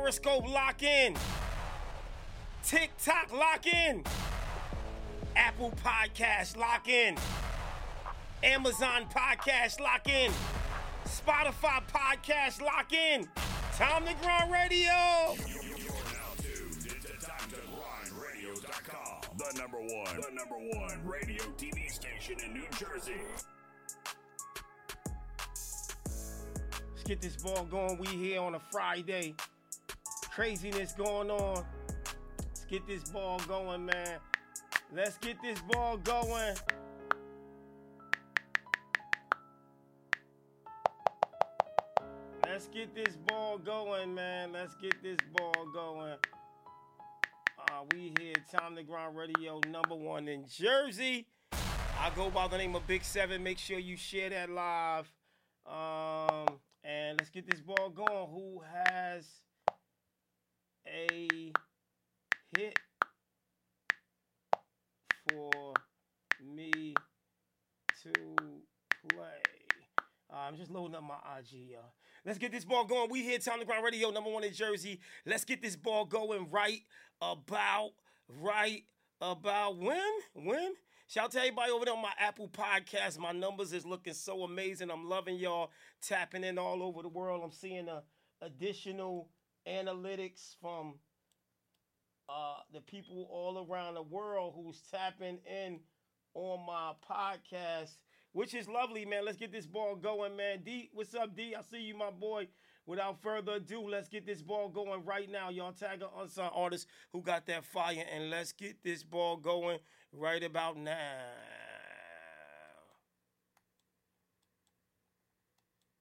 Periscope lock in. TikTok lock in. Apple Podcast lock in. Amazon Podcast lock in. Spotify Podcast lock in. Time to Grind Radio. The number one, the number one radio TV station in New Jersey. Let's get this ball going. We here on a Friday. Craziness going on. Let's get this ball going, man. Let's get this ball going. Let's get this ball going, man. Let's get this ball going. Uh, we here, Time to Grind Radio, number one in Jersey. I go by the name of Big Seven. Make sure you share that live. Um, and let's get this ball going. Who has a hit for me to play? Uh, I'm just loading up my IG, y'all. Let's get this ball going. We here, Time to Grind Radio, number one in Jersey. Let's get this ball going right about, right about when? When? Shout out to everybody over there on my Apple Podcast. My numbers is looking so amazing. I'm loving y'all tapping in all over the world. I'm seeing a additional analytics from uh, the people all around the world who's tapping in on my podcast, which is lovely, man. Let's get this ball going, man. D, what's up, D? I see you, my boy. Without further ado, let's get this ball going right now. Y'all tag an unsung artist who got that fire, and let's get this ball going right about now.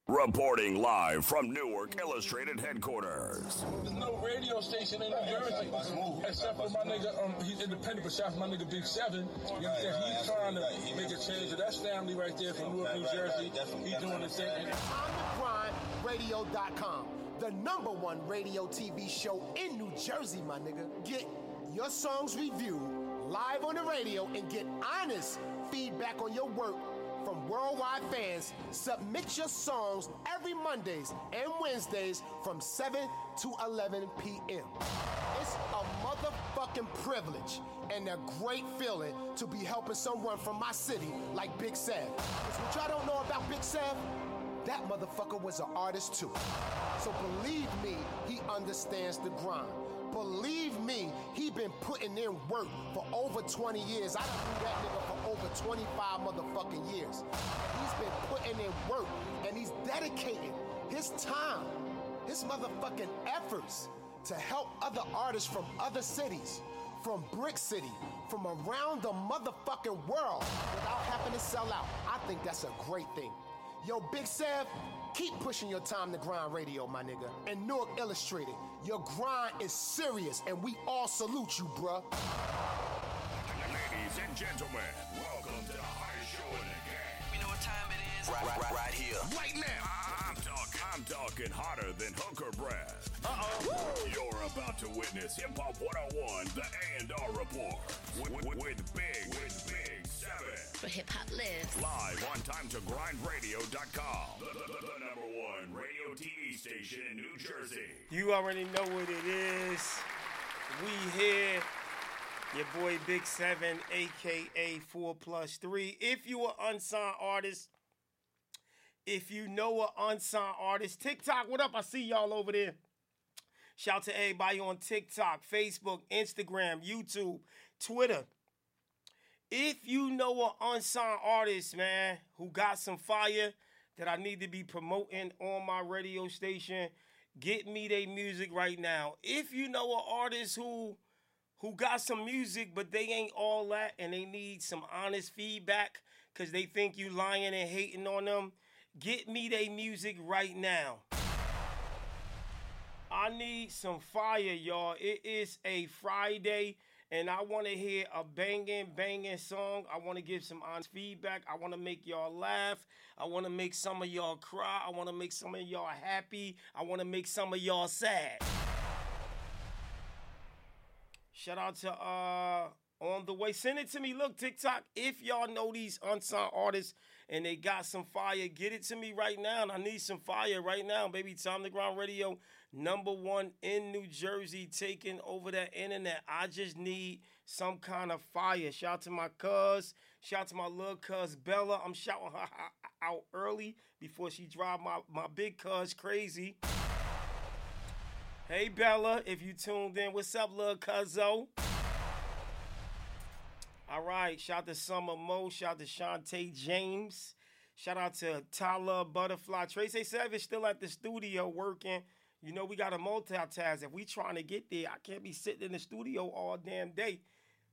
Reporting live from Newark Illustrated headquarters. There's no radio station in New Jersey except for my nigga. Um, he's independent, but shout out to my nigga Big Seven. You understand? He's trying to make a change. That's family right there from Newark, New Jersey. He's doing the same. TimeToGrindRadio.com, the number one radio TV show in New Jersey, my nigga. Get your songs reviewed live on the radio and get honest feedback on your work from worldwide fans. Submit your songs every Mondays and Wednesdays from 7 to 11 p.m. It's a motherfucking privilege and a great feeling to be helping someone from my city like Big Sev. Because what y'all don't know about Big Sev, that motherfucker was an artist too. So believe me, he understands the grind. Believe me, he been putting in work for over 20 years. I done knew that nigga for over 25 motherfucking years. He's been putting in work and he's dedicating his time, his motherfucking efforts to help other artists from other cities, from Brick City, from around the motherfucking world without having to sell out. I think that's a great thing. Yo, Big Sev, keep pushing your time to grind radio, my nigga. And Newark Illustrated, your grind is serious, and we all salute you, bruh. Ladies and gentlemen, welcome to the hottest show in the game. You know what time it is? Right, right, right here. Right now, I'm talking, I'm talking hotter than hooker breath. Uh-oh. You're about to witness Hip Hop 101, the A&R Report, with, with, with Big, with Big Seven. For hip hop lives. Live on TimeToGrindRadio.com, the, the, the, the number one radio TV station in New Jersey. You already know what it is. We here. Your boy Big Seven, aka Four Plus Three. If you are an unsigned artist, if you know an unsigned artist, TikTok, what up? I see y'all over there. Shout out to everybody on TikTok, Facebook, Instagram, YouTube, Twitter. If you know an unsigned artist, man, who got some fire that I need to be promoting on my radio station, get me their music right now. If you know an artist who who got some music, but they ain't all that and they need some honest feedback because they think you lying and hating on them, get me their music right now. I need some fire, y'all. It is a Friday, and I want to hear a banging, banging song. I want to give some honest feedback. I want to make y'all laugh. I want to make some of y'all cry. I want to make some of y'all happy. I want to make some of y'all sad. Shout out to uh on the way. Send it to me. Look, TikTok. If y'all know these unsigned artists and they got some fire, get it to me right now. And I need some fire right now, baby. Time to Grind Radio, number one in New Jersey, taking over that internet. I just need some kind of fire. Shout out to my cuz. Shout out to my little cuz Bella. I'm shouting her out early before she drive my, my big cuz crazy. Hey Bella, if you tuned in, what's up, little cuzzo? All right, shout out to Summer Mo, shout out to Shantae James, shout out to Tyler Butterfly. Tracy Savage still at the studio working. You know, we got a multitask. If we trying to get there, I can't be sitting in the studio all damn day.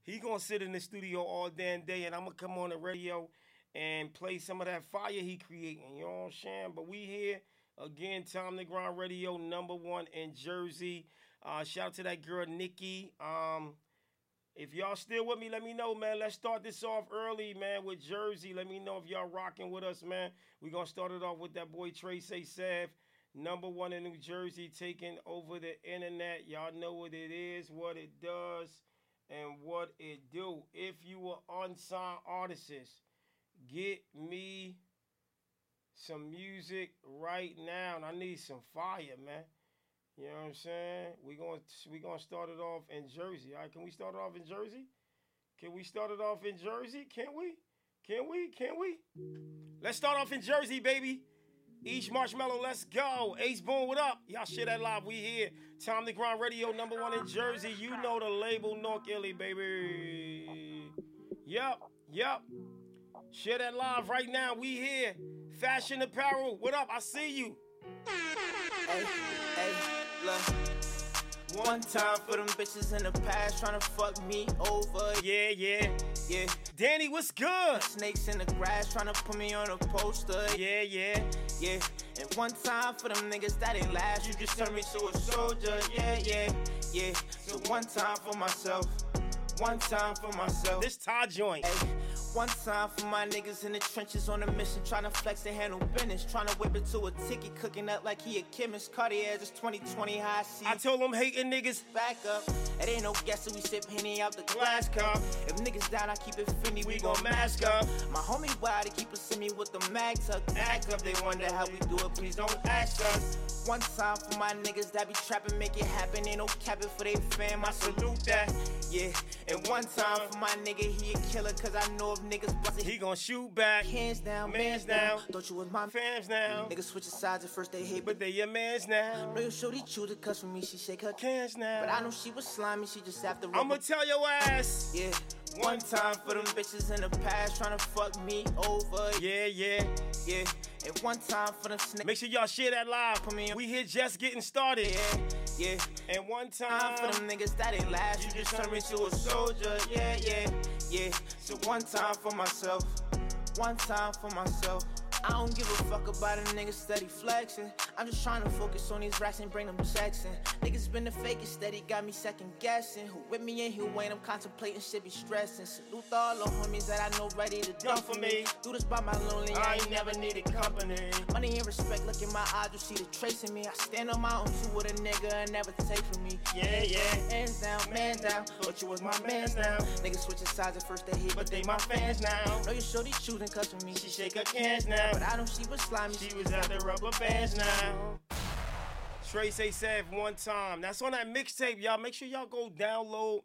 He gonna sit in the studio all damn day, and I'm gonna come on the radio and play some of that fire he creating. You know what I'm saying? But we here again, Time to Grind Radio, number one in Jersey. Uh, shout out to that girl Nikki. Um, if y'all still with me, let me know, man. Let's start this off early, man, with Jersey. Let me know if y'all rocking with us, man. we gonna start it off with that boy Tracy Sav, number one in New Jersey, taking over the internet. Y'all know what it is, what it does, and what it do. If you were unsigned artists, get me some music right now, and I need some fire, man. You know what I'm saying? We going we gonna start it off in Jersey. All right, can we start it off in Jersey? Can we start it off in Jersey? Can we? Can we? Can we? Let's start off in Jersey, baby. Each Marshmallow, let's go. Ace Boone, what up? Y'all share that live. We here. Time to Grind Radio, number one in Jersey. You know the label, North Illy, baby. Yep, yep. Share that live right now. We here. Fashion apparel. What up? I see you. Hey, hey, look. One time for them bitches in the past trying to fuck me over. Yeah, yeah. Yeah. Danny, what's good? Snakes in the grass trying to put me on a poster. Yeah, yeah. Yeah. And one time for them niggas that ain't last, you just turned me to a soldier. Yeah, yeah, yeah. So one time for myself. One time for myself. This tie joint. Ay, one time for my niggas in the trenches on a mission, trying to flex and handle business, trying to whip it to a ticket, cooking up like he a chemist. Cartier just 2020 high see. I told him hating niggas. Back up, it ain't no guessing. We sip henny out the glass cup. If niggas down, I keep it finny. We, gon' mask up. My homie wild to keep us in me with the mag tuck. Act up, they wonder how we do it. Please don't ask us. One time for my niggas that be trapping, make it happen. Ain't no capping for they fam. I salute that. Yeah. And one time for my nigga, he a killer, cause I know if niggas bust He gon' shoot back. hands down, Mans down. Thought you was my Fams now. Niggas switching sides at first they hate, But but they your mans now. real shorty choose to cuss for me. She shake her Cans now. But I know she was slimy, she just after I'ma tell your ass. Yeah. One time for them bitches in the past trying to fuck me over. Yeah, yeah. Yeah. And one time for them snakes. Make sure y'all share that live. Put me We here just getting started. Yeah. Yeah. And one Time time for them niggas that ain't last. You just turned me to a soldier. Yeah, yeah, yeah. So one time for myself. One time for myself. I don't give a fuck about a nigga steady flexing. I'm just trying to focus on these racks and bring them checks in. Niggas been the fakest steady, got me second guessing. Who with me and who ain't, I'm contemplating shit be stressing. Salute to all the homies that I know ready to dump for me. Do this by my lonely, I ain't never needed company. Money and respect, look in my eyes, you see the trace in me. I stand on my own too with a nigga and never take from me. Yeah, yeah. Hands down, man down. Thought you was my man's now. Niggas switching sides at first they hate, But they my fans now. Know you shorty choosing cause for me. She shake her cans now. I know she was slimy. She was at the rubber bands now. Trace A Sav one time. That's on that mixtape, y'all. Make sure y'all go download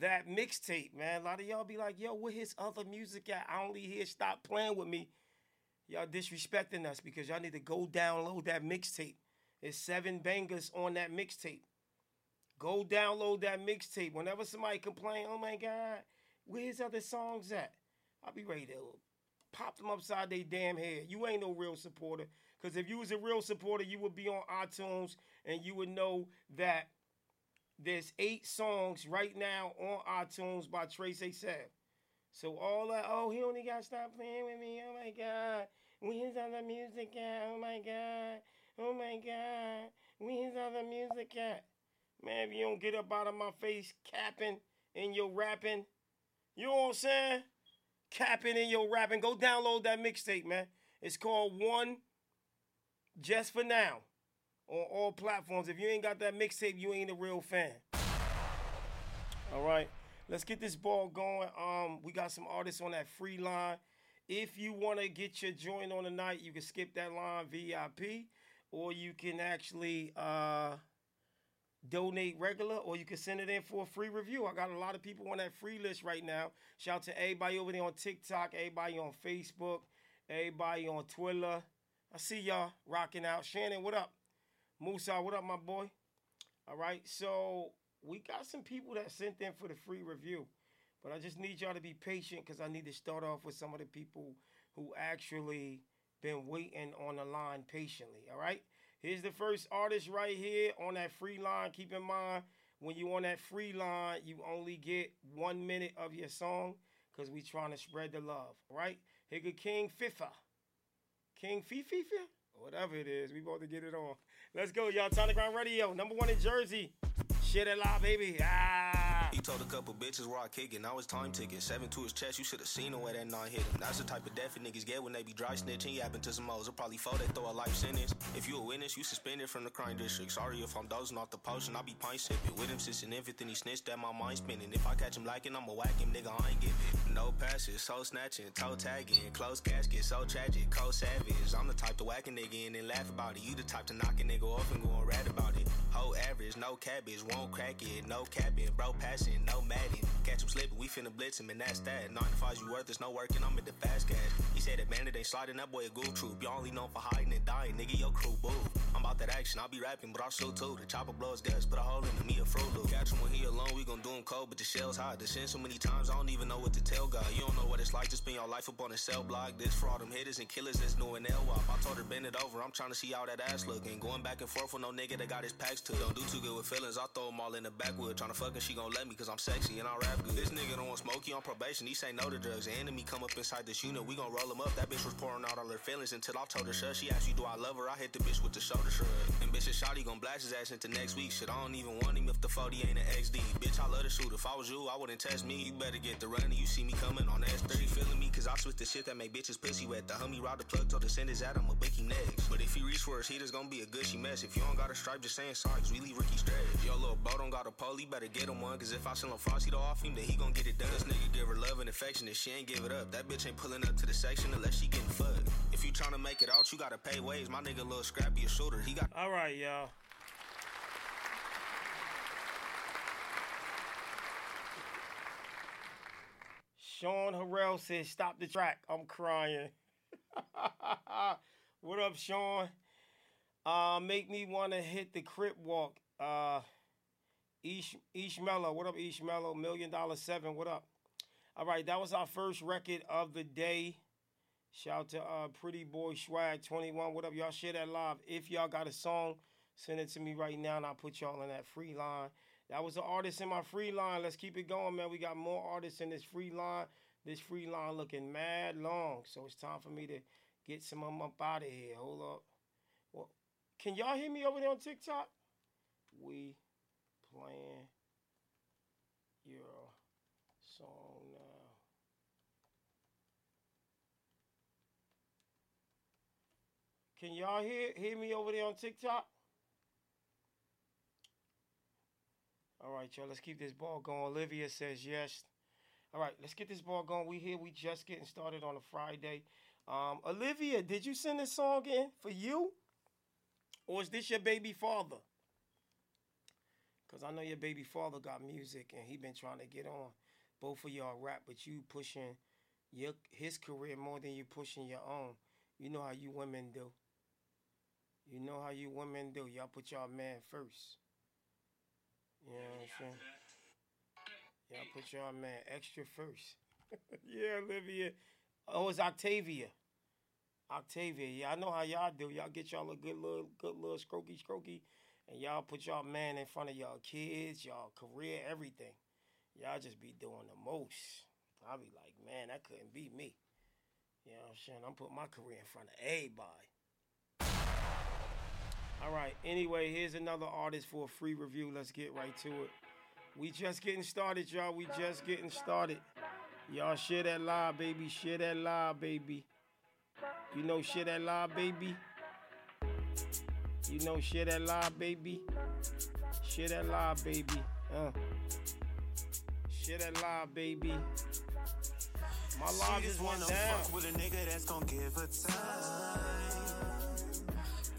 that mixtape, man. A lot of y'all be like, yo, where his other music at? I only hear Stop Playing With Me. Y'all disrespecting us because y'all need to go download that mixtape. There's seven bangers on that mixtape. Go download that mixtape. Whenever somebody complain, oh my God, where's other songs at? I'll be ready to pop them upside their damn head. You ain't no real supporter. Because if you was a real supporter, you would be on iTunes and you would know that there's eight songs right now on iTunes by Trace A. So all that, oh, he only got to stop playing with me. Oh my God. Where's all the music at? Oh my God. Oh my God. Where's all the music at? Man, if you don't get up out of my face capping in your rapping, you know what I'm saying? Capping in your rapping. Go download that mixtape, man. It's called One Just for Now on all platforms. If you ain't got that mixtape, you ain't a real fan. All right, let's get this ball going. Um, we got some artists on that free line. If you want to get your joint on tonight, you can skip that line VIP, or you can actually uh donate regular, or you can send it in for a free review. I got a lot of people on that free list right now. Shout out to everybody over there on TikTok, everybody on Facebook, everybody on Twitter. I see y'all rocking out. Shannon, what up? Musa, what up, my boy? All right, so we got some people that sent in for the free review, but I just need y'all to be patient because I need to start off with some of the people who actually been waiting on the line patiently. All right, here's the first artist right here on that free line. Keep in mind when you on that free line, you only get one minute of your song because we trying to spread the love. right? here King FIFA. King Fifi, whatever it is, we about to get it on. Let's go, y'all. Time to Grind Radio, number one in Jersey. Shit it live, baby. Ah. He told a couple bitches where I kick it. Now it's time ticking. Seven to his chest. You should have seen him where that nine hit him. That's the type of death niggas get when they be dry snitching. Yapping to some moles. Or probably four they throw a life sentence. If you a witness, you suspended from the crime district. Sorry if I'm dozing off the potion. I be pint sipping. With him since an infant, then he snitched that my mind spinning. If I catch him lacking, I'ma whack him, nigga. I ain't give it. No passes, soul snatching, toe tagging, close casket, so tragic, cold savage. I'm the type to whack a nigga and then laugh about it. You the type to knock a nigga off and go on rat about it. Whole average, no cabbage, won't crack it, no capping, bro passing, no matting. Catch him slipping, we finna blitz him, and that's that. Nine to five, you worth it's no working, I'm at the fast cash. He said that bandit ain't sliding, that boy a goof troop. You only known for hiding and dying, nigga, your crew boo. I'm about that action, I'll be rapping, but I'll shoot too. The chopper blows guts, put a hole in me, a fruit loop. Catch him when he alone, we gon' do him cold, but the shell's hot. The sin so many times, I don't even know what to tell God. You don't know what it's like to spend your life up on a cell block. This for all them hitters and killers that's doing L-WAP. I told her bend it over, I'm trying to see how that ass look. Ain't going back and forth with no nigga that got his packs too. Don't do too good with feelings, I throw them all in the backwood. Trying to fuck her, she gon' let me cause I'm sexy and I rap good. This nigga don't want smoke, he on probation, he say no to drugs. The enemy come up inside this unit, we gon' roll him up. That bitch was pouring out all her feelings until I told her shut. She asked you, do I love her? I hit the bitch with the shoulder shrug. And bitch, a shot, gon' blast his ass into next week. Shit, I don't even want him if the 40 ain't an XD. Bitch, I love to shoot. If I was you, I wouldn't test me. You better get the running. You see me coming on S3. She feeling me cause I switch the shit that make bitches pussy wet. The homie ride the plug told the send his ad, I'ma break him next. But if he reach for his heat, it's gonna be a gushy mess. If you don't got a stripe, just saying sorry, cause we leave Ricky stretch. Yo, little bro don't got a pole, better get him one. Cause if I send him Frosty to off him, then he gon' get it done. This nigga give her love and affection, and she ain't give it up. That bitch ain't pulling up to the section unless she getting fucked. If you tryna make it out, you gotta pay waves. My nigga, little scrappy, a shooter. He got. All right, y'all. Sean Harrell says, "Stop the track. I'm crying." what up, Sean? Uh, make me want to hit the crip walk. Uh, Ish Ish Mello, what up, Ish Mello? Million Dollar Seven, what up? All right, that was our first record of the day. Shout out to uh, Pretty Boy Swag 21. What up, y'all? Share that live. If y'all got a song, send it to me right now, and I'll put y'all in that free line. That was the artist in my free line. Let's keep it going, man. We got more artists in this free line. This free line looking mad long, so it's time for me to get some of them up out of here. Hold up. Can y'all hear me over there on TikTok? We playing your song now. Can y'all hear hear me over there on TikTok? All right, y'all. Let's keep this ball going. Olivia says yes. All right, let's get this ball going. We here. We just getting started on a Friday. Um, Olivia, did you send this song in for you, or is this your baby father? Cause I know your baby father got music and he been trying to get on. Both of y'all rap, but you pushing your his career more than you pushing your own. You know how you women do. You know how you women do. Y'all put y'all man first. You know what I'm saying? Y'all put y'all man extra first. yeah, Olivia. Oh, it's Octavia. Octavia. Yeah, I know how y'all do. Y'all get y'all a good little, good little scrokey, scrokey, and y'all put y'all man in front of y'all kids, y'all career, everything. Y'all just be doing the most. I be like, man, that couldn't be me. You know what I'm saying? I'm putting my career in front of everybody. All right. Anyway, here's another artist for a free review. Let's get right to it. We just getting started, y'all. We just getting started. Y'all share that live, baby. Share that live, baby. You know, shit that live, baby. You know, shit that live, baby. Shit that live, baby. Uh. Share that live, baby. My live just went down. Fuck with a nigga that's gonna give her time.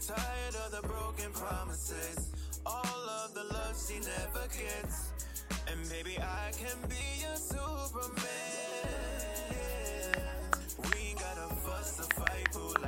Tired of the broken promises. All of the love she she never gets. And baby, I can be your Superman.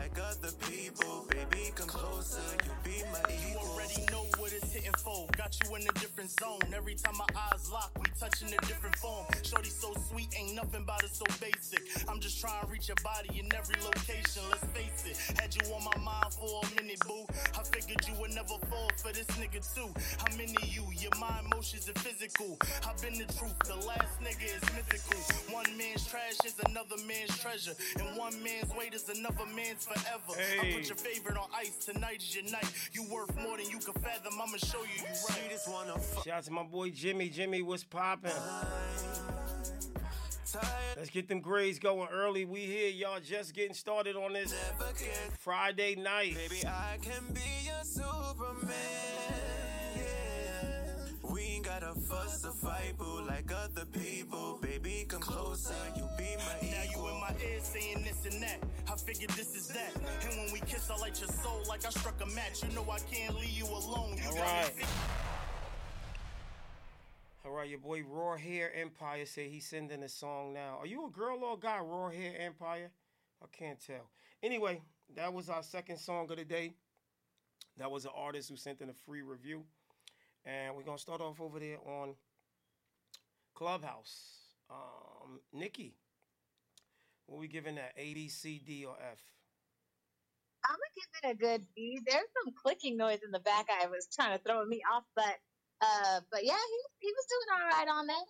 Like other people. Baby, come closer, you be my You already know what it's hitting for. Got you in a different zone. Every time my eyes lock, we touching a different form. Shorty so sweet, ain't nothing about it so basic. I'm just trying to reach your body in every location. Let's face it, had you on my mind for a minute, boo. I figured you would never fall for this nigga too. I'm into you, your mind, emotions, and physical. I've been the truth. The last nigga is mythical. One man's trash is another man's treasure, and one man's weight is another man's forever. I Hey. put your favorite on ice. Tonight is your night. You worth more than you can fathom. I'ma show you you right. She just wanna fuck. Shout out to my boy Jimmy. Jimmy, what's poppin'? Let's get them grades going early. We here, y'all just getting started on this. Friday night. Baby, I can be your Superman. Yeah. We ain't gotta fuss or fight, boo, like other people. Baby, come closer, you be my Now you equal. in my ear saying this and that. I figured this is that. And when we kiss, I light your soul like I struck a match. You know I can't leave you alone. You All got right. me. All right, your boy Raw Hair Empire said he's sending a song now. Are you a girl or a guy, Raw Hair Empire? I can't tell. Anyway, that was our second song of the day. That was an artist who sent in a free review. And we're going to start off over there on Clubhouse. Um, Nikki, what we giving that? A, B, C, D, or F? I'm gonna give it a good B. There's some clicking noise in the back. I was trying to throw me off, but uh, but yeah, he he was doing all right on that.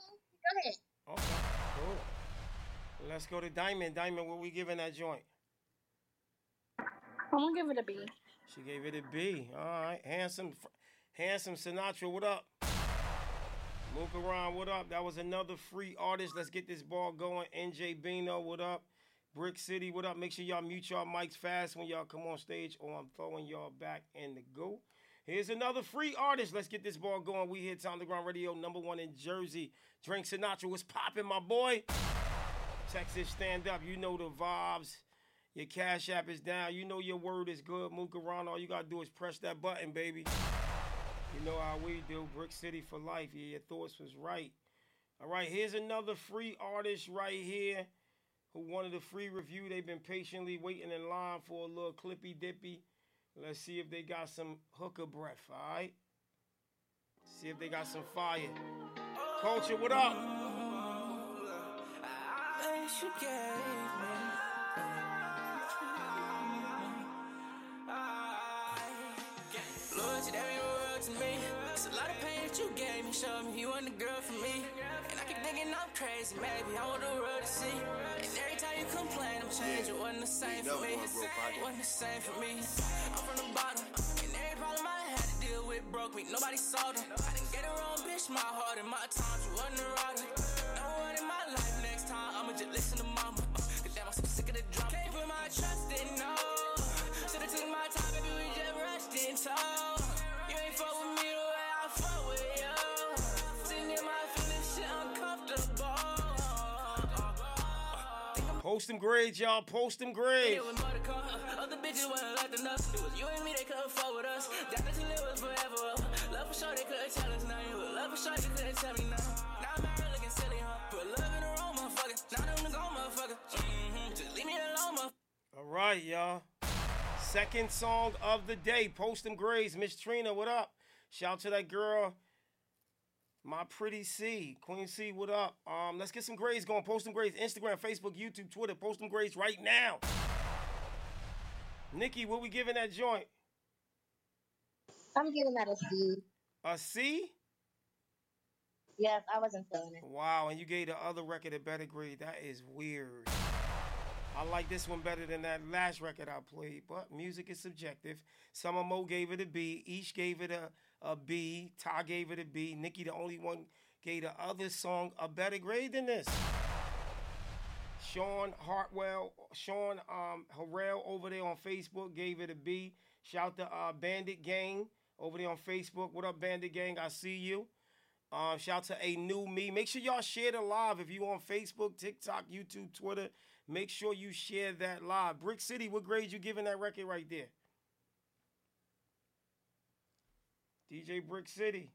Go ahead. Okay, cool. Let's go to Diamond. Diamond, what we giving that joint? I'm gonna give it a B. She gave it a B. All right. Handsome, handsome Sinatra, what up? Mook around, what up? That was another free artist. Let's get this ball going. NJ Bino, what up? Brick City, what up? Make sure y'all mute y'all mics fast when y'all come on stage, or I'm throwing y'all back in the go. Here's another free artist. Let's get this ball going. We here, to Grind Radio, number one in Jersey. Drink Sinatra, what's popping, my boy? Texas, stand up. You know the vibes. Your cash app is down. You know your word is good. Mook around. All you gotta do is press that button, baby. You know how we do. Brick City for life. Yeah, your thoughts was right. All right, here's another free artist right here who wanted a free review. They've been patiently waiting in line for a little clippy dippy. Let's see if they got some hooker breath, all right? See if they got some fire. Culture, what up? Thanks you that you gave me. Show me you want the girl for me. And I keep thinking I'm crazy. Maybe I want the world to see. And every time you complain, I'm changing. Wasn't the same for me. Wasn't the same for me. I'm from the bottom. And every problem I had to deal with broke me. Nobody. I didn't get it wrong, bitch. My heart and my time. You wasn't a rider. No one in my life next time. I'ma just listen to mama. Cause damn, I'm so sick of the drama. Can't put my trust in no. Should've took my time, baby. We just rushed in Post them grades, y'all. Post them grades. It was more to come. Other bitches wasn't like enough. It was you and me, they couldn't fuck with us. That bitch live was forever. Love for sure, they couldn't tell us nothing. But love for sure, they couldn't tell me nothing. Now I'm out looking silly, huh? Put love in the wrong motherfucker. Now the gone motherfucker. Mm-hmm. Just leave me alone, motherfucker. All right, y'all. Second song of the day. Post them grades. Miss Trina, what up? Shout out to that girl, my pretty C. Queen C, what up? Um, let's get some grades going. Post them grades. Instagram, Facebook, YouTube, Twitter. Post them grades right now. Nikki, what we giving that joint? I'm giving that a C. A C? Yes, I wasn't feeling it. Wow, and you gave the other record a better grade. That is weird. I like this one better than that last record I played, but music is subjective. Some of Mo gave it a B. Each gave it a, a B. Ty gave it a B. Nikki, the only one, gave the other song a better grade than this. Sean Hartwell, Sean um, Harrell over there on Facebook gave it a B. Shout to uh, Bandit Gang over there on Facebook. What up, Bandit Gang? I see you. Um, shout to a new me. Make sure y'all share the live if you on Facebook, TikTok, YouTube, Twitter. Make sure you share that live. Brick City, what grade you giving that record right there? DJ Brick City.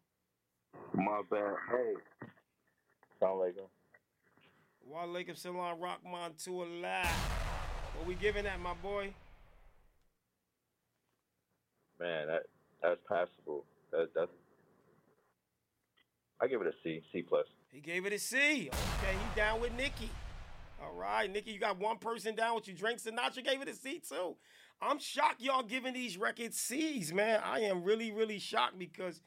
My bad. Hey. Sound like. Wale Lake of Ceylon Rock Montour live. What we giving that, my boy? Man, that that's passable. That that's. I give it a C, C plus. He gave it a C. Okay, he down with Nikki. All right, Nikki, you got one person down with you. Drink Sinatra gave it a C too. I'm shocked y'all giving these records C's, man. I am really, really shocked because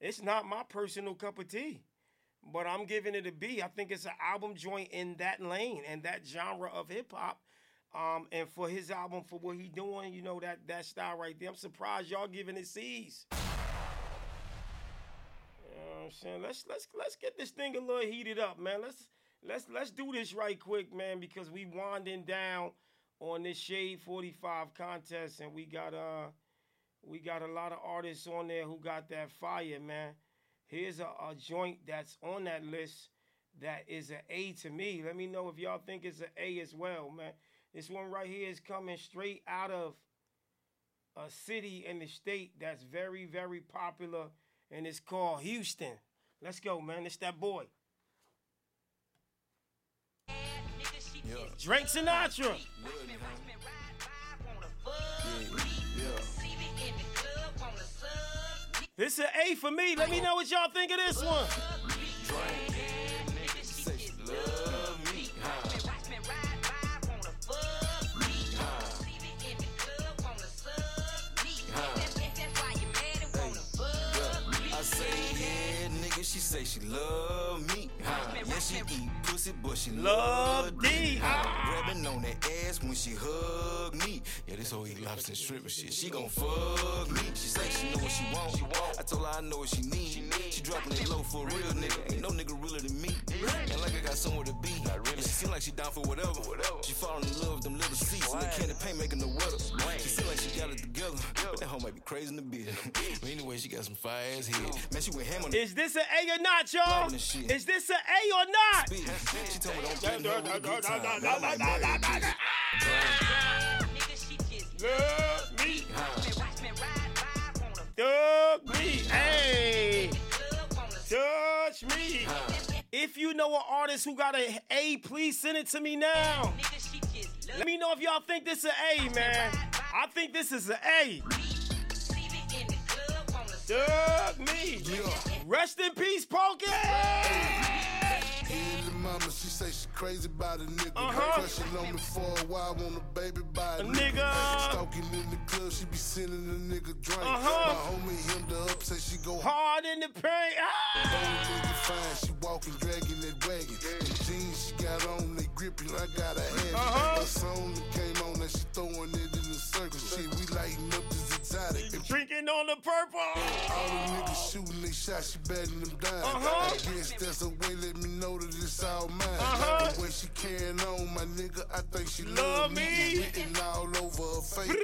it's not my personal cup of tea. But I'm giving it a B. I think it's an album joint in that lane and that genre of hip hop. Um, and for his album, for what he doing, you know, that that style right there. I'm surprised y'all giving it C's. You know what I'm saying? Let's let's let's get this thing a little heated up, man. Let's let's let's do this right quick, man, because we winding down on this Shade 45 contest, and we got uh we got a lot of artists on there who got that fire, man. Here's a, a joint that's on that list that is an A to me. Let me know if y'all think it's an A as well, man. This one right here is coming straight out of a city in the state that's very, very popular, and it's called Houston. Let's go, man. It's that boy. Drink Sinatra. This is an A for me. Let me know what y'all think of this one. I say nigga. She say she love me. She eat pussy, but she Love D. Huh? Ah. Grabbing on that ass when she hug me. Yeah, this whole eat lobster and shrimp and shit. She gon' fuck me. She say she know what she want. She want. I told her I know what she need. She need. she dropping it low for a real nigga. Ain't no nigga realer than me. And like I got somewhere to be. And she seem like she down for whatever. She falling in love with them little seats and the candy paint making the weather. She seem like she got it together, but that hoe might be crazy in the bit. but anyway, she got some fire ass head. Man, she went ham on Is this an A or not, y'all? Loving this shit. Is this an A or not? She told me don't Love me. Hey. Touch me. If you know an artist who got an A, please send it to me now. Let me know if y'all think this is an A, man. I think this is an A. Thug me. Rest in peace, Pokey. Yeah, the mama, she say she crazy about a nigga. Uh-huh. Crushing on me for a while, want a baby by a, A nigga. Stalking in the club, she be sending a nigga drink. Uh-huh. My homie him the up, say she go Hard in the paint. Ah. Nigga fine, she walking, dragging that wagon. The jeans she got on, they grippy, I gotta have it. Uh-huh. Her song that came on, and she throwing it in the circle. Shit, we lighting up exotic. And Drinking on the purple. all the niggas shooting they shot, she batting them down. Uh-huh. I guess that's a way let me know that it's all mine. Uh-huh. The way she carrying on, my nigga, I think she Love love, me. me. Written all over her face.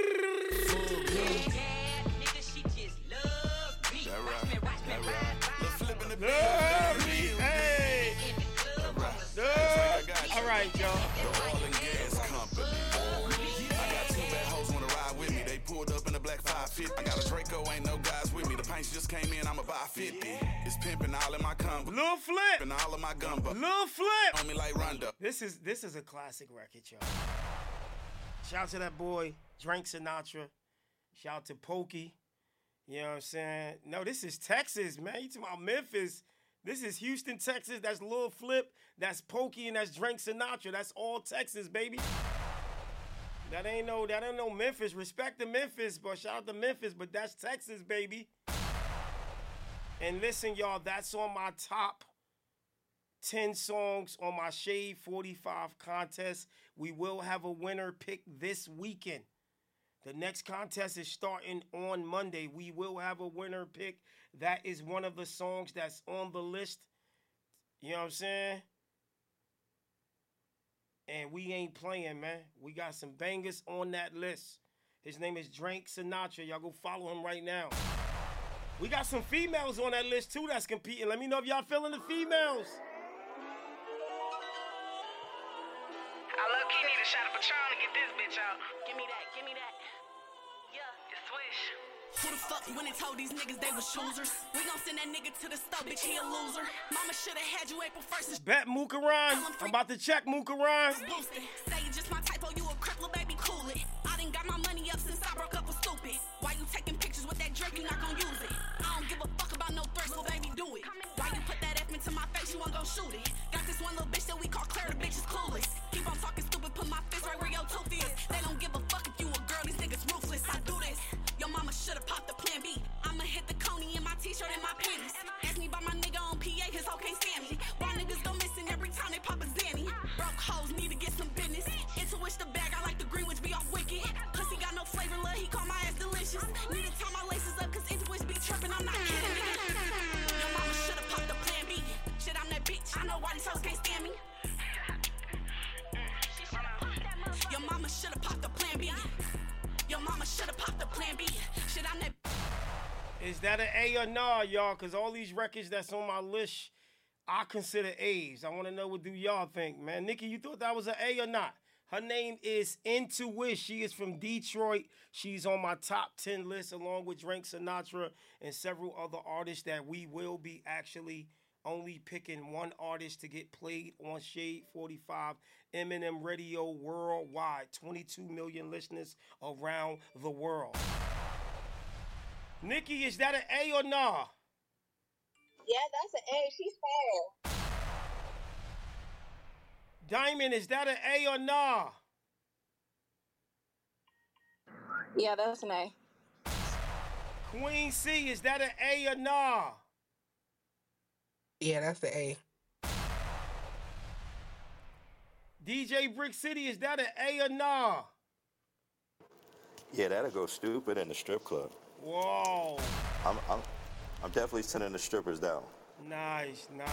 Fuck me. That right, that right. Lil' the Love me. Hey. All right, y'all. 50. I got a Draco, ain't no guys with me. The paints just came in, I'ma buy 50. It's pimping all in my combo. Lil Flip. And all of my gumbo. Lil Flip. On me like Rondo. This is this is a classic record, y'all. Shout out to that boy, Drink Sinatra. Shout out to Pokey. You know what I'm saying? No, this is Texas, man. You talking about Memphis. This is Houston, Texas. That's Lil Flip. That's Pokey and that's Drink Sinatra. That's all Texas, baby. That ain't no, that ain't no Memphis. Respect to Memphis, but shout out to Memphis, but that's Texas, baby. And listen, y'all, that's on my top 10 songs on my Shade 45 contest. We will have a winner pick this weekend. The next contest is starting on Monday. We will have a winner pick. That is one of the songs that's on the list. You know what I'm saying? And we ain't playing, man. We got some bangers on that list. His name is Drake Sinatra. Y'all go follow him right now. We got some females on that list too that's competing. Let me know if y'all feeling the females. Who the fuck when it told these niggas they was choosers? We gon' send that nigga to the stove, bitch, he a loser. Mama shoulda had you April 1st. Bet Mukaran. I'm about to check Mukaran. Say you just my typo, oh, you a cripple, baby, cool it. I done got my money up since I broke up with stupid. Why you taking pictures with that drink, you not gon' use it? I don't give a fuck about no thirst, well, baby, do it. Why you put that F into my face, you won't gon' shoot it? Got this one little bitch that we call Claire, the bitch is clueless. Keep on talking stupid, put my fist right where your tooth is. They don't give a fuck a t-shirt and my panties. Ask me about my nigga on PA, his hoe can't stand me. Why niggas go missing every time they pop a zanny? Broke hoes need to get some business. Into which the bag, I like the Greenwich be off wicked. Pussy got no flavor, love, he call my ass delicious. Need to tie my laces up, cause into which be tripping, I'm not kidding. nigga. Your mama shoulda popped the plan B. Shit, I'm that bitch. I know why these hoes can't stand me. Your mama shoulda popped the plan B. Your mama shoulda popped the plan B. Shit, I'm that. Is that an A or nah, y'all? Cause all these records that's on my list, I consider A's. I want to know what do y'all think, man. Nikki, you thought that was an A or not? Her name is Wish. She is from Detroit. She's on my top 10 list along with Drake Sinatra and several other artists that we will be actually only picking one artist to get played on Shade 45 Eminem Radio worldwide. 22 million listeners around the world. Nikki, is that an A or nah? Yeah, that's an A. She's fair. Diamond, is that an A or nah? Yeah, that's an A. Queen C, is that an A or nah? Yeah, that's the A. DJ Brick City, is that an A or nah? Yeah, that'll go stupid in the strip club. Whoa. I'm, I'm, I'm definitely sending the strippers down. Nice, nice.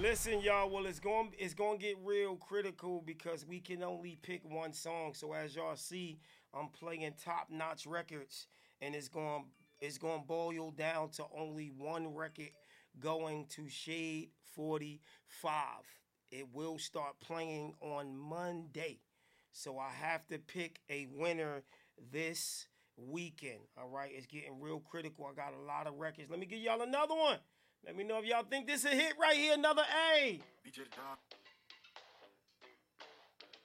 Listen, y'all. Well, it's going it's going to get real critical because we can only pick one song. So as y'all see, I'm playing top notch records, and it's going it's going to boil down to only one record going to Shade 45. It will start playing on Monday, so I have to pick a winner this weekend. All right, it's getting real critical. I got a lot of records. Let me give y'all another one. Let me know if y'all think this a hit right here. Another A.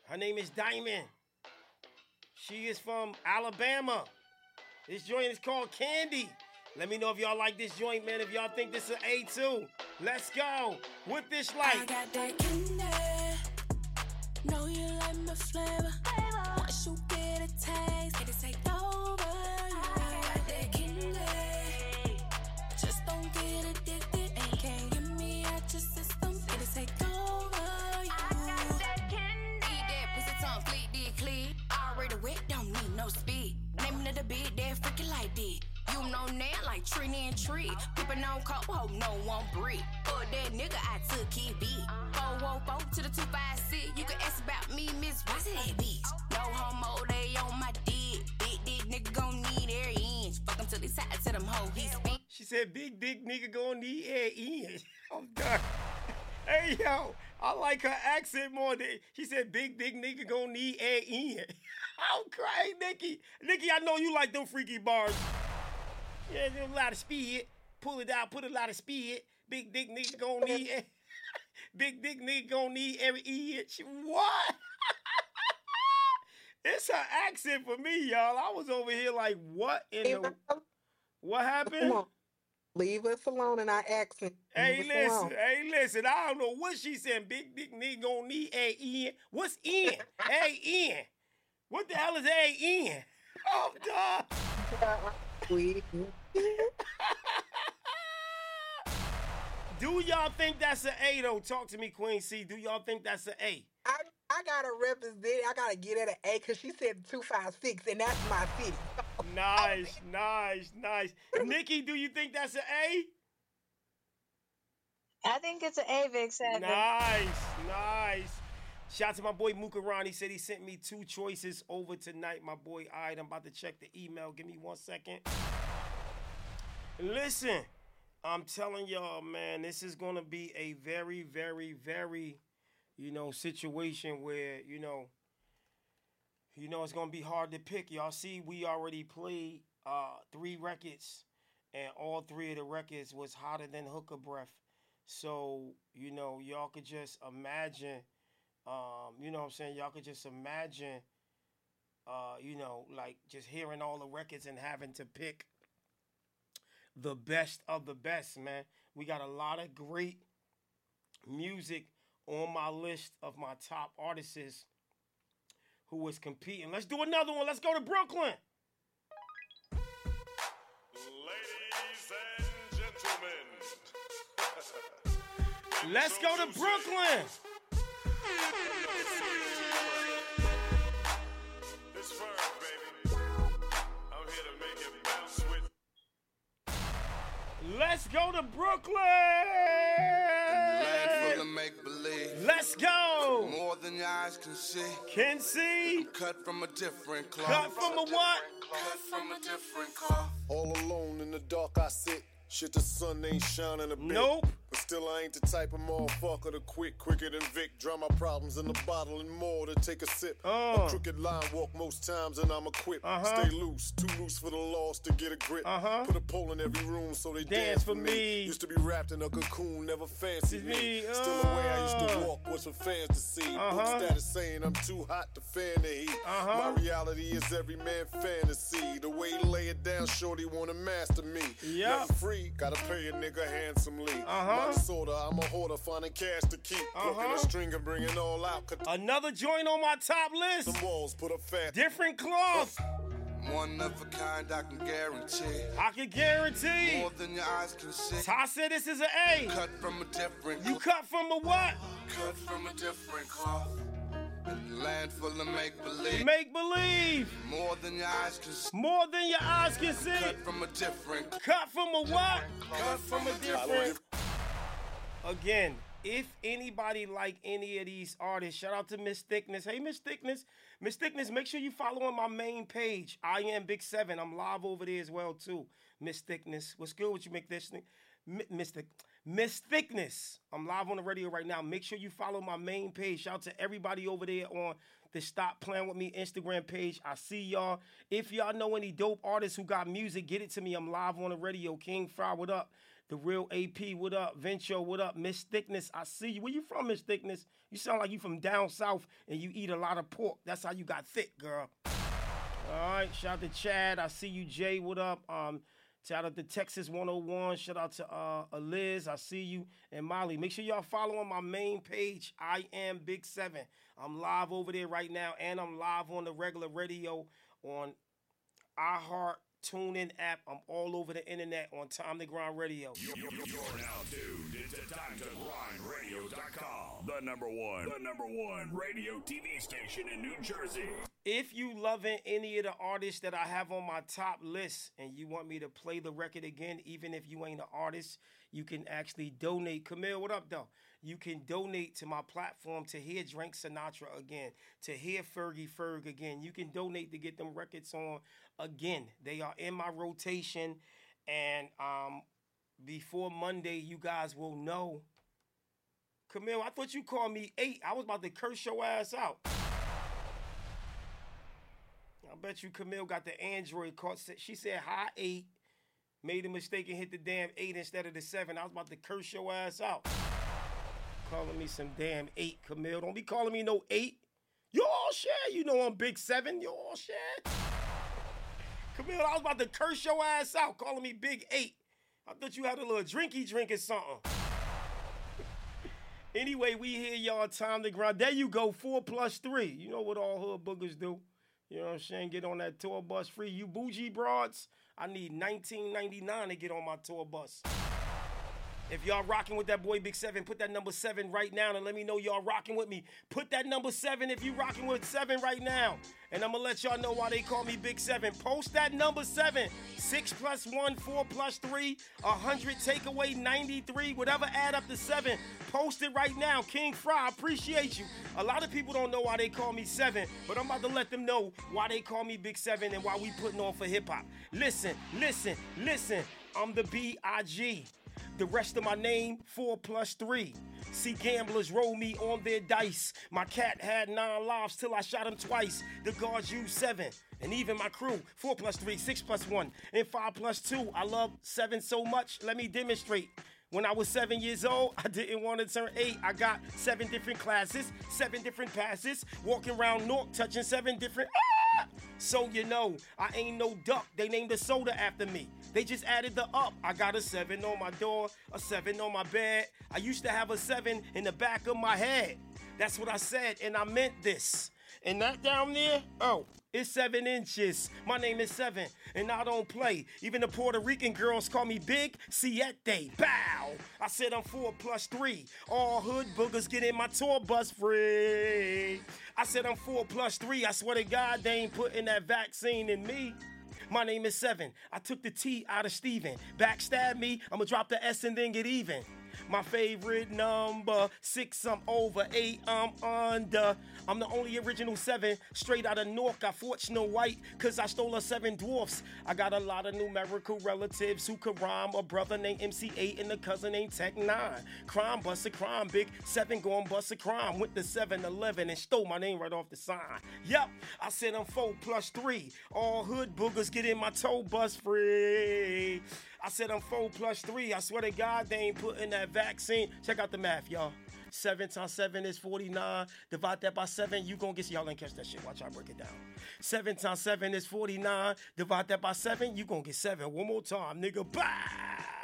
Her name is Diamond. She is from Alabama. This joint is called Candy. Let me know if y'all like this joint, man. If y'all think this is A too. Let's go. With this I light. got that candy. Know you like my flavor. Once you get a taste, it'll take over. Wet, don't need no speed. Name of the bed, that freaking like that. You know now, like Trini and Tree. People on cold, hope no one breathe. Fuck that nigga, I took his beat. 404 to the 256. You can ask about me, Miss What's that bitch? No homo, they on my dick. Big dick nigga gon' need every inch. Fuck him till he side to them hoe, he spin. She said, "Big dick nigga gonna need air in." I'm done. Hey yo, I like her accent more than she said. Big big nigga gonna need air in. I'm crying, Nikki. Nikki, I know you like them freaky bars. Yeah, there's a lot of speed. Pull it out, put a lot of speed. Big dick nigga gonna need. air- Big dick nigga gonna need every inch. What? it's her accent for me, y'all. I was over here like, what in the? What happened? Leave us alone in our accent. Hey, Leave us listen, alone. hey, listen. I don't know what she said. Big dick nigga gonna need a in. What's in? a in. What the hell is a in? Oh, dog. We- Do y'all think that's an A though? Talk to me, Queen C. Do y'all think that's an A? I, I gotta represent. It, I gotta get at an A because she said two five six, and that's my city. Nice, nice, nice. Nikki, do you think that's an A? I think it's an A, Big Seven. Nice, nice. Shout out to my boy Mukaran. He said he sent me two choices over tonight. My boy, all right, I'm about to check the email. Give me one second. Listen, I'm telling y'all, man, this is gonna be a very, very, very, you know, situation where, you know, you know, it's gonna be hard to pick. Y'all see, we already played uh, three records, and all three of the records was hotter than hooker breath. So you know, y'all could just imagine. Um, you know what I'm saying? Y'all could just imagine. Uh, you know, like just hearing all the records and having to pick the best of the best, man. We got a lot of great music on my list of my top artists who was competing. Let's do another one. Let's go to Brooklyn. Ladies and gentlemen. Let's go to Brooklyn. It's Ferg, baby. I'm here to make it bounce with. Let's go to Brooklyn. Let's go. More than your eyes can see. Can see. I'm cut from a different cloth. Cut from a what? Cut from a different cloth. All alone in the dark, I sit. Shit, the sun ain't shining a bit. Nope. But still, I ain't the type of motherfucker to quit quicker than Vic. Drown my problems in the bottle and more to take a sip. Uh. A crooked line walk most times and I'm equipped. Uh-huh. Stay loose, too loose for the lost to get a grip. Uh-huh. Put a pole in every room so they Dance dance, for me. Used to be wrapped in a cocoon, never fancied me. me, Still the way I used to uh. walk was for fans to see. Uh-huh. Book status saying I'm too hot to fan the heat. Uh-huh. My reality is every man fantasy. The way he lay it down, shorty wanna master me. Yep. Nothing free, gotta pay a nigga handsomely. Uh-huh. Disorder, I'm a hoarder, finding cash to keep. Uh-huh. a string and bringing all out. Another joint on my top list. the walls, put a fat. Different cloth. One of a kind I can guarantee. I can guarantee. More than your eyes can see. Ty said this is an A. Cut from a different You cut from a what? Cut from a different cloth. Land full of make believe. Make believe. More than your eyes can see. More than your eyes can see. Cut from a different. Cut from a what? Cut from a different. Again, if anybody like any of these artists, shout out to Miss Thickness. Hey, Miss Thickness. Miss Thickness, make sure you follow on my main page. I am Big Seven. I'm live over there as well, too. Miss Thickness. What's good with you, Mick this Miss Thick. Miss Thickness. I'm live on the radio right now. Make sure you follow my main page. Shout out to everybody over there on the Stop Playing With Me Instagram page. I see y'all. If y'all know any dope artists who got music, get it to me. I'm live on the radio. King Fry, what up? The real AP, what up? Venture, what up? Miss Thickness, I see you. Where you from, Miss Thickness? You sound like you from down south and you eat a lot of pork. That's how you got thick, girl. All right, shout out to Chad. I see you, Jay. What up? Um, shout out to Texas 101. Shout out to uh Liz. I see you. And Molly. Make sure y'all follow on my main page. I am Big Seven. I'm live over there right now, and I'm live on the regular radio on iHeart TuneIn app. I'm all over the internet on Time to Grind Radio. You're, you're now tuned into TimeToGrindRadio.com. The number one, the number one radio TV station in New Jersey. If you loving any of the artists that I have on my top list and you want me to play the record again, even if you ain't an artist, you can actually donate. Camille, what up though? You can donate to my platform to hear Drink Sinatra again, to hear Fergie Ferg again. You can donate to get them records on again. They are in my rotation, and um, before Monday, you guys will know. Camille, I thought you called me eight. I was about to curse your ass out. I bet you Camille got the Android caught. She said high eight, made a mistake and hit the damn eight instead of the seven. I was about to curse your ass out. Calling me some damn eight, Camille. Don't be calling me no eight. You all share. You know I'm big seven. You all share. Camille, I was about to curse your ass out, calling me big eight. I thought you had a little drinky drink or something. Anyway, we hear y'all time to grind. There you go, four plus three. You know what all hood boogers do. You know what I'm saying? Get on that tour bus free. You bougie broads, I need 19.99 to get on my tour bus. If y'all rocking with that boy Big Seven, put that number seven right now and let me know y'all rocking with me. Put that number seven if you rocking with seven right now. And I'm gonna let y'all know why they call me Big Seven. Post that number seven. Six plus one, four plus three, a hundred take away 93, whatever add up to seven. Post it right now. King Fry, I appreciate you. A lot of people don't know why they call me seven, but I'm about to let them know why they call me Big Seven and why we putting on for hip hop. Listen, listen, listen. I'm the B.I.G. The rest of my name, four plus three. See gamblers roll me on their dice. My cat had nine lives till I shot him twice. The guards used seven. And even my crew, four plus three, six plus one, and five plus two. I love seven so much, let me demonstrate. When I was seven years old, I didn't want to turn eight. I got seven different classes, seven different passes, walking around North, touching seven different. Ah! So you know, I ain't no duck. They named the soda after me. They just added the up. I got a seven on my door, a seven on my bed. I used to have a seven in the back of my head. That's what I said, and I meant this. And that down there, oh, it's seven inches. My name is Seven, and I don't play. Even the Puerto Rican girls call me Big Siete. Bow! I said I'm four plus three. All hood boogers get in my tour bus free. I said I'm four plus three. I swear to God, they ain't putting that vaccine in me. My name is Seven. I took the T out of Steven. Backstab me, I'ma drop the S and then get even. My favorite number, six, I'm over, eight, I'm under. I'm the only original seven, straight out of North. I fought Snow White, cause I stole a seven dwarfs. I got a lot of numerical relatives who could rhyme. A brother named MC8 and a cousin named Tech 9. Crime bust a crime, big seven going bust a crime. Went to 7 Eleven and stole my name right off the sign. Yep, I said I'm four plus three. All hood boogers get in my tow bus free. I said I'm four plus three. I swear to God, they ain't putting that vaccine. Check out the math, y'all. Seven times seven is 49. Divide that by seven, you gonna get y'all ain't catch that shit. Watch I break it down. Seven times seven is 49. Divide that by seven, you gonna get seven. One more time, nigga. Bow!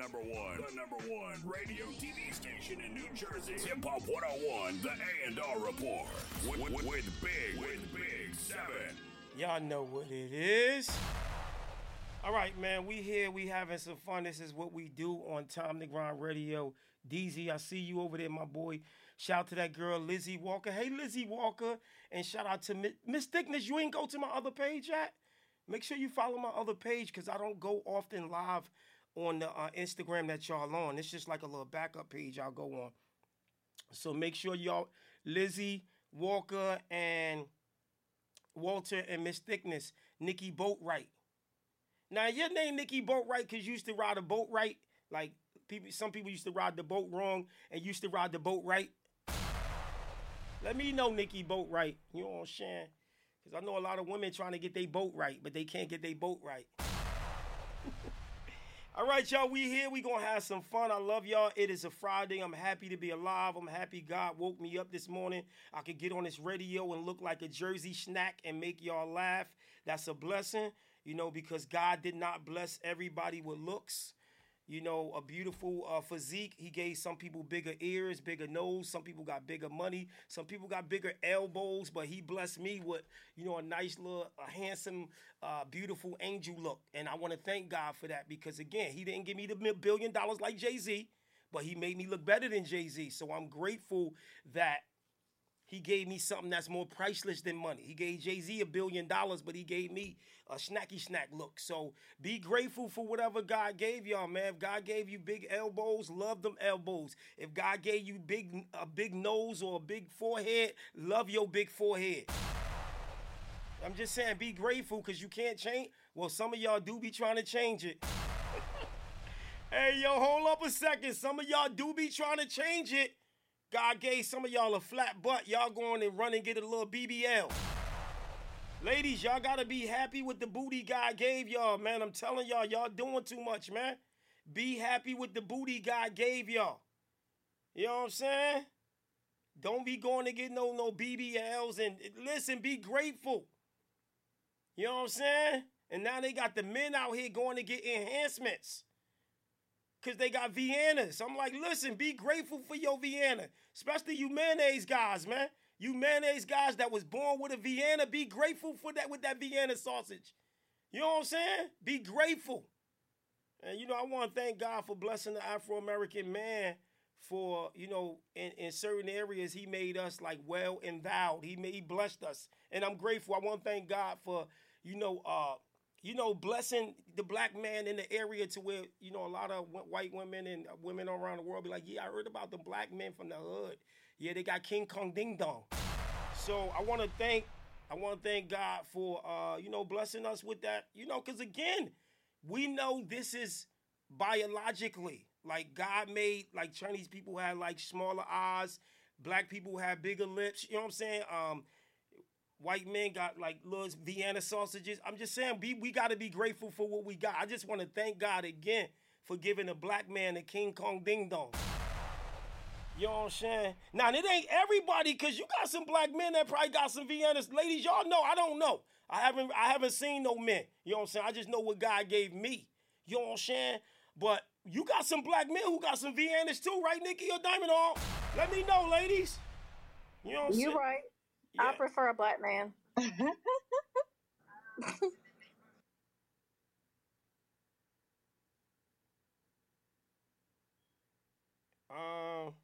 Number one, the number one radio TV station in New Jersey. Hip Hop 101, the A and R Report with, with, with Big, with Big Seven. Y'all know what it is. All right, man. We here. We having some fun. This is what we do on Time to Grind Radio. DZ, I see you over there, my boy. Shout out to that girl, Lizzie Walker. Hey, Lizzie Walker. And shout out to Mi- Miss Thickness. You ain't go to my other page yet? Make sure you follow my other page because I don't go often live on the uh, Instagram that y'all on. It's just like a little backup page I'll go on. So make sure y'all, Lizzie Walker and Walter and Miss Thickness, Nikki Boatwright. Now your name Nikki Boatwright because you used to ride a boat right. Like people, some people used to ride the boat wrong and used to ride the boat right. Let me know, Nikki Boatwright. You know what I'm saying? Because I know a lot of women trying to get their boat right, but they can't get their boat right. All right, y'all, we here. We gonna have some fun. I love y'all. It is a Friday. I'm happy to be alive. I'm happy God woke me up this morning. I could get on this radio and look like a Jersey snack and make y'all laugh. That's a blessing, you know, because God did not bless everybody with looks. You know, a beautiful uh, physique. He gave some people bigger ears, bigger nose. Some people got bigger money. Some people got bigger elbows. But he blessed me with, you know, a nice little, a handsome, uh, beautiful angel look. And I want to thank God for that because again, he didn't give me the billion dollars like Jay Z, but he made me look better than Jay Z. So I'm grateful that he gave me something that's more priceless than money. He gave Jay Z a billion dollars, but he gave me a snacky snack look. So be grateful for whatever God gave y'all, man. If God gave you big elbows, love them elbows. If God gave you big a big nose or a big forehead, love your big forehead. I'm just saying, be grateful because you can't change. Well, some of y'all do be trying to change it. hey, yo, hold up a second. Some of y'all do be trying to change it. God gave some of y'all a flat butt. Y'all going and run and get a little BBL. Ladies, y'all gotta be happy with the booty God gave y'all, man. I'm telling y'all, y'all doing too much, man. Be happy with the booty God gave y'all. You know what I'm saying? Don't be going to get no no BBLs and listen, be grateful. You know what I'm saying? And now they got the men out here going to get enhancements. Cause they got Viennas. I'm like, listen, be grateful for your Vienna. Especially you mayonnaise guys, man. You mayonnaise guys that was born with a Vienna, be grateful for that with that Vienna sausage. You know what I'm saying? Be grateful. And you know, I want to thank God for blessing the Afro-American man for, you know, in, in certain areas, he made us like well endowed. He made he blessed us. And I'm grateful. I want to thank God for, you know, uh, you know, blessing the black man in the area to where, you know, a lot of white women and uh, women around the world be like, yeah, I heard about the black men from the hood. Yeah, they got King Kong Ding Dong. So I want to thank I want to thank God for uh, you know blessing us with that. You know, because again, we know this is biologically like God made like Chinese people had like smaller eyes, black people had bigger lips. You know what I'm saying? Um, white men got like little Vienna sausages. I'm just saying we we got to be grateful for what we got. I just want to thank God again for giving a black man a King Kong ding dong. You know what I'm saying? Now it ain't everybody, cause you got some black men that probably got some Viennas. Ladies, y'all know. I don't know. I haven't I haven't seen no men. You know what I'm saying? I just know what God gave me. You know what I'm saying? But you got some black men who got some Viennas too, right, Nikki or Diamond All? Let me know, ladies. You know what I'm You saying? right. I prefer a black man. Um.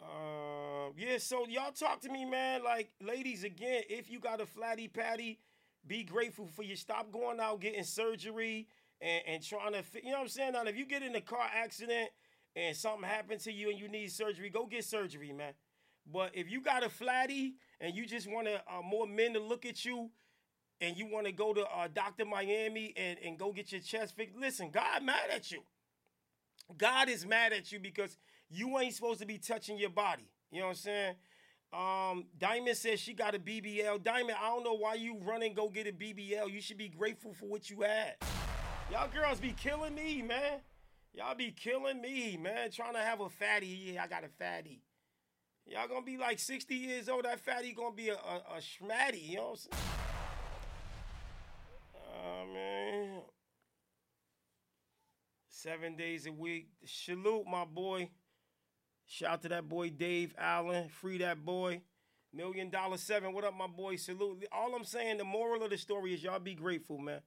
Um. Yeah. So y'all talk to me, man. Like, ladies, again, if you got a flatty patty, be grateful for you. Stop going out getting surgery and, and trying to. fi- You know what I'm saying? Now, if you get in a car accident and something happened to you and you need surgery, go get surgery, man. But if you got a flatty and you just want to, uh, more men to look at you and you want to go to uh, Dr. Miami and, and go get your chest fixed, listen, God mad at you. God is mad at you because you ain't supposed to be touching your body. You know what I'm saying? Um, Diamond says she got a BBL. Diamond, I don't know why you run and go get a BBL. You should be grateful for what you had. Y'all girls be killing me, man. Y'all be killing me, man. Trying to have a fatty. Yeah, I got a fatty. Y'all gonna be like 60 years old. That fatty gonna be a, a, a schmatty. You know what I'm saying? Oh, man. Seven days a week. Salute, my boy. Shout out to that boy Dave Allen. Free that boy. Million dollar seven. What up, my boy? Salute. All I'm saying, the moral of the story is y'all be grateful, man.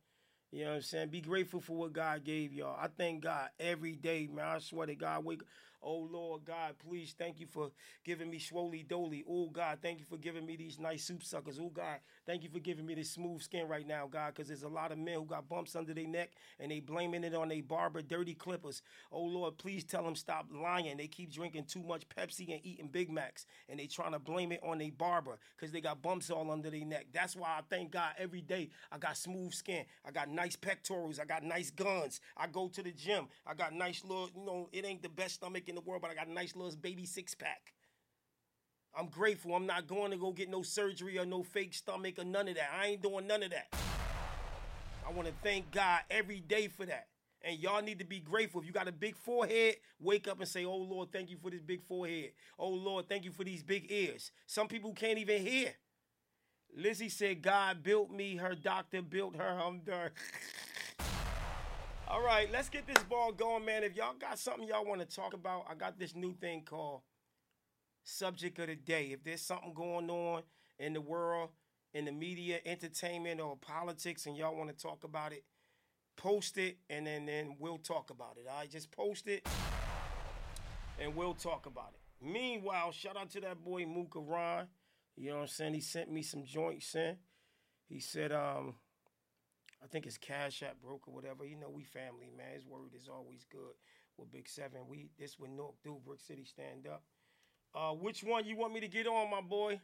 You know what I'm saying? Be grateful for what God gave y'all. I thank God every day, man. I swear to God, wake Oh Lord God, please thank you for giving me Swoley Dolly. Oh God, thank you for giving me these nice soup suckers. Oh God, thank you for giving me this smooth skin right now, God, because there's a lot of men who got bumps under their neck and they blaming it on their barber dirty clippers. Oh Lord, please tell them stop lying. They keep drinking too much Pepsi and eating Big Macs and they trying to blame it on their barber because they got bumps all under their neck. That's why I thank God every day I got smooth skin. I got nice pectorals. I got nice guns. I go to the gym. I got nice little, you know, it ain't the best stomach in the world, but I got a nice little baby six pack. I'm grateful. I'm not going to go get no surgery or no fake stomach or none of that. I ain't doing none of that. I want to thank God every day for that. And y'all need to be grateful. If you got a big forehead, wake up and say, Oh Lord, thank you for this big forehead. Oh Lord, thank you for these big ears. Some people can't even hear. Lizzie said, God built me, her doctor built her. I'm done. All right, let's get this ball going, man. If y'all got something y'all want to talk about, I got this new thing called Subject of the Day. If there's something going on in the world, in the media, entertainment, or politics, and y'all want to talk about it, post it, and then, then we'll talk about it. Right, just post it, and we'll talk about it. Meanwhile, shout out to that boy Mooka Ron. You know what I'm saying? He sent me some joints in. He said, um, I think it's Cash App broke or whatever. You know, we family, man. His word is always good with Big Seven. We this with North do Brick City stand up. Uh, which one you want me to get on, my boy?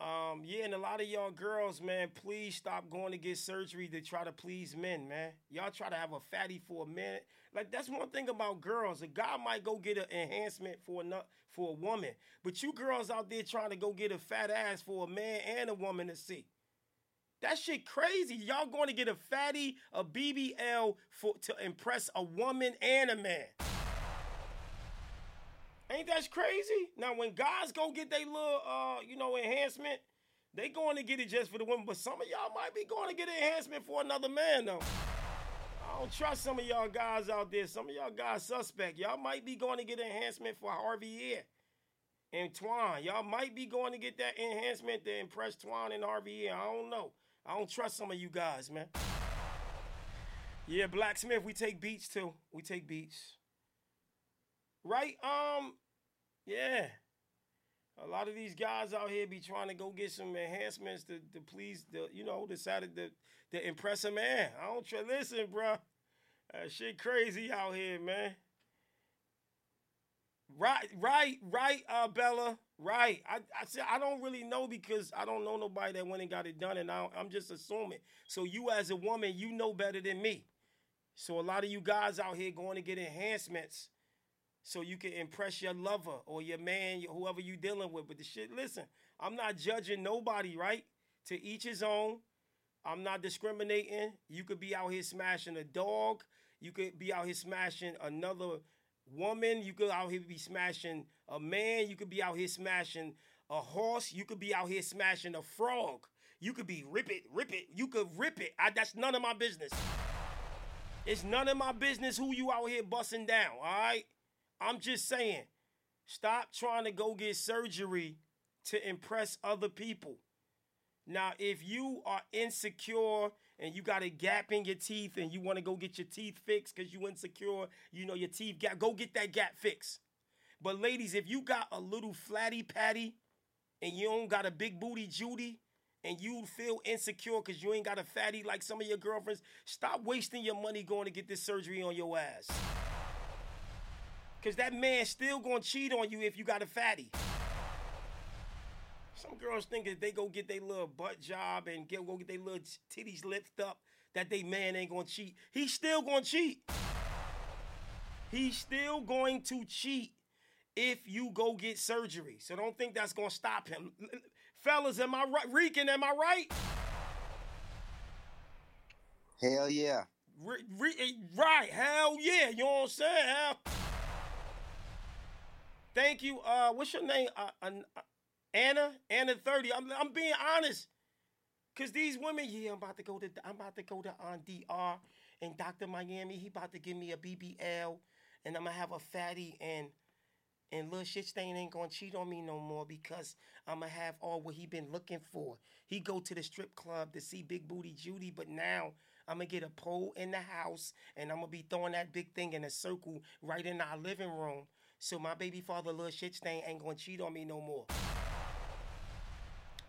Um, yeah, and a lot of y'all girls, man, please stop going to get surgery to try to please men, man. Y'all try to have a fatty for a minute. Like that's one thing about girls. A guy might go get an enhancement for a for a woman, but you girls out there trying to go get a fat ass for a man and a woman to see. That shit crazy. Y'all going to get a fatty, a BBL for to impress a woman and a man. Ain't that crazy? Now when guys go get their little uh, you know, enhancement, they going to get it just for the women, but some of y'all might be going to get an enhancement for another man though. I don't trust some of y'all guys out there. Some of y'all guys suspect. Y'all might be going to get enhancement for Harvey Ear and Twan. Y'all might be going to get that enhancement to impress Twan and Harvey Ear. I don't know. I don't trust some of you guys, man. Yeah, Blacksmith, we take beats too. We take beats. Right? Um, yeah. A lot of these guys out here be trying to go get some enhancements to, to please the, you know, decided to, to impress a man. I don't try. Listen, bro. That shit crazy out here, man. Right, right, right, uh, Bella. Right. I I said I don't really know because I don't know nobody that went and got it done, and I, I'm just assuming. So you as a woman, you know better than me. So a lot of you guys out here going to get enhancements so you can impress your lover or your man, whoever you dealing with. But the shit, listen, I'm not judging nobody, right? To each his own. I'm not discriminating. You could be out here smashing a dog. You could be out here smashing another woman. You could out here be smashing a man. You could be out here smashing a horse. You could be out here smashing a frog. You could be rip it, rip it. You could rip it. I, that's none of my business. It's none of my business who you out here busting down, all right? I'm just saying, stop trying to go get surgery to impress other people. Now, if you are insecure and you got a gap in your teeth and you want to go get your teeth fixed because you insecure, you know your teeth gap, go get that gap fixed. But ladies, if you got a little flatty patty and you don't got a big booty Judy and you feel insecure because you ain't got a fatty like some of your girlfriends, stop wasting your money going to get this surgery on your ass. Cause that man still gonna cheat on you if you got a fatty. Some girls think that they go get their little butt job and get, go get their little titties lifted up, that they man ain't gonna cheat. He's still gonna cheat. He's still going to cheat if you go get surgery. So don't think that's gonna stop him. Fellas, am I right? Reekin, am I right? Hell yeah. Re- re- right, hell yeah. You know what I'm saying? Hell. Thank you. Uh, what's your name? Uh, uh, Anna, Anna 30. I'm, I'm being honest. Cause these women, yeah, I'm about to go to I'm about to go to on DR and Dr. Miami. He about to give me a BBL and I'm gonna have a fatty and and little shit stain ain't gonna cheat on me no more because I'm gonna have all what he been looking for. He go to the strip club to see Big Booty Judy, but now I'm gonna get a pole in the house and I'm gonna be throwing that big thing in a circle right in our living room. So my baby father, little shit stain, ain't gonna cheat on me no more.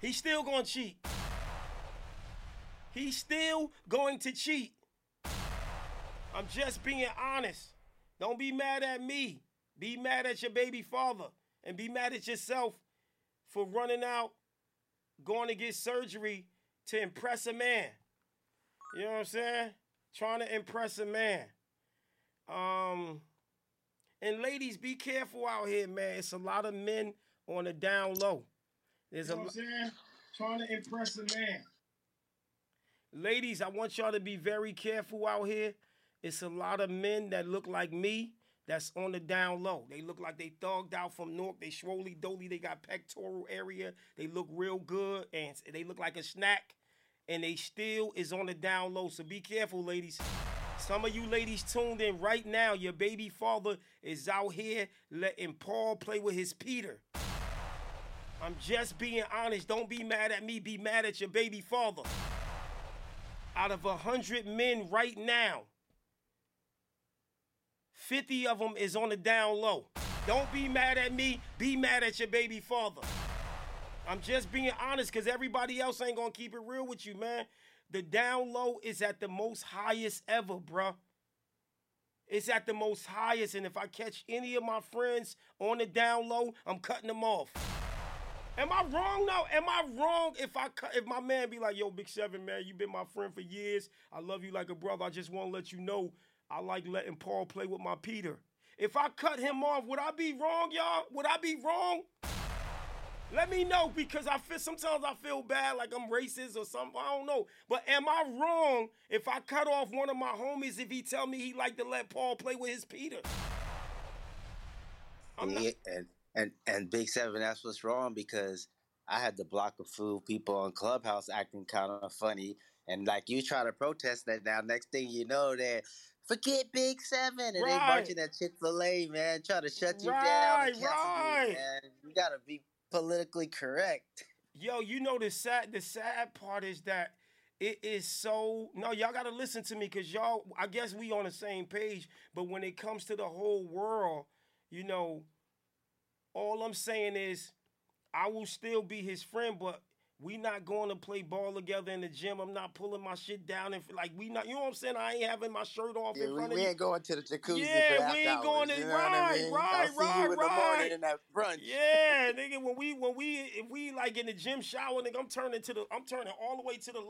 He's still gonna cheat. He's still going to cheat. I'm just being honest. Don't be mad at me. Be mad at your baby father and be mad at yourself for running out, going to get surgery to impress a man. You know what I'm saying? Trying to impress a man. Um, and ladies, be careful out here, man. It's a lot of men on the down low. There's You know a what I'm saying? Trying to impress a man. Ladies, I want y'all to be very careful out here. It's a lot of men that look like me that's on the down low. They look like they thugged out from North. They swoley dolly. They got pectoral area. They look real good and they look like a snack. And they still is on the down low. So be careful, ladies. Some of you ladies tuned in right now. Your baby father is out here letting Paul play with his Peter. I'm just being honest. Don't be mad at me. Be mad at your baby father. Out of a hundred men right now, 50 of them is on the down low. Don't be mad at me. Be mad at your baby father. I'm just being honest because everybody else ain't gonna keep it real with you, man. The down low is at the most highest ever, bruh. It's at the most highest, and if I catch any of my friends on the down low, I'm cutting them off. Am I wrong now? Am I wrong if I if my man be like, yo, Big Seven, man, you been my friend for years. I love you like a brother. I just want to let you know I like letting Paul play with my Peter. If I cut him off, would I be wrong, y'all? Would I be wrong? Let me know because I feel sometimes I feel bad like I'm racist or something. I don't know. But am I wrong if I cut off one of my homies if he tell me he like to let Paul play with his Peter? Yeah, and and and Big Seven, that's what's wrong because I had to block a few people on Clubhouse acting kind of funny, and like you try to protest that now. Next thing you know, that forget Big Seven, and they marching at Chick Fil A, man, trying to shut you down, Right, right. you. You gotta be politically correct. Yo, you know the sad the sad part is that it is so no, y'all gotta listen to me because y'all I guess we on the same page, but when it comes to the whole world, you know, all I'm saying is I will still be his friend, but We not going to play ball together in the gym. I'm not pulling my shit down and like we not. You know what I'm saying? I ain't having my shirt off Yeah, in front we of you. We ain't going to the jacuzzi. Yeah, for we ain't after going hours, to you know what I right, mean? right, right, you in the morning right. in that brunch. Yeah, nigga. When we when we if we like in the gym shower, nigga, I'm turning to the I'm turning all the way to the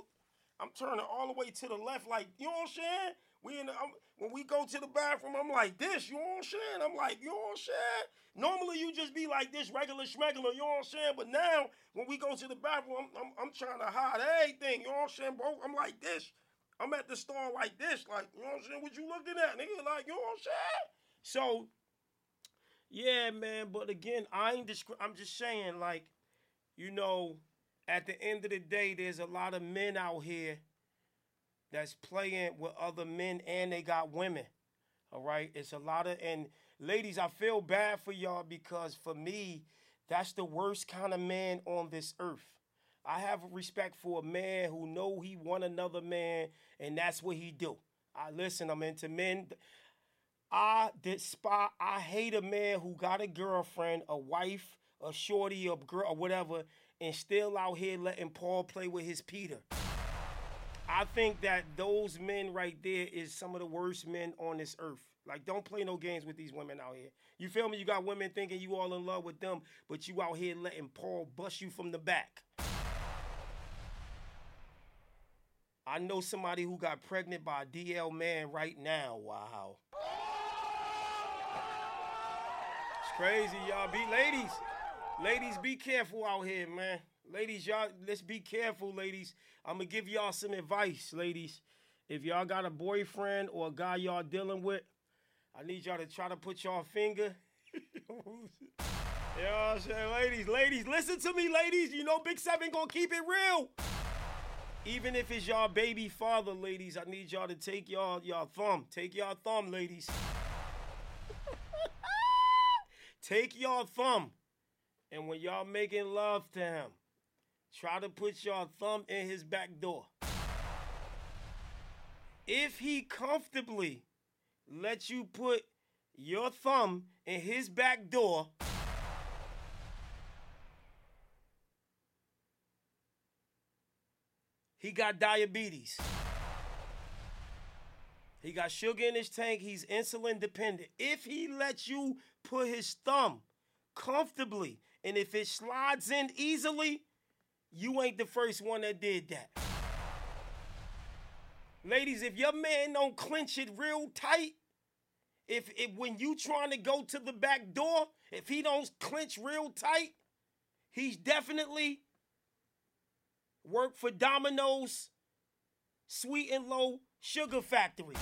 I'm turning all the way to the left, like you know what I'm saying. We in the, I'm, when we go to the bathroom, I'm like this. You know what I'm saying? I'm like you know what I'm saying. Normally you just be like this, regular schmegular. You know what I'm saying? But now when we go to the bathroom, I'm, I'm, I'm trying to hide everything. You know what I'm saying, bro? I'm like this. I'm at the store like this, like you know what I'm saying. What you looking at, nigga? Like you know what I'm saying? So yeah, man. But again, I ain't. I'm just saying, like, you know, at the end of the day, there's a lot of men out here that's playing with other men, and they got women. All right, it's a lot of and ladies. I feel bad for y'all because for me, that's the worst kind of man on this earth. I have respect for a man who know he want another man, and that's what he do. I listen. I'm into men. I despise. I hate a man who got a girlfriend, a wife, a shorty, a girl, or whatever, and still out here letting Paul play with his Peter. I think that those men right there is some of the worst men on this earth. Like, don't play no games with these women out here. You feel me? You got women thinking you all in love with them, but you out here letting Paul bust you from the back. I know somebody who got pregnant by a DL man right now. Wow. It's crazy, y'all. Be ladies. Ladies, be careful out here, man. Ladies, y'all, let's be careful, ladies. I'm gonna give y'all some advice, ladies. If y'all got a boyfriend or a guy y'all dealing with, I need y'all to try to put y'all finger. you I'm saying? Ladies, ladies, listen to me, ladies. You know Big Seven gonna keep it real. Even if it's y'all baby father, ladies, I need y'all to take y'all y'all thumb. Take y'all thumb, ladies. take y'all thumb. And when y'all making love to him, try to put y'all thumb in his back door. If he comfortably lets you put your thumb in his back door, he got diabetes. He got sugar in his tank. He's insulin dependent. If he lets you put his thumb comfortably and if it slides in easily, you ain't the first one that did that. Ladies, if your man don't clench it real tight, if, if when you trying to go to the back door, if he don't clench real tight, he's definitely work for Domino's Sweet and Low Sugar Factory.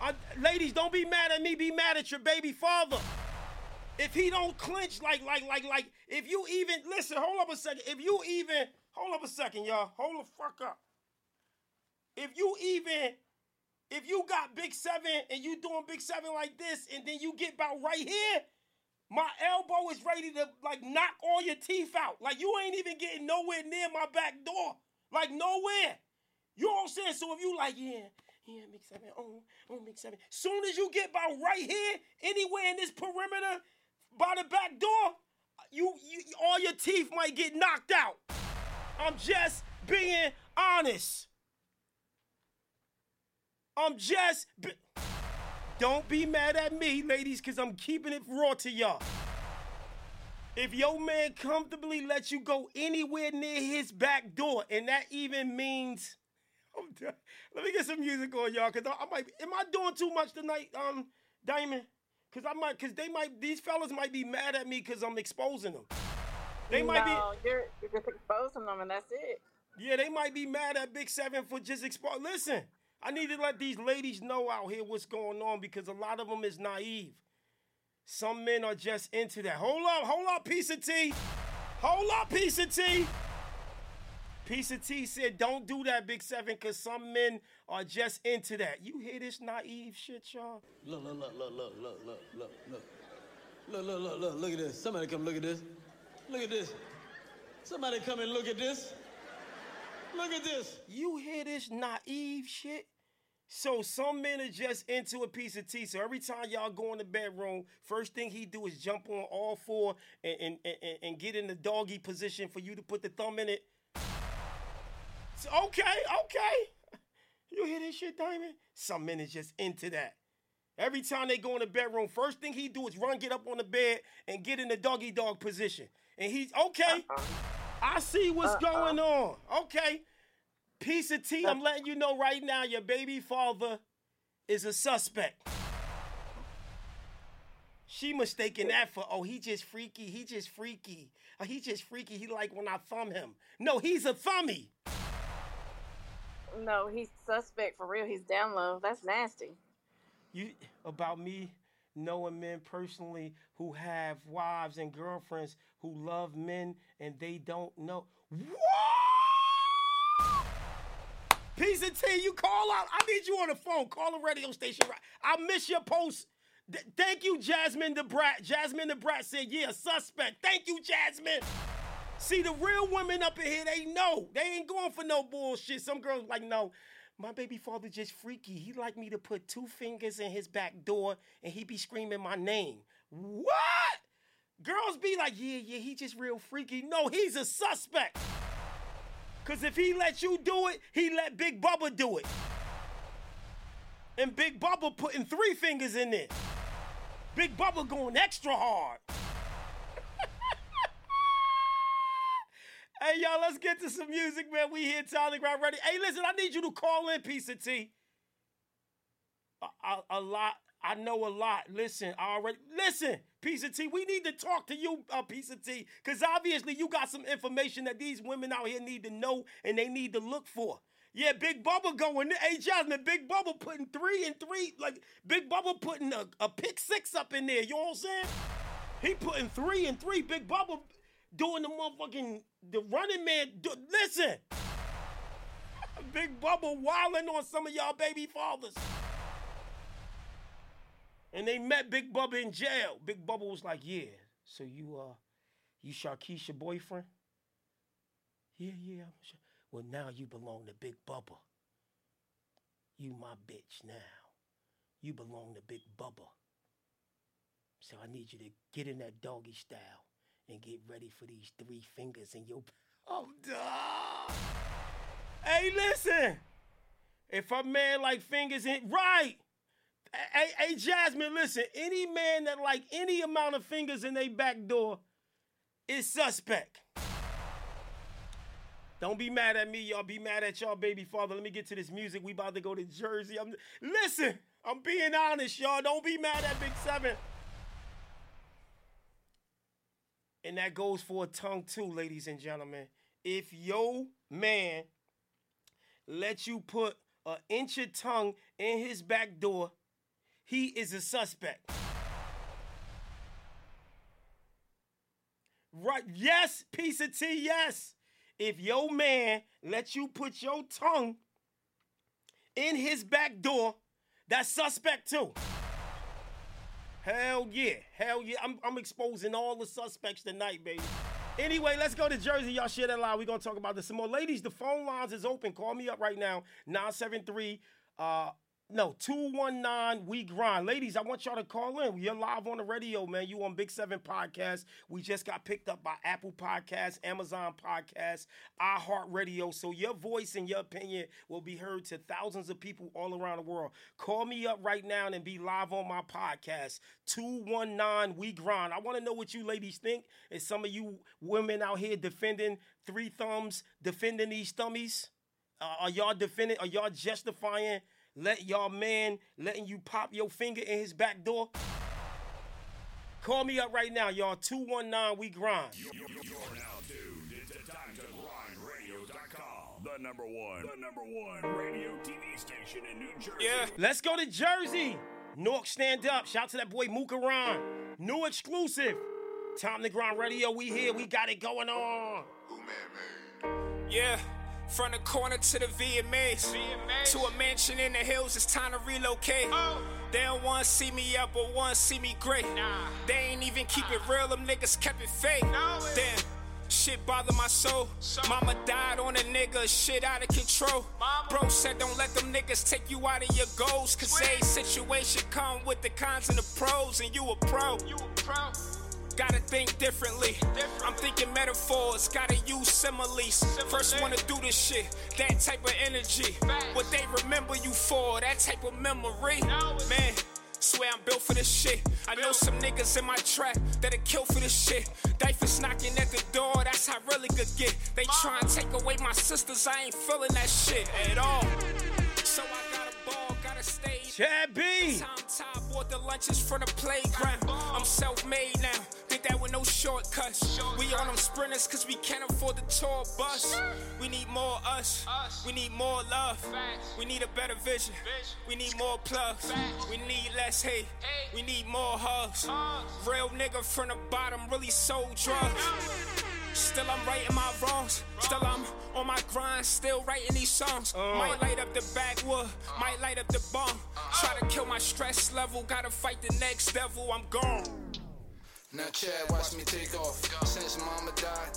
I, ladies, don't be mad at me. Be mad at your baby father. If he don't clinch like like like like if you even listen, hold up a second. If you even hold up a second, y'all. Hold the fuck up. If you even if you got big seven and you doing big seven like this, and then you get about right here, my elbow is ready to like knock all your teeth out. Like you ain't even getting nowhere near my back door. Like nowhere. You know what I'm saying? So if you like, yeah, yeah, big seven, oh, oh, big seven. Soon as you get about right here, anywhere in this perimeter, by the back door, you, you all your teeth might get knocked out. I'm just being honest. I'm just. Be- Don't be mad at me, ladies, because I'm keeping it raw to y'all. If your man comfortably lets you go anywhere near his back door, and that even means. I'm done. Let me get some music on, y'all, because I, I might. Am I doing too much tonight, um, Diamond? Cause I might, cause they might, these fellas might be mad at me because I'm exposing them. They might be. No, you're you're just exposing them, and that's it. Yeah, they might be mad at Big Seven for just expo. Listen, I need to let these ladies know out here what's going on because a lot of them is naive. Some men are just into that. Hold up, hold up, piece of tea. Hold up, piece of tea. Piece of tea said, "Don't do that, Big Seven, because some men are just into that." You hear this naive shit, y'all? Look, look, look, look, look, look, look, look, look. Look, look, look, look, look at this. Somebody come look at this. Look at this. Somebody come and look at this. Look at this. You hear this naive shit? So some men are just into a piece of tea. So every time y'all go in the bedroom, first thing he do is jump on all four and, and, and, and get in the doggy position for you to put the thumb in it. Okay, okay. You hear this shit, Diamond? Some men is just into that. Every time they go in the bedroom, first thing he do is run, get up on the bed, and get in the doggy dog position. And he's okay. I see what's Uh-uh. going on. Okay. Piece of tea, uh-uh. I'm letting you know right now, your baby father is a suspect. She mistaken that for, oh, he just freaky. He just freaky. Oh, he just freaky. He like when I thumb him. No, he's a thummy. No, he's suspect for real. He's down low. That's nasty. You about me knowing men personally who have wives and girlfriends who love men and they don't know. What? Piece of tea, you call out. I need you on the phone. Call a radio station. I miss your post. Th- thank you, Jasmine the Brat. Jasmine the Brat said, yeah, suspect. Thank you, Jasmine. See, the real women up in here, they know. They ain't going for no bullshit. Some girls like, no, my baby father just freaky. He like me to put two fingers in his back door and he be screaming my name. What? Girls be like, yeah, yeah, he just real freaky. No, he's a suspect. Cause if he let you do it, he let Big Bubba do it. And Big Bubba putting three fingers in there. Big Bubba going extra hard. Hey, y'all, let's get to some music, man. We here, Time to Grind Radio. Hey, listen, I need you to call in, piece of tea. A, lot. I know a lot. Listen, I already listen, piece of tea. We need to talk to you, uh, piece of tea, because obviously you got some information that these women out here need to know and they need to look for. Yeah, Big Bubba going. Hey, Jasmine, Big Bubba putting three and three, like Big Bubba putting a, a pick six up in there. You know what I'm saying? He putting three and three. Big Bubba doing the motherfucking the running man. Do, listen, Big Bubba wilding on some of y'all baby fathers. And they met Big Bubba in jail. Big Bubba was like, "Yeah, so you uh, you Sharkeisha your boyfriend? Yeah, yeah. I'm Sha- Well, now you belong to Big Bubba. You my bitch now. You belong to Big Bubba. So I need you to get in that doggy style and get ready for these three fingers in your. Oh, duh. Hey, listen. If a man like fingers in right. Hey, hey, Jasmine, listen. Any man that like any amount of fingers in their back door is suspect. Don't be mad at me, y'all. Be mad at y'all, baby father. Let me get to this music. We about to go to Jersey. I'm listen. I'm being honest, y'all. Don't be mad at Big Seven. And that goes for a tongue too, ladies and gentlemen. If your man let you put an inch of tongue in his back door, he is a suspect. Right? Yes, piece of tea, yes. If your man let you put your tongue in his back door, that's suspect too. Hell yeah. Hell yeah. I'm, I'm exposing all the suspects tonight, baby. Anyway, let's go to Jersey. Y'all share that loud. We're gonna talk about this some more. Ladies, the phone lines is open. Call me up right now. 973 uh no, 219 We Grind. Ladies, I want y'all to call in. You're live on the radio, man. You on Big Seven Podcast. We just got picked up by Apple Podcasts, Amazon Podcasts, iHeartRadio. So your voice and your opinion will be heard to thousands of people all around the world. Call me up right now and be live on my podcast. 219 We Grind. I want to know what you ladies think. And some of you women out here defending three thumbs, defending these thummies. Uh, are y'all defending? Are y'all justifying let y'all man letting you pop your finger in his back door? Call me up right now, y'all. 219 We Grind. You're now tuned into TimeToGrindRadio.com, the number one, the number one radio TV station in New Jersey. Yeah. Let's go to Jersey. Newark, stand up. Shout out to that boy Mooka Ron. New exclusive. Time to Grind Radio. We here. We got it going on. Yeah. From the corner to the VMAs. To a mansion in the hills, it's time to relocate. Oh. They don't wanna see me up or wanna see me great. Nah. They ain't even keep it real, them niggas kept it fake. Damn, shit bother my soul. Mama died on a nigga, shit out of control. Bro said don't let them niggas take you out of your goals. Cause a situation come with the cons and the pros, and you a pro. you a pro. Gotta think differently. I'm thinking metaphors, gotta use similes. First wanna do this shit, that type of energy. What they remember you for, that type of memory. Man. Swear I'm built for this shit. I know some niggas in my trap that'll kill for this shit. Dife is knocking at the door, that's how really could get. They try and take away my sisters, I ain't feeling that shit at all. So I ball, stage. Chad B. Time top, bought the lunches from the playground. I'm self-made now, did that with no shortcuts. We on them sprinters cause we can't afford the tour bus. We need more us, we need more love. We need a better vision, we need more plugs. We need less hate, we need more hugs. Real nigga from the bottom, really sold drugs. Still I'm writing my wrongs. Still I'm on my grind, still writing these songs. Oh. Might light up the backwood, might light up the bomb. Try to kill my stress level, gotta fight the next devil. I'm gone. Now Chad, watch me take off. Since mama died,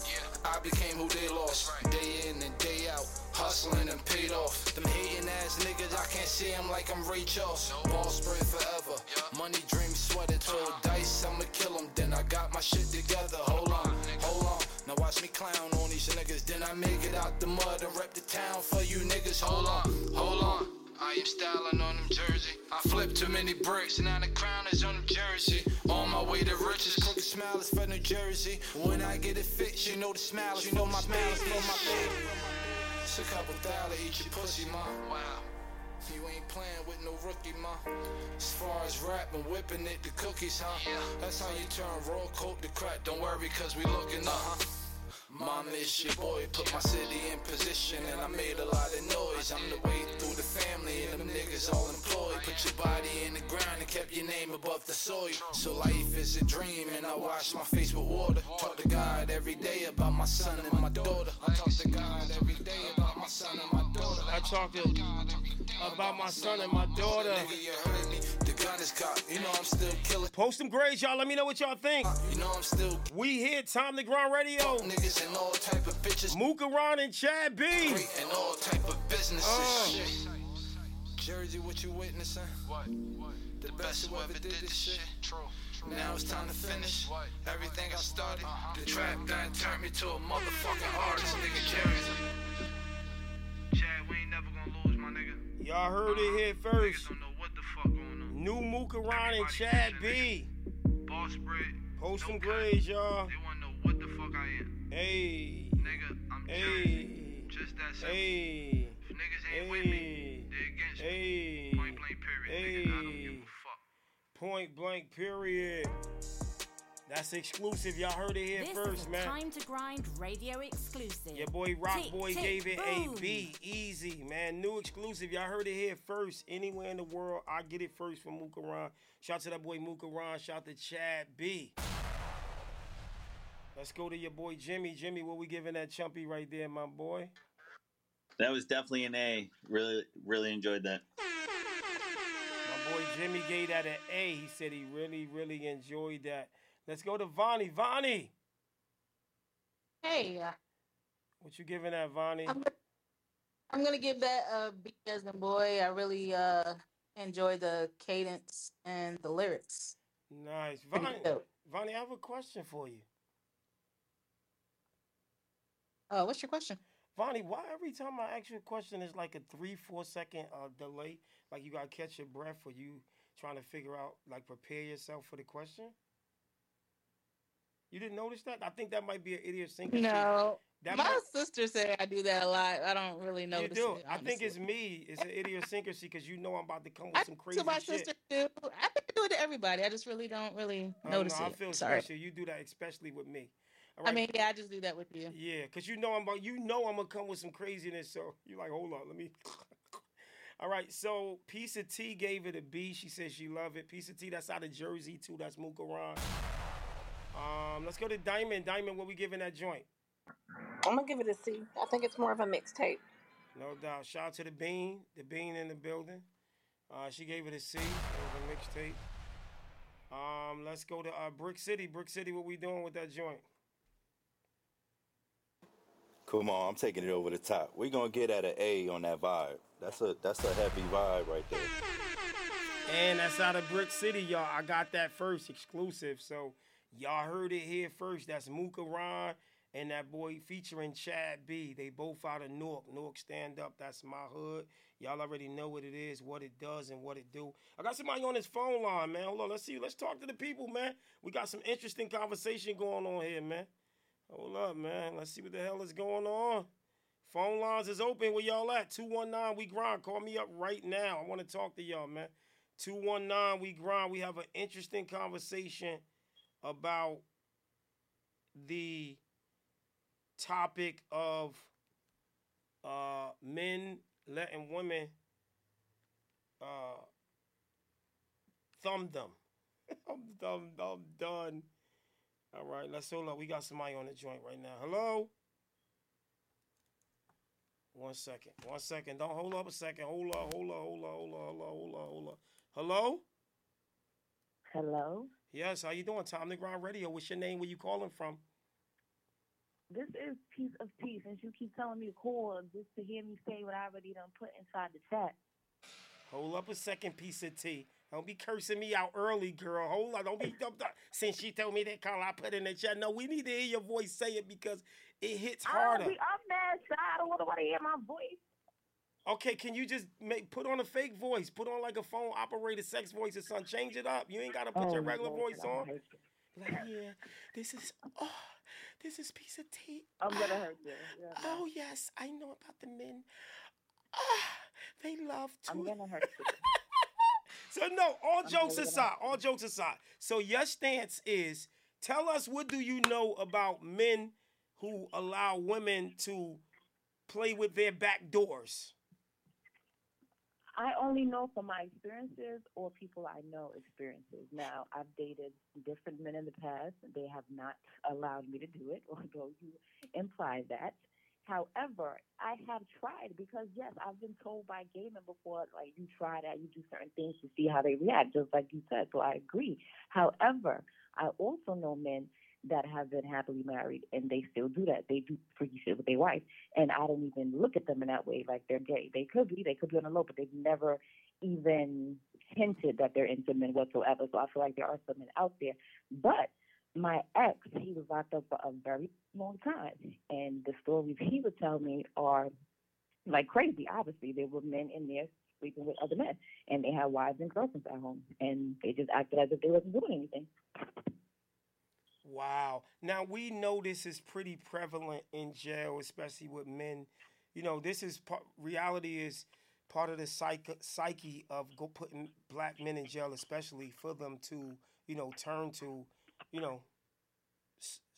I became who they lost. Day in and day out, hustling and paid off. Them hating ass niggas, I can't see them like I'm Ray Charles. Ball spread forever. Money, dream, sweater, told dice, I'ma kill them. Then I got my shit together. Hold on, hold on. Now watch me clown on these niggas. Then I make it out the mud and rep the town for you niggas. Hold on, hold on. I am styling on them jersey. I flipped too many bricks, and now the crown is on them jersey. On my way to riches, crooked smile is for New Jersey. When I get it fixed, you know the smile is for my baby. For my baby. It's a couple thousand eat your pussy, ma. Wow. You ain't playing with no rookie, ma. As far as rapping, whipping it, the cookies, huh? That's how you turn raw coke to crack. Don't worry, cause we looking up, huh? Mom is your boy, put my city in position, and I made a lot of noise. I'm the way through the family, and them niggas all employed. Put your body in the ground and kept your name above the soil. So life is a dream, and I wash my face with water. Talk to God every day about my son and my daughter. I talk to God every day about my son and my daughter. I talk to about my son and my daughter. Nigga, you heard me. The gun is cocked. You know I'm still killing. Post them grades, y'all. Let me know what y'all think. You know I'm still. We here, Time to Grind Radio. Niggas and all type of bitches. Mooka Ron and Chad B. Great and all type of businesses. Uh. Jersey, what you witnessing? What? The best who ever did this shit. True. Now it's time to finish everything I started. The trap done turned me to a motherfucking artist, nigga. Jersey. Chad, we ain't never gonna lose, my nigga. Y'all heard it here first. Don't know what the fuck going on. New Mooka Ron and Chad B. Boss bread. Post some grades, y'all. They wanna know what the fuck I am. Hey. Nigga, I'm Hey. Just that simple. Hey. If niggas ain't with me, they against me. Hey. Point blank period, nigga. I don't give a fuck. Point blank, period. That's exclusive. Y'all heard it here This first, is a man. Time to Grind radio exclusive. Your boy Rock Tick, Boy tick, gave it boom. a B. Easy, man. New exclusive. Y'all heard it here first. Anywhere in the world, I get it first from Mooka Ron. Shout out to that boy Mooka Ron. Shout to Chad B. Let's go to your boy Jimmy. Jimmy, what we giving that chumpy right there, my boy? That was definitely an A. Really, really enjoyed that. My boy Jimmy gave that an A. He said he really, really enjoyed that. Let's go to Vonnie. Vonnie, Hey, uh, what you giving that, Vonnie? I'm, I'm gonna give that a B as in boy. I really uh enjoy the cadence and the lyrics. Nice. Vonnie. Vonnie, I have a question for you. Uh, what's your question? Vonnie, why every time I ask you a question, it's like a three, four second uh, delay? Like you gotta catch your breath or you trying to figure out, like prepare yourself for the question? You didn't notice that? I think that might be an idiosyncrasy. No, That my might- sister said I do that a lot. I don't really notice. It. You do. it. I think it's me. It's an idiosyncrasy because you know I'm about to come with I some crazy to my shit. sister too. I think I do it to everybody. I just really don't really oh, I don't notice know, I feel Sorry. special. You do that especially with me. All I mean, yeah, I just do that with you. Yeah, cause you know I'm about you know I'm gonna come with some craziness. So you're like, hold on, let me. All right, so Piece of T gave it a B. She says she love it. Piece of T, that's out of Jersey too. That's Mooka Ron. Um, let's go to Diamond. Diamond, what we giving that joint? I'm gonna give it a C. I think it's more of a mixtape. No doubt. Shout out to the Bean, the Bean in the building. Uh, she gave it a C. It was a mixtape. Um, let's go to uh, Brick City. Brick City, what we doing with that joint? Come on, I'm taking it over the top. We're gonna get at an A on that vibe. That's a that's a heavy vibe right there. And that's out of Brick City, y'all. I got that first exclusive. So Y'all heard it here first. That's Mooka Ron and that boy featuring Chad B. They both out of Newark. Newark stand up. That's my hood. Y'all already know what it is, what it does, and what it do. I got somebody on this phone line, man. Hold on, let's see. Let's talk to the people, man. We got some interesting conversation going on here, man. Hold up, man. Let's see what the hell is going on. Phone lines is open. Where y'all at? 219 We Grind. Call me up right now. I want to talk to y'all, man. 219 We Grind. We have an interesting conversation about the topic of uh, men letting women uh, thumb them. I'm, I'm, I'm done. All right, let's hold up. We got somebody on the joint right now. Hello? One second. One second. Don't hold up a second. Hold up, hold up, hold up, hold up, hold up, hold up, hold up. Hello? Hello? Yes, how you doing? Time to Grind Radio. What's your name? Where you calling from? This is Piece of Tea. Since you keep telling me to call just to hear me say what I already done put inside the chat. Hold up a second, piece of tea. Don't be cursing me out early, girl. Hold on. Don't be. Don't, don't- since she told me that call, I put in the chat. No, we need to hear your voice say it because it hits oh, harder. Oh, we up there, so I don't want to hear my voice. Okay, can you just make put on a fake voice? Put on like a phone operated sex voice or something. Change it up. You ain't gotta put Oh, your regular voice on. Like, yeah, this is oh, this is piece of tea. I'm gonna Ah, hurt you. Yeah, no. Oh yes, I know about the men. Ah, they love to. I'm gonna hurt you. So no, all I'm jokes aside, all jokes aside. So your stance is tell us what do you know about men who allow women to play with their back doors? I only know from my experiences or people I know experiences. Now, I've dated different men in the past. They have not allowed me to do it, although you imply that. However, I have tried because, yes, I've been told by gay men before, like, you try that, you do certain things to see how they react, just like you said. So I agree. However, I also know men that have been happily married and they still do that. They do freaky shit with their wife. And I don't even look at them in that way like they're gay. They could be, they could be on the low, but they've never even hinted that they're into men whatsoever. So I feel like there are some men out there. But my ex, he was locked up for a very long time. And the stories he would tell me are like crazy, obviously. There were men in there sleeping with other men. And they had wives and girlfriends at home. And they just acted as if they wasn't doing anything. Wow. Now we know this is pretty prevalent in jail, especially with men. You know, this is part, reality is part of the psyche, psyche of go putting black men in jail, especially for them to, you know, turn to, you know,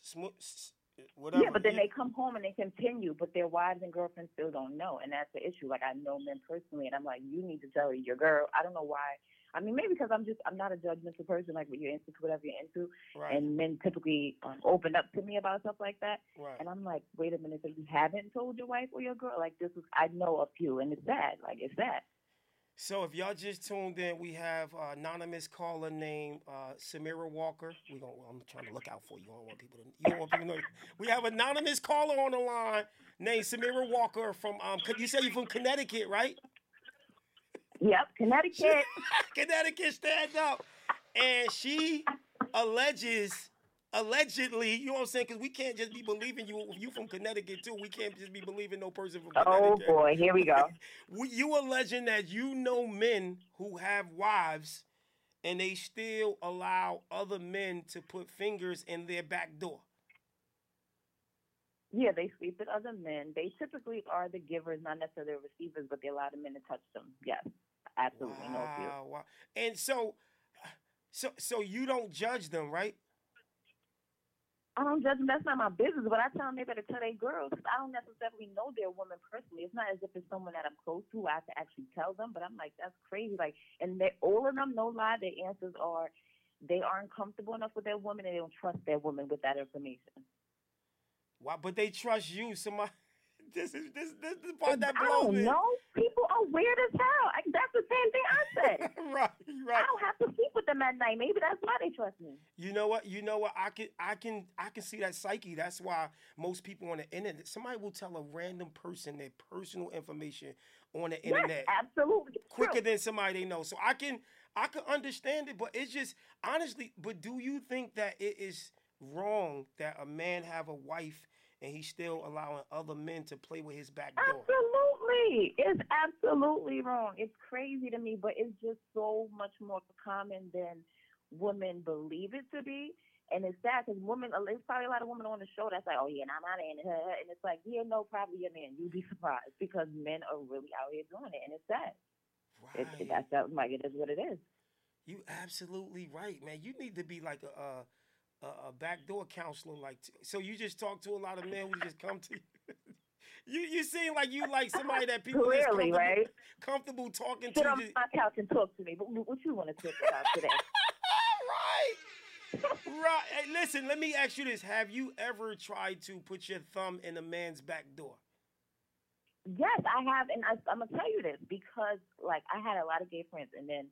sm- s- whatever. Yeah, but then they come home and they continue, but their wives and girlfriends still don't know, and that's the issue. Like I know men personally, and I'm like, you need to tell your girl. I don't know why. I mean, maybe because I'm just I'm not a judgmental person. Like what you're into whatever you're into, Right. and men typically um, open up to me about stuff like that. Right. And I'm like, wait a minute, so you haven't told your wife or your girl? Like this is I know a few, and it's sad. Like it's that. So if y'all just tuned in, we have uh, anonymous caller named uh, Samira Walker. We gonna, I'm trying to look out for you. I don't want people to. You don't want people to know. We have anonymous caller on the line named Samira Walker from. Um, you say you're from Connecticut, right? Yep, Connecticut. Connecticut, stand up. And she alleges, allegedly, you know what I'm saying? Because we can't just be believing you. You from Connecticut too. We can't just be believing no person from oh, Connecticut. Oh boy, here we go. You alleging that you know men who have wives and they still allow other men to put fingers in their back door. Yeah, they sleep with other men. They typically are the givers, not necessarily the receivers, but they allow the men to touch them. Yes, absolutely, no fear. Wow, wow. And so, so, so you don't judge them, right? I don't judge them. That's not my business. But I tell them they better tell their girls. I don't necessarily know their woman personally. It's not as if it's someone that I'm close to. I have to actually tell them. But I'm like, that's crazy. Like, and they all of them, no lie, their answers are they aren't comfortable enough with their woman and they don't trust their woman with that information. Why? But they trust you. Somebody. This is this this is the part that I blows don't me. know. People are weird as hell. That's the same thing I said. right, right. I don't have to sleep with them. at night. Maybe that's why they trust me. You know what? You know what? I can I can I can see that psyche. That's why most people on the internet, somebody will tell a random person their personal information on the Yes, internet absolutely. quicker than somebody they know. So I can I can understand it, but it's just honestly. But do you think that it is wrong that a man have a wife and he's still allowing other men to play with his back door? Absolutely. It's absolutely wrong. It's crazy to me, but it's just so much more common than women believe it to be. And it's sad because women, there's probably a lot of women on the show that's like, oh, yeah, nah, my man. uh, And it's like, yeah, no, probably your man. You'd be surprised because men are really out here doing it. And it's sad. It, it, that's that, like, it is what it is. You absolutely right, man. You need to be like a a, a, a backdoor counselor, like t- so. You just talk to a lot of men who just come to you. You you seem like you like somebody that people Clearly, comfortable, right? comfortable talking Sit to. on Just- my couch and talk to me. But what you want to talk about today? right. Hey, listen, let me ask you this: Have you ever tried to put your thumb in a man's back door? Yes, I have, and I, I'm gonna tell you this because, like, I had a lot of gay friends, and then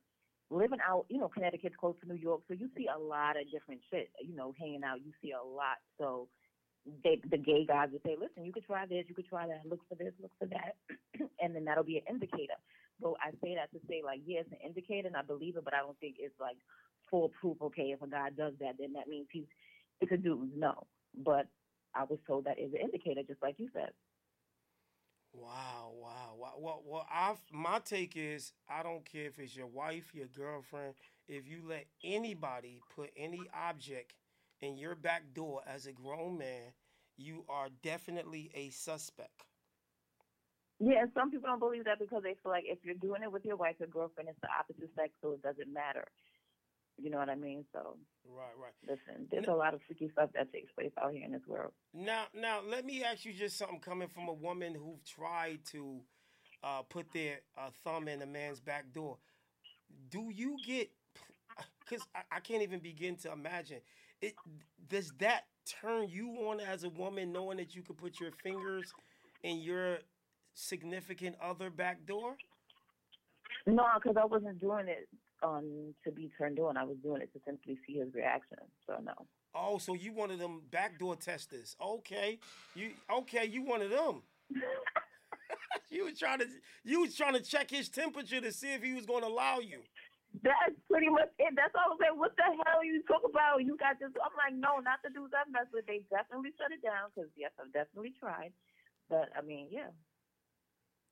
living out, you know, Connecticut's close to New York, so you see a lot of different shit. You know, hanging out, you see a lot. So they, the gay guys would say, "Listen, you could try this, you could try that. Look for this, look for that," and then that'll be an indicator. But I say that to say, like, yeah, it's an indicator, and I believe it, but I don't think it's like foolproof. Okay, if a guy does that, then that means he's it's a dude. No, but I was told that is an indicator, just like you said. Wow, wow, wow. Well, well, I my take is I don't care if it's your wife, your girlfriend. If you let anybody put any object in your back door as a grown man, you are definitely a suspect. Yeah, some people don't believe that because they feel like if you're doing it with your wife or girlfriend, it's the opposite sex, so it doesn't matter. You know what I mean? So Right, right. listen, there's a lot of freaky stuff that takes place out here in this world. Now, now, let me ask you just something coming from a woman who tried to uh, put their uh, thumb in a man's back door. Do you get? Because I, I can't even begin to imagine. It does that turn you on as a woman, knowing that you could put your fingers in your significant other back door? No, because I wasn't doing it um to be turned on. I was doing it to simply see his reaction. So no. Oh, so you one of them backdoor testers? Okay, you okay? You one of them? you was trying to you was trying to check his temperature to see if he was going to allow you. That's pretty much it. That's all I was like, what the hell are you talk about? You got this. I'm like, no, not the dudes I've messed with. They definitely shut it down because, yes, I've definitely tried. But, I mean, yeah.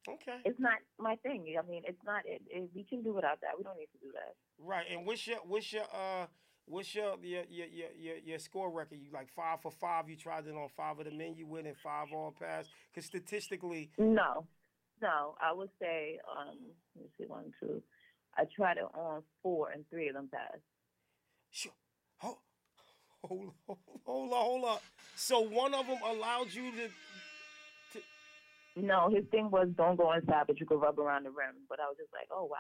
Okay. It's not my thing. I mean, it's not, it, it, we can do without that. We don't need to do that. Right, and what's your what's your uh what's your your your your, your, score record? You like five for five. You tried it on five of the men you win and five all pass. Because statistically, No, no. I would say, um, let me see, one, two. I tried it on four and three of them passed. Sure. Hold, hold, hold, hold on, hold on. So one of them allowed you to. No, his thing was don't go inside, but you could rub around the rim. But I was just like, oh, wow.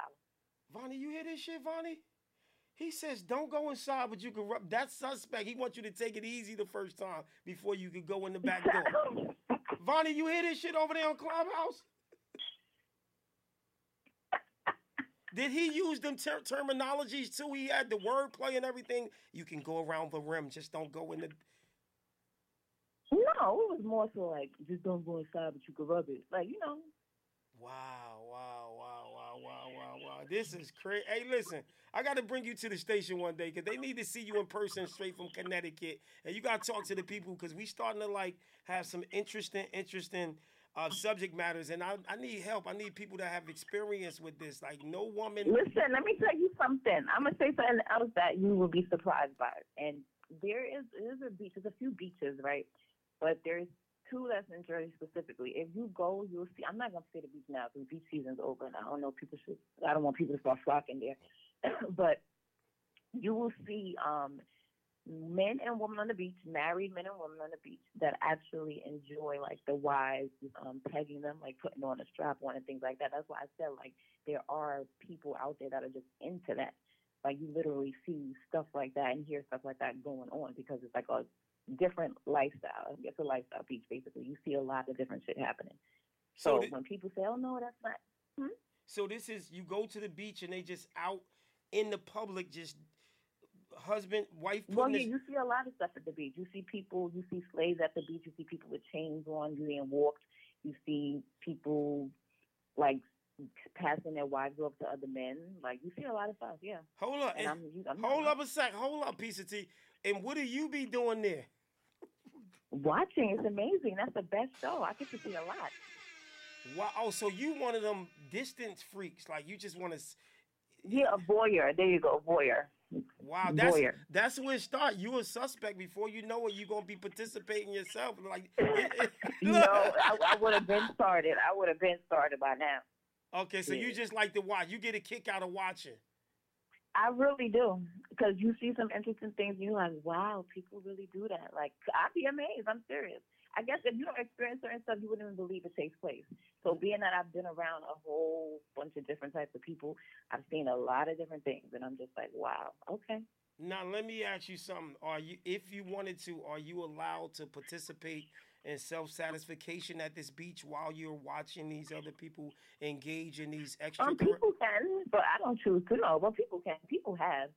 Vonnie, you hear this shit, Vonnie? He says, don't go inside, but you can rub. That's suspect. He wants you to take it easy the first time before you can go in the back door. Vonnie, you hear this shit over there on Clubhouse? Did he use them ter- terminologies too? He had the wordplay and everything. You can go around the rim, just don't go in the. No, it was more so like, just don't go inside, but you could rub it. Like, you know. Wow, wow, wow, wow, wow, wow, wow. This is crazy. Hey, listen, I got to bring you to the station one day because they need to see you in person straight from Connecticut. And you got to talk to the people because we starting to like have some interesting, interesting uh, subject matters. And I, I need help. I need people that have experience with this. Like, no woman. Listen, let me tell you something. I'm gonna say something else that you will be surprised by. And there is there's a beach. There's a few beaches, right? But there's two in Jersey specifically. If you go, you'll see. I'm not gonna say the beach now because beach season's over, and I don't know people should. I don't want people to start flocking there. but you will see um men and women on the beach, married men and women on the beach that actually enjoy like the wives um, pegging them, like putting on a strap on and things like that. That's why I said like there are people out there that are just into that. Like you literally see stuff like that and hear stuff like that going on because it's like a different lifestyle. It's a lifestyle beach basically. You see a lot of different shit happening. So So, the- when people say, "Oh no, that's not," hmm? So this is you go to the beach and they just out in the public just husband, wife Well, yeah, this- you see a lot of stuff at the beach. You see people, you see slaves at the beach. You see people with chains on, you being walked. You see people like passing their wives off to other men. Like you see a lot of stuff. Yeah. Hold up, And and- I'm, I'm hold up a sec, hold up, piece of tea. And what do you be doing there? Watching, it's amazing. That's the best show. I get to see a lot. Wow. Oh, so you one of them distance freaks? Like you just want to? Yeah, a voyeur. There you go, voyeur. Wow, that's voyeur. that's where it start. You a suspect before you know it. You gonna be participating yourself. Like, You know, I, I would have been started. I would have been started by now. okay, so you just like to watch. You get a kick out of watching. I really do, because you see some interesting things. And you're like, wow, people really do that. Like, I'd be amazed. I'm serious. I guess if you don't experience certain stuff, you wouldn't even believe it takes place. So, being that I've been around a whole bunch of different types of people, I've seen a lot of different things, and I'm just like, wow, okay. Now let me ask you something. Are you, if you wanted to, are you allowed to participate in self satisfaction at this beach while you're watching these other people engage in these extra? Um, people can, but I don't choose to know. But people can. People have.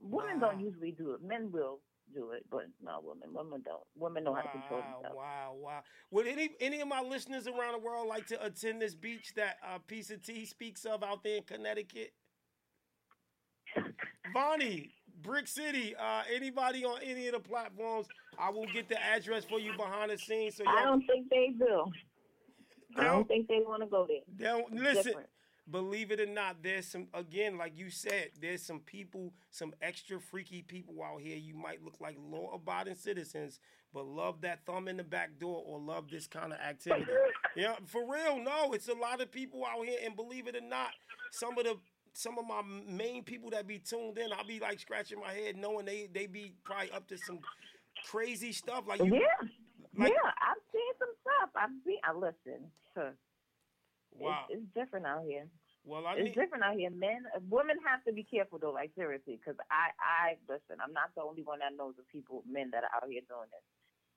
Women Wow. don't usually do it. Men will do it, but not women. Women don't. Women know how to control Wow, themselves. wow, wow. Would any any of my listeners around the world like to attend this beach that uh, Piece of Tea speaks of out there in Connecticut? Vonnie, Brick City, uh, anybody on any of the platforms, I will get the address for you behind the scenes. So I don't think they do. I don't don't- think they want to go there. They don't listen. different. Believe it or not, there's some again, like you said, there's some people, some extra freaky people out here. You might look like law-abiding citizens, but love that thumb in the back door or love this kind of activity. yeah, for real. No, it's a lot of people out here, and believe it or not, some of the some of my main people that be tuned in, I'll be like scratching my head, knowing they they be probably up to some crazy stuff. Like you, yeah, like- yeah. I've seen some stuff. I've seen. I listen. Huh. Wow. It's, it's different out here. Well, I it's need- different out here. Men, women have to be careful though. Like seriously, because I, I listen. I'm not the only one that knows of people, men that are out here doing this.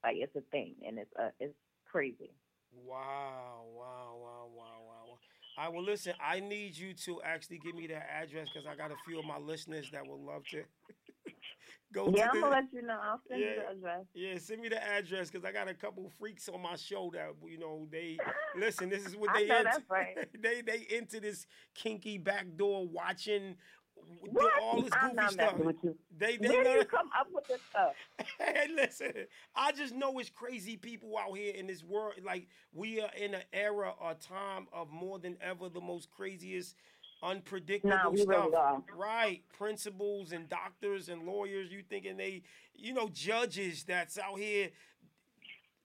Like it's a thing, and it's uh, it's crazy. Wow, wow, wow, wow, wow. wow. I will listen. I need you to actually give me that address because I got a few of my listeners that would love to go. yeah, to I'm the, gonna let you know. I'll send you Yeah. the address. Yeah, send me the address because I got a couple freaks on my show that you know they listen. This is what they into. right. they they into this kinky backdoor watching What? all this goofy stuff. you. They they Where you come up with this stuff? hey, listen, I just know it's crazy people out here in this world. Like we are in an era or time of more than ever the most craziest, unpredictable Nah, stuff. really. Right, principals and doctors and lawyers. You thinking they, you know, judges that's out here.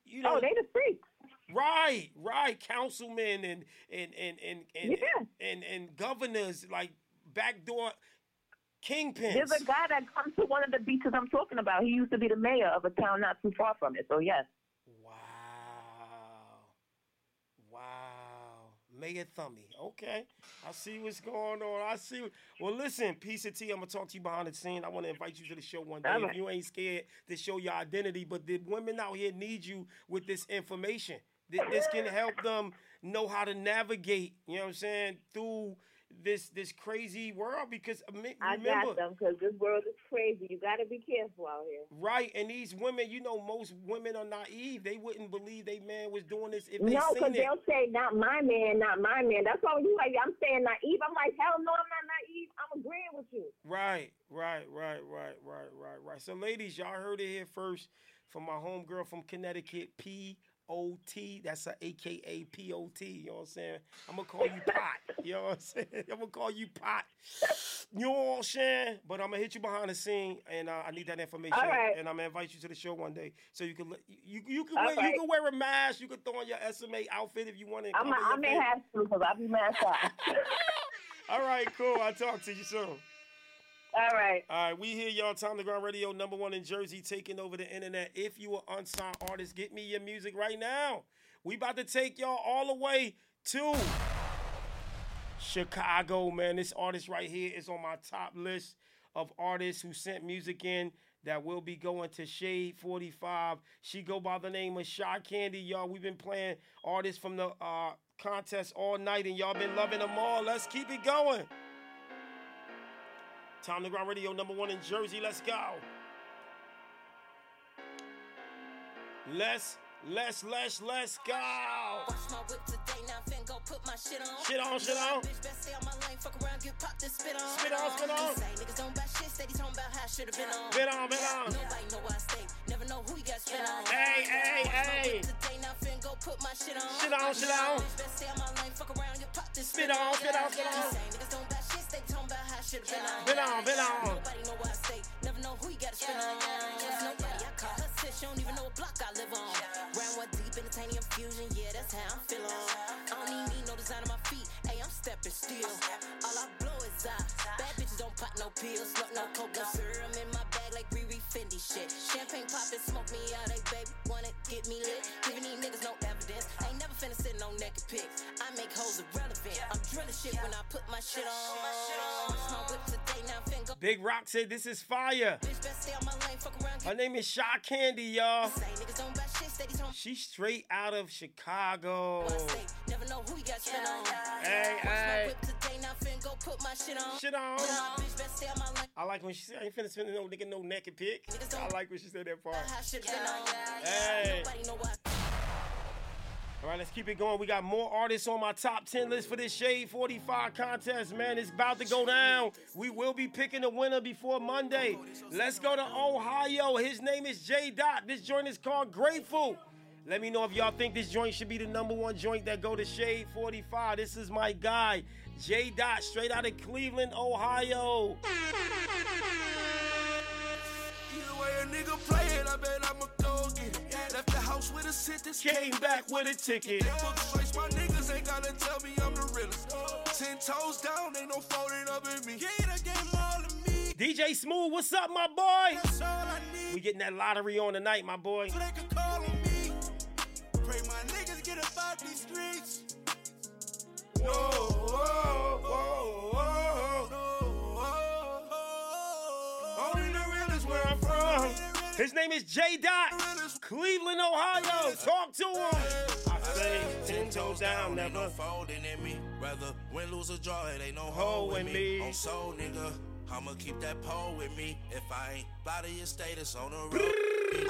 You oh, know, Oh, they the freaks. Right, right. Councilmen and and and and and, Yeah. and, and governors like backdoor kingpins. There's a guy that comes to one of the beaches I'm talking about. He used to be the mayor of a town not too far from it. So yes. Wow. Mayor Thummy. Okay. I see what's going on. I see. Well, listen, piece of tea. I'm gonna talk to you behind the scene. I want to invite you to the show one day. If you ain't scared to show your identity, but the women out here need you with this information. This can help them know how to navigate. You know what I'm saying through this this crazy world because I mean, I remember, got them because this world is crazy. You got to be careful out here. Right, and these women, you know, most women are naive. They wouldn't believe they man was doing this if they No, because it. they'll say, not my man, not my man. That's why you like, I'm saying naive. I'm like, hell no, I'm not naive. I'm agreeing with you. Right, right, right, right, right, right, right. So, ladies, y'all heard it here first from my homegirl from Connecticut, P O T. That's a AKA P O T. You know what I'm saying? I'm gonna call you Pot. You know what I'm saying? I'm gonna call you Pot. You know what I'm saying? But I'm gonna hit you behind the scene, and uh, I need that information. Right. And I'm gonna invite you to the show one day, so you can you you can wear right. you can wear a mask. You can throw on your SMA outfit if you want to. I'm, I may have to because I'll be masked shy. All right, cool. I'll talk to you soon. All right. All right, we here, y'all. Time to Grind Radio, number one in Jersey, taking over the internet. If you are unsigned artist, get me your music right now. We about to take y'all all the way to Chicago, man. This artist right here is on my top list of artists who sent music in that will be going to Shade 45. She go by the name of Shy Candy, y'all. We've been playing artists from the uh, contest all night, and y'all been loving them all. Let's keep it going. Time to Grind Radio, number one in Jersey. Let's go. Let's, let's, let's, let's go. Watch my whip today, now I'm go put my shit on. Shit on, shit on. Bitch, best stay on my lane, fuck around, get popped and spit on. Spit on, spit on. Say niggas don't buy shit, steady talking about how I should've been on. Been on, been on. Nobody know where I stay, never know who you got spit on. Hey, hey, hey. Today, now I'm go put my shit on. Shit on, shit on. Bitch, best stay on my lane, fuck around, get popped and Spit on, spit on, spit on. Say niggas don't buy shit, steady talking I should've been on. Been on, been on. Nobody know where I stay, never know who you got spit on. There's nobody, I call her sis, she don't even know what block I live on. Round one deep in the titanium fusion, yeah, that's how I'm feeling. I don't even need no design on my feet, hey, I'm stepping still. All I blow is I. Bad bitches don't pop no pills, smoke no coke, no serum in my bag like Riri Fendi shit. Champagne poppin', smoke me out, hey baby, wanna get me lit? Giving these niggas no naked pics. I make hoes irrelevant. I'm drilling shit when I put my shit on. Big Rock said this is fire. Her name is Sha Candy, y'all. She's straight out of Chicago. Hey, hey. Shit on. I like when she said, I ain't finna spend no nigga no naked pick. I like when she said that part. Hey. All right, let's keep it going. We got more artists on my top 10 list for this Shade 45 contest, man. It's about to go down. We will be picking a winner before Monday. Let's go to Ohio. His name is J Dot. This joint is called Grateful. Let me know if y'all think this joint should be the number one joint that go to Shade 45. This is my guy, J Dot, straight out of Cleveland, Ohio. Either way a nigga play it, I bet go with a sentence, came back with a ticket. They book straight, my niggas ain't gotta tell me I'm the realest. Ten toes down, ain't no folding up in me. Yeah, the game all of me. DJ Smooth, what's up, my boy? That's all I need. We getting that lottery on tonight, my boy. So they can call on me. Pray my niggas get about these streets. Whoa, whoa, whoa, whoa. Only the real is where I'm from. His name is J Dot, Cleveland, Ohio. Talk to him. I say ten toes down, never. folding in me. Rather win, lose, or draw, it ain't no hoe in me. me. On soul, nigga. I'ma keep that pole with me. If I ain't of your status on the road.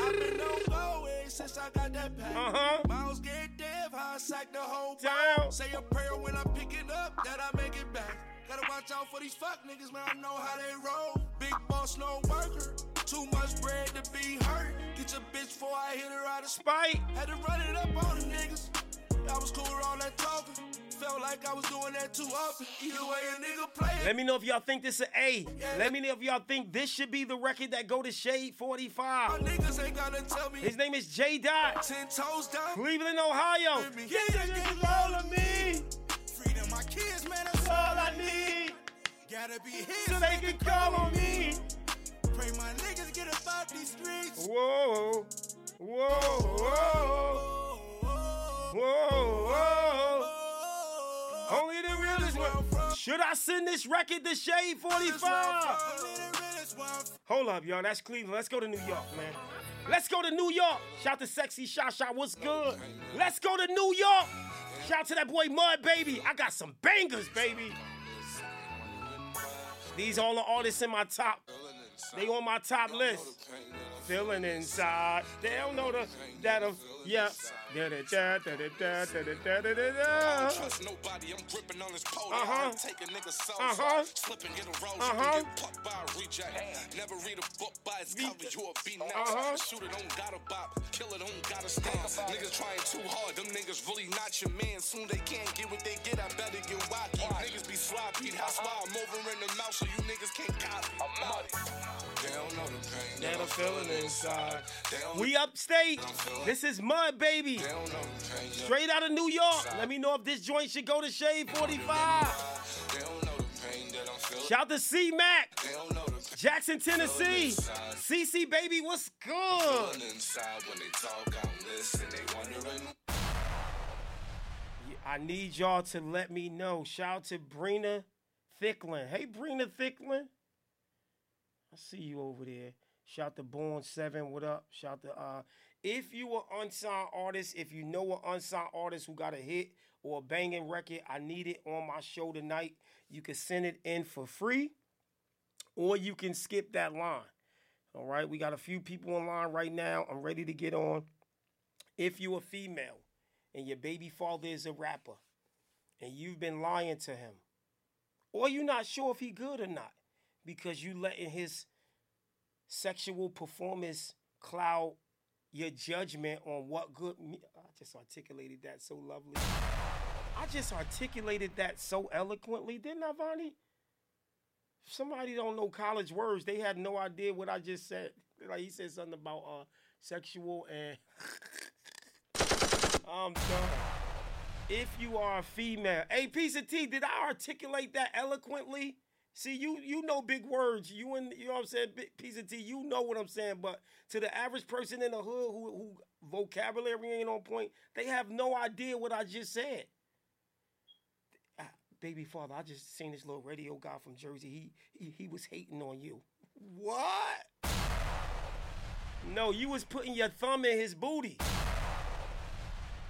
I've been on go since I got that pack. Uh-huh. Miles get dev, I sack the whole ball. Say a prayer when I pick it up, that I make it back. Gotta watch out for these fuck niggas, man. I know how they roll. Big boss, no worker. Too much bread to be hurt. Get your bitch before I hit her out of spite. Had to run it up on the niggas. I was cool with all that talking. Felt like I was doing that too often. Either way, a nigga play. Let me know if y'all think this is A. Let me know if y'all think this should be the record that go to Shade 45. Niggas ain't gotta tell me. His name is J Dot, Ten toes down. Cleveland, Ohio. Yeah, all of me. Freedom, my kids, man, that's all I need. Gotta be here So they can call on me. Pray my niggas get about these streets. Whoa, whoa, whoa, whoa, whoa. Only the realest one. Should I send this record to Shade 45? Hold up, y'all. That's Cleveland. Let's go to New York, man. Let's go to New York. Shout to Sexy Shot Shot. What's good? Let's go to New York. Shout out to that boy Mud Baby. I got some bangers, baby. These all the artists in my top. They on my top list. Feeling inside. They don't know the that of yeah. Da da da da da da da da da da. Trust nobody, I'm gripping on this pole. Uh-huh. Take a nigga soul. Uh-huh. Slipping, get a. Uh-huh. You can get plucked by a reject. Never read a book by its cover. You a be next. Uh-huh. Shooter don't gotta bop. Killer don't gotta stand. Niggas trying too hard. Them niggas really not your man. Soon they can't get what they get. I better get wacky. Niggas be sloppy. That's why I'm over in the mouth so you niggas can't copy. I'm out that I'm feeling inside. We upstate. This is Mud Baby. Straight out of New York. Let me know if this joint should go to Shade 45. Shout to C Mac. Jackson, Tennessee. CC Baby, what's good? I need y'all to let me know. Shout to Brina Thicklin. Hey, Brina Thicklin. I see you over there. Shout to Born Seven. What up? Shout to uh if you are unsigned artist, if you know an unsigned artist who got a hit or a banging record, I need it on my show tonight. You can send it in for free. or you can skip that line. All right, we got a few people online right now. I'm ready to get on. If you're a female and your baby father is a rapper and you've been lying to him, or you're not sure if he good or not because you letting his sexual performance cloud your judgment on what good me- I just articulated that so lovely. I just articulated that so eloquently, didn't I, Vonnie? Somebody don't know college words, they had no idea what I just said. Like he said something about uh sexual and I'm done. If you are a female, hey, piece of tea, did I articulate that eloquently? See, you you know big words. You and you know what I'm saying, piece of tea. You know what I'm saying, but to the average person in the hood who who vocabulary ain't on point, they have no idea what I just said. Ah, baby father, I just seen this little radio guy from Jersey. He he, he was hating on you. What? No, you was putting your thumb in his booty.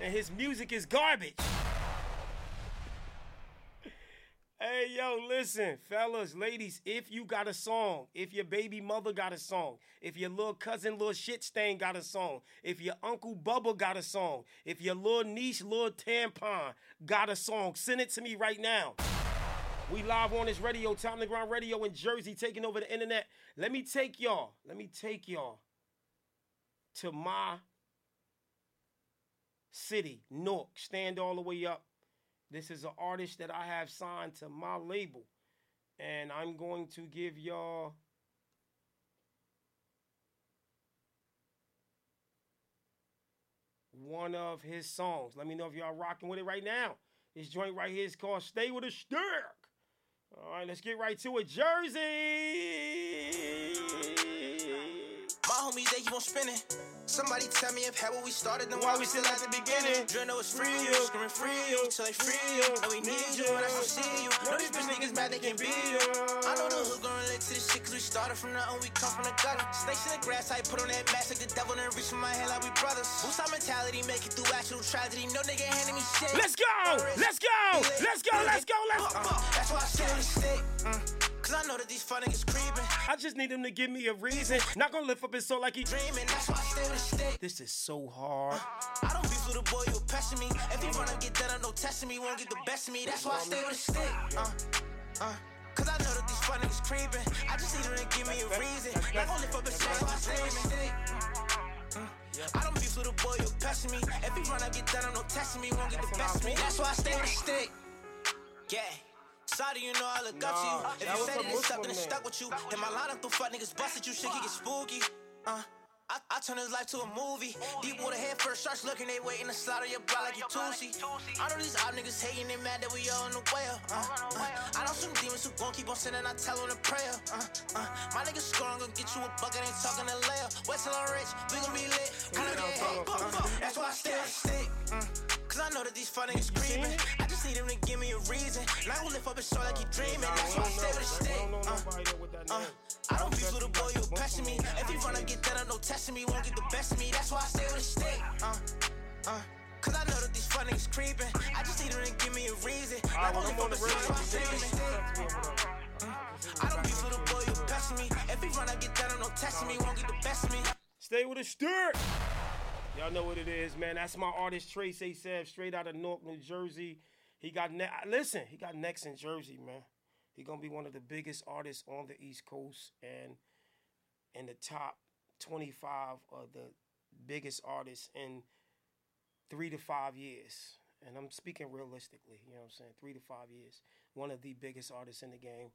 And his music is garbage. Hey, yo, listen, fellas, ladies, if you got a song, if your baby mother got a song, if your little cousin, little shit stain got a song, if your uncle Bubba got a song, if your little niece, little tampon got a song, send it to me right now. We live on this radio, Time to Grind Radio in Jersey, taking over the internet. Let me take y'all, let me take y'all to my city, Newark. Stand all the way up. This is an artist that I have signed to my label. And I'm going to give y'all one of his songs. Let me know if y'all rocking with it right now. This joint right here is called Stay With a Stick. All right, let's get right to it. Jersey! My homies, they keep on spinning. Somebody tell me if had what we started, then Why we still at the beginning? Dread know it's free you, screaming free you, till they free you. And we need you, and I don't see you. Know these bitch niggas mad, they can beat you. I know the hood gon' relate to this shit, cause we started from nothing, we come from the gutter. Snakes in the grass, I put on that mask like the devil, then reach for my hand like we brothers. Boost our mentality, make it through actual tragedy. No nigga handing me shit. Let's go! Let's go! Let's go! Let's go! Let's go! That's why I sit on the stick. Mm. Cause I know that these fun niggas creeping. I just need him to give me a reason. Not gonna lift up his soul like he dreaming. That's why I stay with a stick. This is so hard. I don't beef with a boy, you pester me. If he run and get done, on no testing me, won't get the best of me. That's why I stay with a stick. Uh, uh. Cause I know that these fun niggas creeping. I just need him to give me a reason. Not gonna lift up his soul, so I stay with a stick. Uh, I don't beef with a boy, you pester me. If he run and get done, no testing me, won't get the best of me. That's why I stay with a stick. Yeah. Sorry, you know I look up to you. Nah, If you said it, it's stuck, then it's stuck with you. Hit my line up through fuck niggas busted you, shit can get spooky. Uh, I, I turn his life to a movie. Deep water head first, sharks looking, they way waiting to slaughter your bra like you Tootsie. I know these op niggas hating, they mad that we all in the way up. Uh, uh, I know some demons who gon' keep on sending, I tell on a prayer. Uh, uh, my niggas scoring, gon' get you a bucket, ain't talking a layer. Wait till I'm rich, we gon' be lit. Kinda get hate, uh, uh, that's why I stay on stick. Mm. Cause I know that these fun niggas creeping. I just need him to give me a reason. Now I gon' lift up his soul like he dreaming. That's why I stay with a stick. Uh, uh, I don't beef with a boy, you passion me. If he run and get that, no testing me, won't get the best of me. That's why I stay with a stick. Uh, uh, Cause I know that these fun niggas creeping. I just need him to give me a reason. I gon' lift up his soul, so I stay with a stick. I don't beef with a boy, you passion me. If he run and get that, no testing me, won't get the best of me. Stay with a stir. Y'all know what it is, man. That's my artist Trace Asaph, straight out of Newark, New Jersey. He got ne- listen, he got next in Jersey, man. He gonna be one of the biggest artists on the East Coast and in the top 25 of the biggest artists in three to five years. And I'm speaking realistically, you know what I'm saying? Three to five years. One of the biggest artists in the game.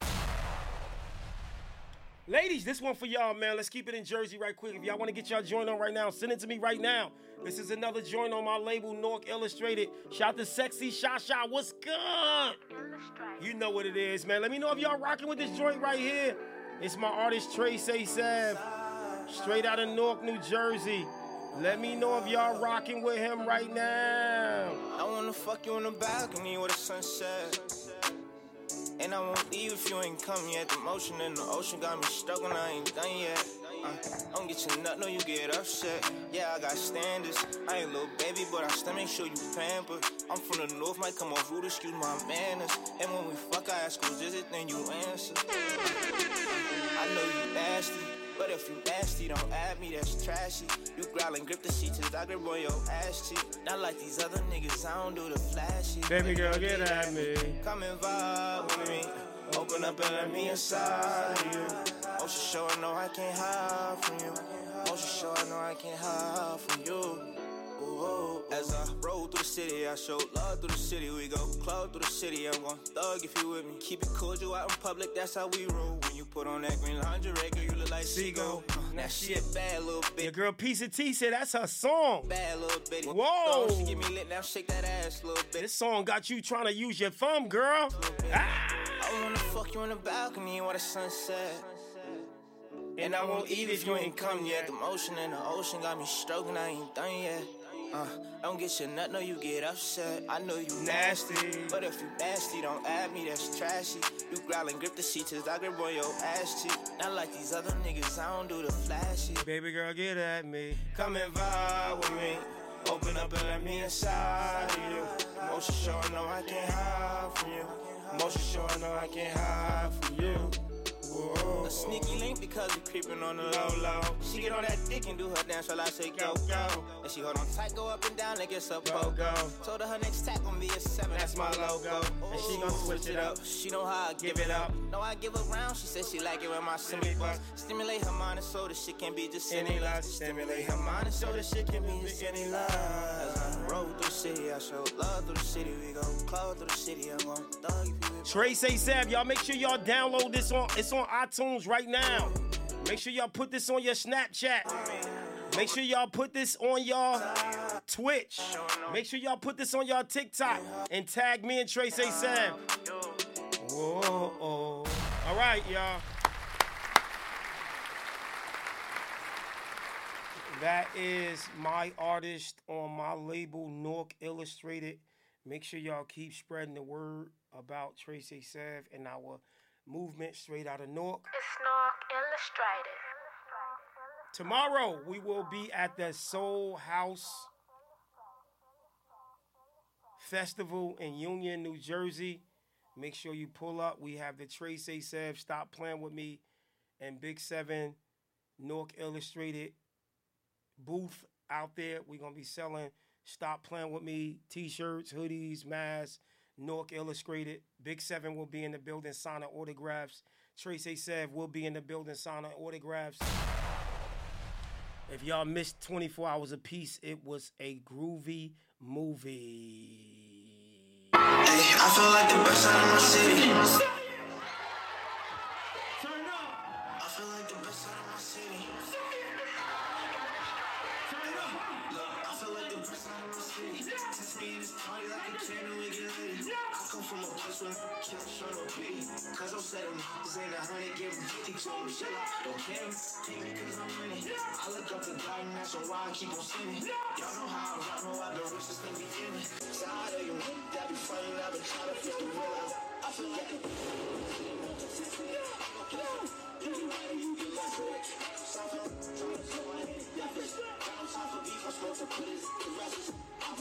Ladies, this one for y'all, man. Let's keep it in Jersey right quick. If y'all want to get y'all joint on right now, send it to me right now. This is another joint on my label, Nork Illustrated. Shout to Sexy Shasha. What's good? You know what it is, man. Let me know if y'all rocking with this joint right here. It's my artist, Trace Asaph. Straight out of Newark, New Jersey. Let me know if y'all rocking with him right now. I wanna fuck you on the balcony with a sunset. And I won't leave if you ain't come yet. The motion in the ocean got me and I ain't done yet. Uh, don't get your nut, no, you get upset. Yeah, I got standards. I ain't little baby, but I still make sure you pamper. I'm from the north, might come off rude, excuse my manners. And when we fuck, I ask who's is it, then you answer. I know you nasty. But if you nasty, don't add me, that's trashy. You growling, grip the sheets, I grip on your ass cheek. Not like these other niggas, I don't do the flashy. Baby girl, get at me. Come and vibe with me. Open up and let me inside you. Oh, Most sure I know I can't hide from you. Oh, Most sure I know I can't hide from you. As I roll through the city, I show love through the city. We go club through the city. I'm gon' thug if you with me. Keep it cordial out in public, that's how we roll. Put on that green lingerie, girl, you look like Seagull. Uh, now she a bad little bitch. Your girl Piece of T said that's her song. Bad little bitty. Whoa. She get me lit, now shake that ass, little bit. This song got you trying to use your thumb, girl. Ah. I wanna fuck you on the balcony while the sunset. And I won't eat if you ain't come yet. The motion in the ocean got me stroking, I ain't done yet. Uh, don't get your nut, no, you get upset. I know you nasty, but if you nasty, don't add me, that's trashy. You growling, grip the sheets, I grip on your ass cheek. Not like these other niggas, I don't do the flashy. Baby girl, get at me. Come and vibe with me. Open up and let me inside of you. Most sure I know I can't hide from you. Most sure I know I can't hide from you. A sneaky link because we creeping on the low low. She get on that dick and do her dance while I say go go. And she hold on tight, go up and down like it's a go go. Told her her next tap on me is seven. That's my logo. And she gon' switch it up. She know how I give it up. No, I give her round. She said she like it when my semi bust. Stimulate her mind and so the shit can be just any lust. Stimulate her mind and so the shit can be just any lust. As I roll through the city, I show love through the city. We go club through the city. I'm gon' thug if you Trace A Sav, y'all make sure y'all download this on it's on iTunes right now. Make sure y'all put this on your Snapchat. Make sure y'all put this on y'all Twitch. Make sure y'all put this on y'all TikTok and tag me and Trace A Sav. Whoa. All right, y'all. That is my artist on my label, Nork Illustrated. Make sure y'all keep spreading the word about Tracy Sav and our movement straight out of Newark. It's Nork Illustrated. Tomorrow we will be at the Soul House Festival in Union, New Jersey. Make sure you pull up. We have the Tracy Sav Stop Playing With Me and Big Seven Nork Illustrated booth out there. We're gonna be selling Stop Playing With Me t-shirts, hoodies, masks, Nork Illustrated. Big Seven will be in the building signing autographs. Tracy Sev will be in the building signing autographs. If y'all missed 24 Hours Peace, it was a groovy movie. I of my city. Since me in this party like a candle, we get. I come from a place where can't show no pity. Cause I'm setting this ain't a hundred, give them 50 to them shit. Don't care, take me cause I'm winning. I look up to God and that's why I keep on sinning. Y'all know how I know I the. Tired of you, that be funny, I've been trying to fix the real out. I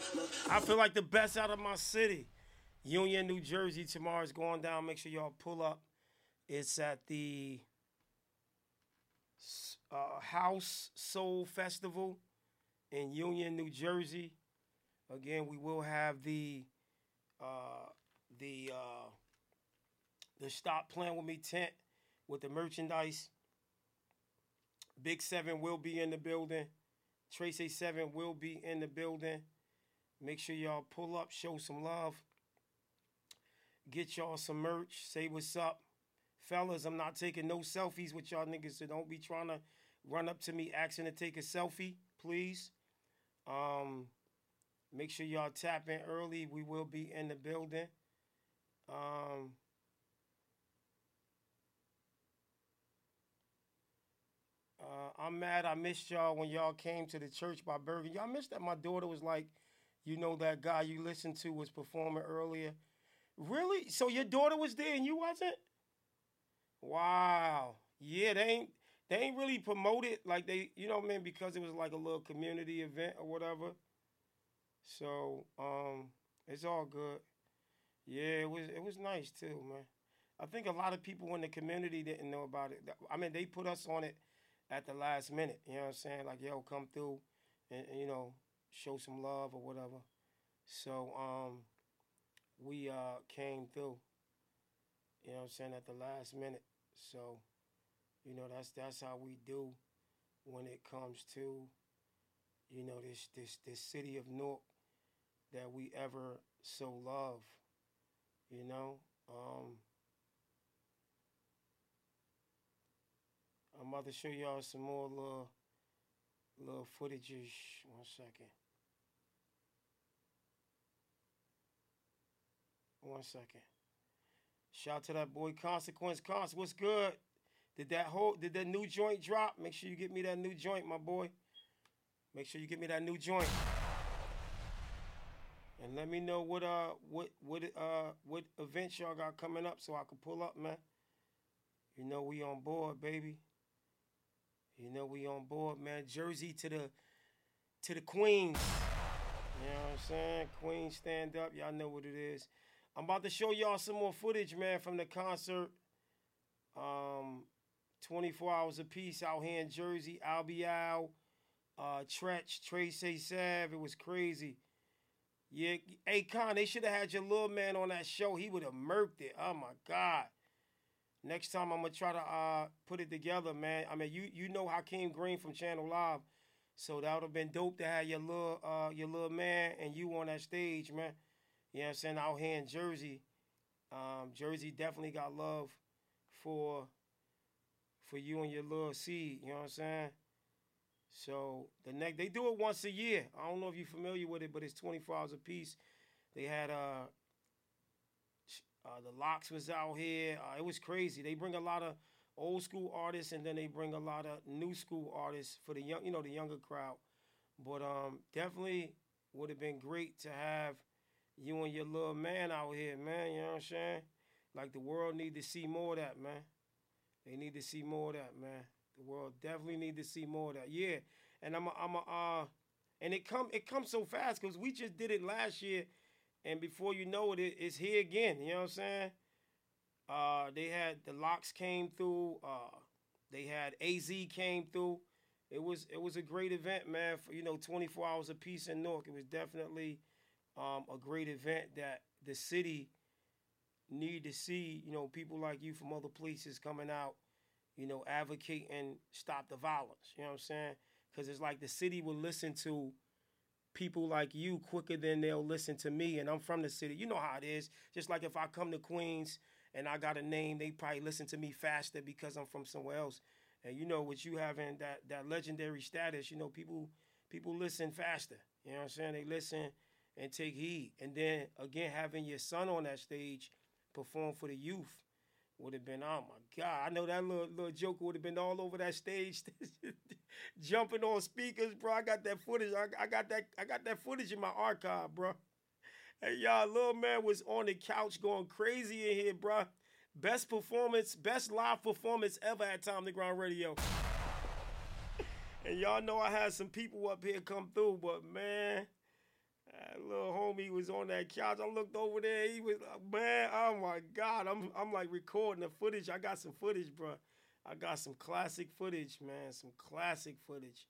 feel like I feel like the best out of my city. Union, New Jersey. tomorrow's going down. Make sure y'all pull up. It's at the uh, House Soul Festival in Union, New Jersey. Again, we will have the uh, the uh, the Stop Playing With Me tent with the merchandise. Big Seven will be in the building. Tracy Seven will be in the building. Make sure y'all pull up, show some love. Get y'all some merch. Say what's up. Fellas, I'm not taking no selfies with y'all niggas, so don't be trying to run up to me asking to take a selfie, please. Um, make sure y'all tap in early. We will be in the building. Um, uh, I'm mad I missed y'all when y'all came to the church by Bergen. Y'all missed that my daughter was like, You know that guy you listened to was performing earlier. Really? So your daughter was there and you wasn't? Wow. Yeah, they ain't they ain't really promoted like they, you know what I mean, because it was like a little community event or whatever. So, um, it's all good. Yeah, it was it was nice too, man. I think a lot of people in the community didn't know about it. I mean, they put us on it at the last minute. You know what I'm saying? Like, yo, come through and, and, you know show some love or whatever. So um, we uh, came through. You know what I'm saying at the last minute. So you know that's that's how we do when it comes to you know this this this city of Newark that we ever so love. You know. Um, I'm about to show y'all some more little little footages. One second. One second. Shout out to that boy Consequence Cons. What's good? Did that whole did that new joint drop? Make sure you get me that new joint, my boy. Make sure you get me that new joint. And let me know what uh what what uh what events y'all got coming up so I can pull up, man. You know we on board, baby. You know we on board, man. Jersey to the to the Queens. You know what I'm saying? Queens stand up. Y'all know what it is. I'm about to show y'all some more footage, man, from the concert. Um, 24 hours apiece out here in Jersey. I'll be out. uh, Tretch, Tracy Sav. It was crazy. Yeah, hey Con, they should have had your little man on that show. He would have murked it. Oh my God. Next time I'm gonna try to uh, put it together, man. I mean, you you know Hakim Green from Channel Live, so that would have been dope to have your little uh, your little man and you on that stage, man. You know what I'm saying? Out here in Jersey, um, Jersey definitely got love for for you and your little seed. You know what I'm saying? So the next they do it once a year. I don't know if you're familiar with it, but it's 24 hours a piece. They had uh, uh the LOX was out here. Uh, it was crazy. They bring a lot of old school artists and then they bring a lot of new school artists for the young, you know, the younger crowd. But um, definitely would have been great to have you and your little man out here, man. You know what I'm saying? Like the world need to see more of that, man. They need to see more of that, man. The world definitely need to see more of that. Yeah, and I'm a, I'm a, uh, and it come it comes so fast because we just did it last year, and before you know it, it, it's here again. You know what I'm saying? Uh, they had the LOX came through. Uh, they had AZ came through. It was it was a great event, man. For you know, 24 hours of peace in Newark. It was definitely um, a great event that the city need to see. You know, people like you from other places coming out you know, advocate and stop the violence. You know what I'm saying? Because it's like the city will listen to people like you quicker than they'll listen to me. And I'm from the city. You know how it is. Just like if I come to Queens and I got a name, they probably listen to me faster because I'm from somewhere else. And you know, with you having that that legendary status, you know, people people listen faster. You know what I'm saying? They listen and take heed. And then again, having your son on that stage perform for the youth would have been, oh my God. I know that little little joker would have been all over that stage jumping on speakers, bro. I got that footage. I, I got that I got that footage in my archive, bro. Hey y'all, little man was on the couch going crazy in here, bro. Best performance, best live performance ever at Time to Grind Radio. and y'all know I had some people up here come through, but man, little homie was on that couch. I looked over there. He was man. Oh my god. I'm I'm like recording the footage. I got some footage, bro. I got some classic footage, man. Some classic footage.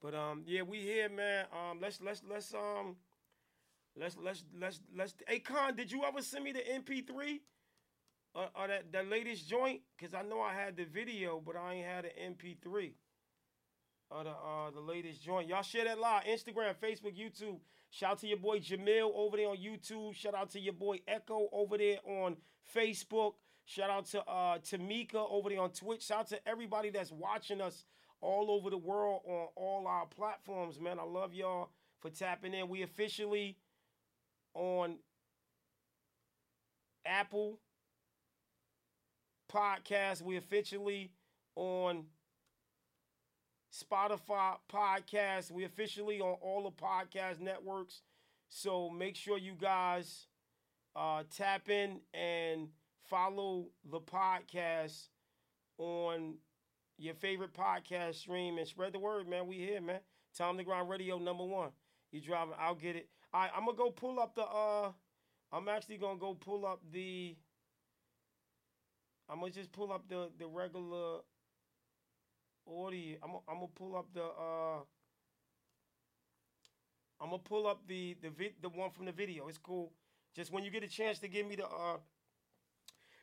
But um, yeah, we here, man. Um, let's let's let's um, let's let's let's let's. Hey, Con, did you ever send me the MP3 or, or that that latest joint? Cause I know I had the video, but I ain't had an MP3 Or the uh the latest joint. Y'all share that live. Instagram, Facebook, YouTube. Shout out to your boy Jamil over there on YouTube. Shout out to your boy Echo over there on Facebook. Shout out to uh Tamika over there on Twitch. Shout out to everybody that's watching us all over the world on all our platforms, man. I love y'all for tapping in. We officially on Apple Podcast. We officially on Spotify podcast. We officially on all the podcast networks. So make sure you guys uh, tap in and follow the podcast on your favorite podcast stream and spread the word, man. We here, man. Time to Grind Radio number one. You driving? I'll get it. All right, I'm gonna go pull up the. uh I'm actually gonna go pull up the. I'm gonna just pull up the the regular audio. I'm I'm gonna pull up the. uh I'm gonna pull up the the vid, the one from the video. It's cool. Just when you get a chance to give me the uh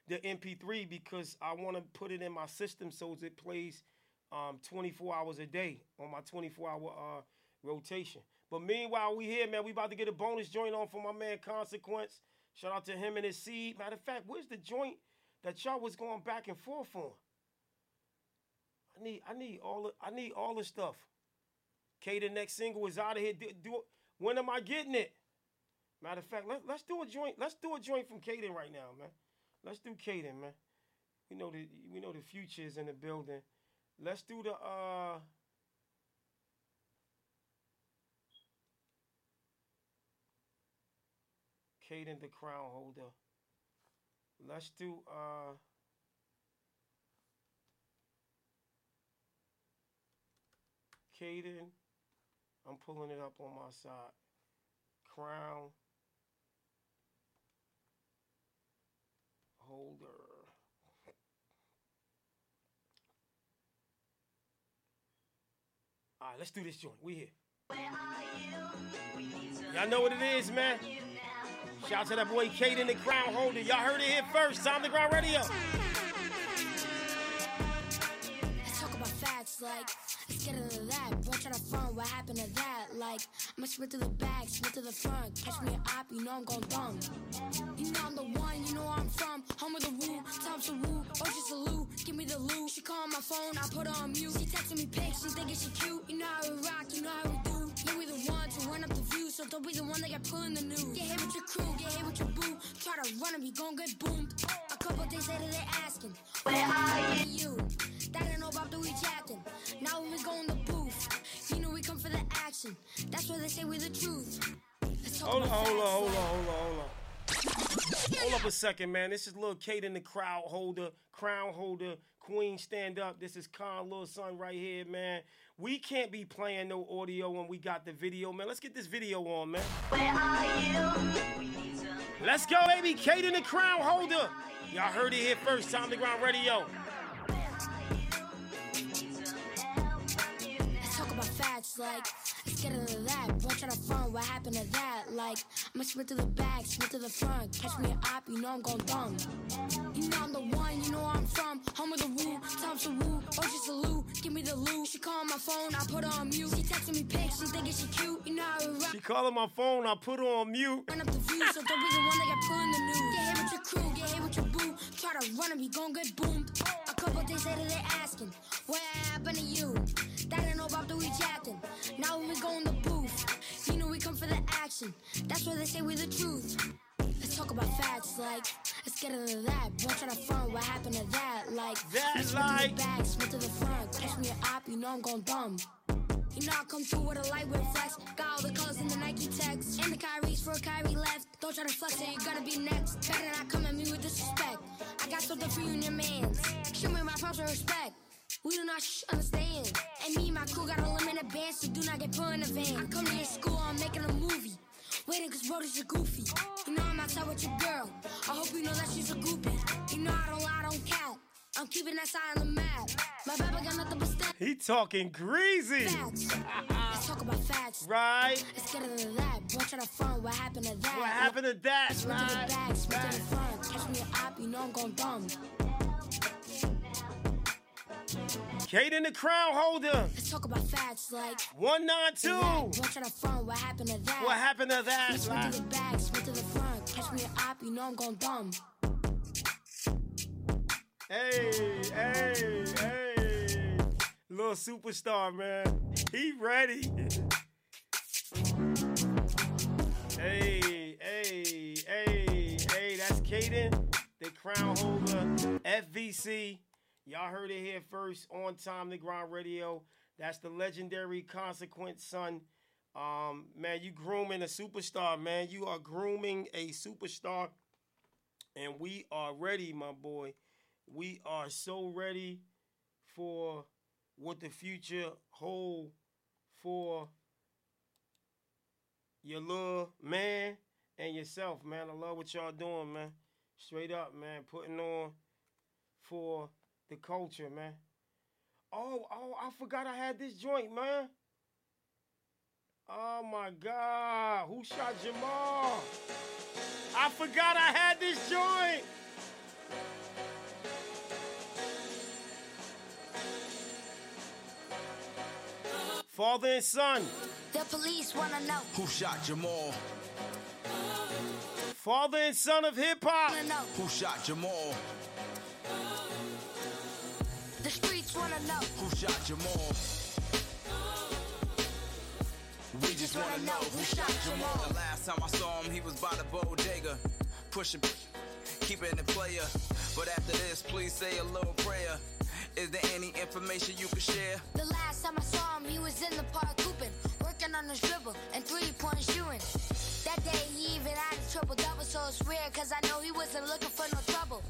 the MP3 because I want to put it in my system so it plays um 24 hours a day on my 24 hour uh rotation. But meanwhile, we here, man. We about to get a bonus joint on for my man Consequence. Shout out to him and his seed. Matter of fact, where's the joint that y'all was going back and forth on? I need I need all the, I need all the stuff. K, the next single is out of here. Do, do when am I getting it? Matter of fact, let, let's do a joint. Let's do a joint from Kaden right now, man. Let's do Kaden, man. We know the we know the future is in the building. Let's do the uh Kaden the crown holder. Let's do uh Kaden. I'm pulling it up on my side. Crown holder. All right, let's do this joint. We here. Y'all know what it is, man. Shout out to that boy Kaden the crown holder. Y'all heard it here first. Time the Grind Radio. Let's talk about facts, like, get into that. Boy, try to front, what happened to that? Like, I'ma sprint to the back, sprint to the front. Catch me an op, you know I'm gon' dumb. You know I'm the one, you know where I'm from. Home of the woo, Tom's the woo, or just a loo. Give me the loo. She call my phone, I put her on mute. She texting me pics, she thinking she cute. You know how we rock, you know how we do. Yeah, we the one to run up the view, so don't be the one that get put in the news. Get hit with your crew, get hit with your boo. Try to run and we gon' get boomed. Couple days later, they asking, Where are you? That ain't no about the we. Now when we go in the booth, you know we come for the action. That's why they say we the truth. Hold on, hold on, hold on, hold on, hold on. Hold up a second, man. This is little Kate in the crowd holder, crown holder, queen stand up. This is Con, little son right here, man. We can't be playing no audio when we got the video, man. Let's get this video on, man. Where are you? Let's go, baby. Kaden the crown holder. Y'all heard it here first. Time to Grind Radio. Let's talk about facts, like, let's get into that. Boy, try to front, what happened to that? Like, I'ma sprint to the back, sprint to the front. Catch me an op, you know I'm gon' dumb. You know I'm the one, you know where I'm from. Home of the woo, the woo, oh, or just a loo. Give me the loo. She call my phone, I put her on mute. She texting me pics, she thinking she cute. You know how rock. She calling my phone. I put her on mute. Run up the view, so don't be the one that get put in the news. Get hit with your crew, get hit with your boo. Try to run we gon' get boomed. A couple days later, they asking, What happened to you? No about the we. Now when we go in the booth, you know we come for the action. That's why they say we the truth. Let's talk about facts, like, let's get into that. Boy, try to front, what happened to that? Like, That, we sprint to like- the back, sprint to the front. Catch me an op, you know I'm gon' dumb. You know I come through with a lightweight flex. Got all the colors in the Nike text. And the Kyrie's for a Kyrie left. Don't try to flex it, you're gonna be next. Better not come at me with disrespect. I got something for you and your mans. Show me my props of respect. We do not sh- understand. And me and my crew got a limited band, so do not get put in a van. I come to school, I'm making a movie. Waiting cause bro, this is goofy. You know I'm outside with your girl. I hope you know that she's a groupie. You know I don't lie, I don't count. I'm keeping that side on the map. My baby got nothing but stats. He talking greasy. Let's talk about facts. Right. Let's get into that. Try to front. What happened to that? What happened to that? To the Right. back, to the front. Catch me op, you know I'm gon' dumb. Kaden, the crown holder. Let's talk about facts like 192. Boy, try to front. What happened to that? What happened to that? To the back, the front. Catch me an op, you know I'm gon' dumb. Hey, hey, hey. Little superstar, man. He ready. hey, hey, hey, hey. That's Kaden, the crown holder, FVC. Y'all heard it here first on Time to Grind Radio. That's the legendary Consequence Son Um, man, you grooming a superstar, man. You are grooming a superstar. And we are ready, my boy. We are so ready for what the future hold for your little man and yourself, man. I love what y'all doing, man. Straight up, man. Putting on for the culture, man. Oh, oh, I forgot I had this joint, man. Oh my God. Who shot Jamal? I forgot I had this joint. Father and son. The police wanna know Who shot Jamal? Father and son of hip hop. Who shot Jamal? The streets wanna know Who shot Jamal? We just wanna know who shot Jamal. The last time I saw him, he was by the bodega, pushing, keeping it player. But after this, please say a little prayer. Is there any information you can share? The last time I saw him, he was in the park hooping, working on his dribble and three-point shooting. That day, he even had a triple double, so it's weird, cause I know he wasn't looking for no trouble.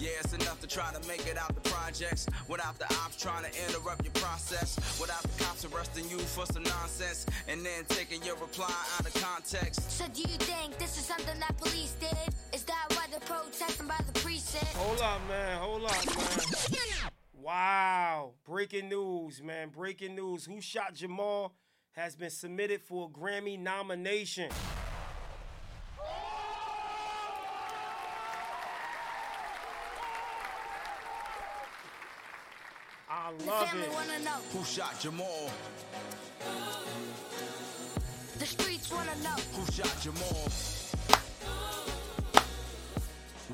Yeah, it's enough to try to make it out the projects without the ops trying to interrupt your process, without the cops arresting you for some nonsense and then taking your reply out of context. So do you think this is something that police did? Is that why they're protesting by the precinct? Hold up, man. Hold up, man. Wow. Breaking news, man. Breaking news. Who shot Jamal has been submitted for a Grammy nomination. I The love family it. wanna know. Who shot Jamal? The streets wanna know. Who shot Jamal?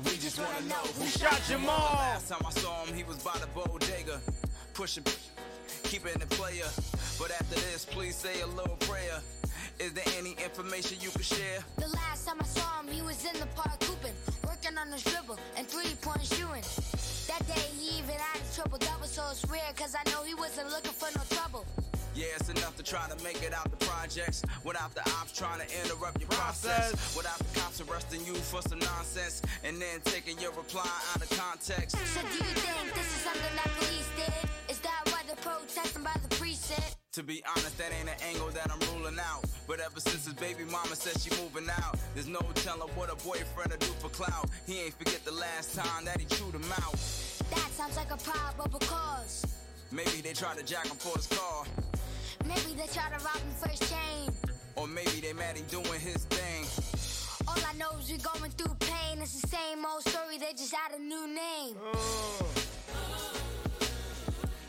We just wanna know Who shot Jamal? Last time I saw him, he was by the bodega, pushing, keeping it player. But after this, please say a little prayer. Is there any information you can share? The last time I saw him, he was in the park hooping, working on his dribble and three-point shooting. That day, he even had a triple double, so it's weird, cause I know he wasn't looking for no trouble. Yeah, it's enough to try to make it out the projects without the ops trying to interrupt your process. Process. Without the cops arresting you for some nonsense and then taking your reply out of context. So do you think this is something that police did? Is that why they're protesting by the precinct? To be honest, that ain't an angle that I'm ruling out. But ever since his baby mama said she moving out, there's no telling what a boyfriend will do for clout. He ain't forget the last time that he chewed him out. That sounds like a probable cause. Maybe they tried to jack him for his car. Maybe they try to rob him for his chain. Or maybe they mad he doing his thing. All I know is we're going through pain. It's the same old story, they just add a new name. Oh.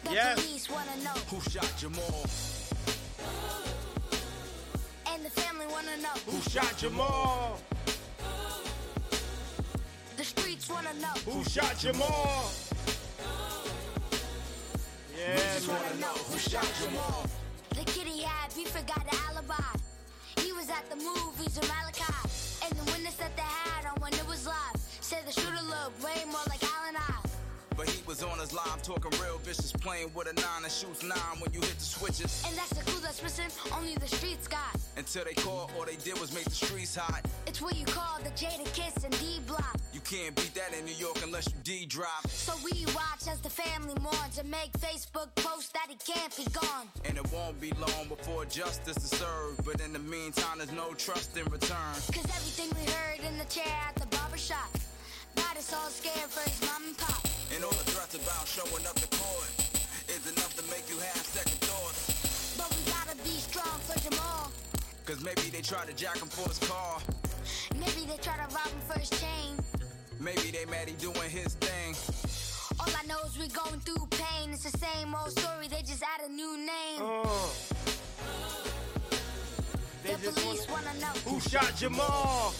The Yes. police wanna know, Who shot Jamal? and the family wanna know. Who shot Jamal? The streets wanna know. Who shot Jamal? Yeah, just wanna know who shot Jamal. The kid he had, we forgot the alibi. He was at the movies with Malachi. And the witness that they had on when it was live said the shooter looked way more like. But he was on his live talking real vicious, playing with a nine and shoots nine when you hit the switches. And that's the clue that's missing, only the streets got. Until they called, all they did was make the streets hot. It's what you call the Jadakiss and D Block. You can't beat that in New York unless you D drop. So we watch as the family mourns and make Facebook posts that he can't be gone. And it won't be long before justice is served. But in the meantime, there's no trust in return. Cause everything we heard in the chair at the barbershop got us all scared for his mom and pop. And all the threats about showing up the court is enough to make you have second thoughts. But we gotta be strong for Jamal. Cause maybe they tried to jack him for his car. Maybe they try to rob him for his chain. Maybe they mad he doing his thing. All I know is we're going through pain. It's the same old story, they just add a new name. Uh. They the just police wanna know Who shot Jamal?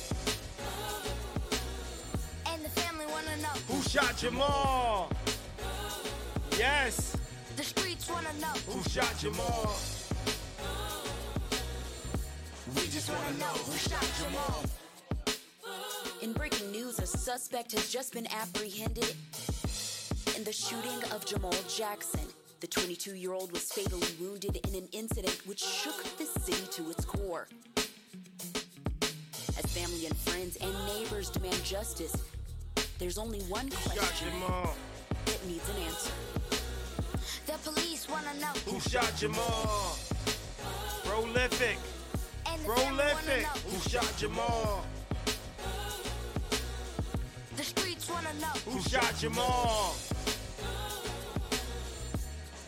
And the family wanna know Who shot Jamal? Yes. the streets wanna know Who shot Jamal? We just wanna know who shot Jamal. In breaking news, a suspect has just been apprehended in the shooting of Jamal Jackson. The 22 year old was fatally wounded in an incident which shook the city to its core. As family and friends and neighbors demand justice, there's only one question that needs an answer. The police wanna know Who shot Jamal? Prolific. And the family wanna Prolific. Who shot Jamal? The streets wanna know Who shot Jamal?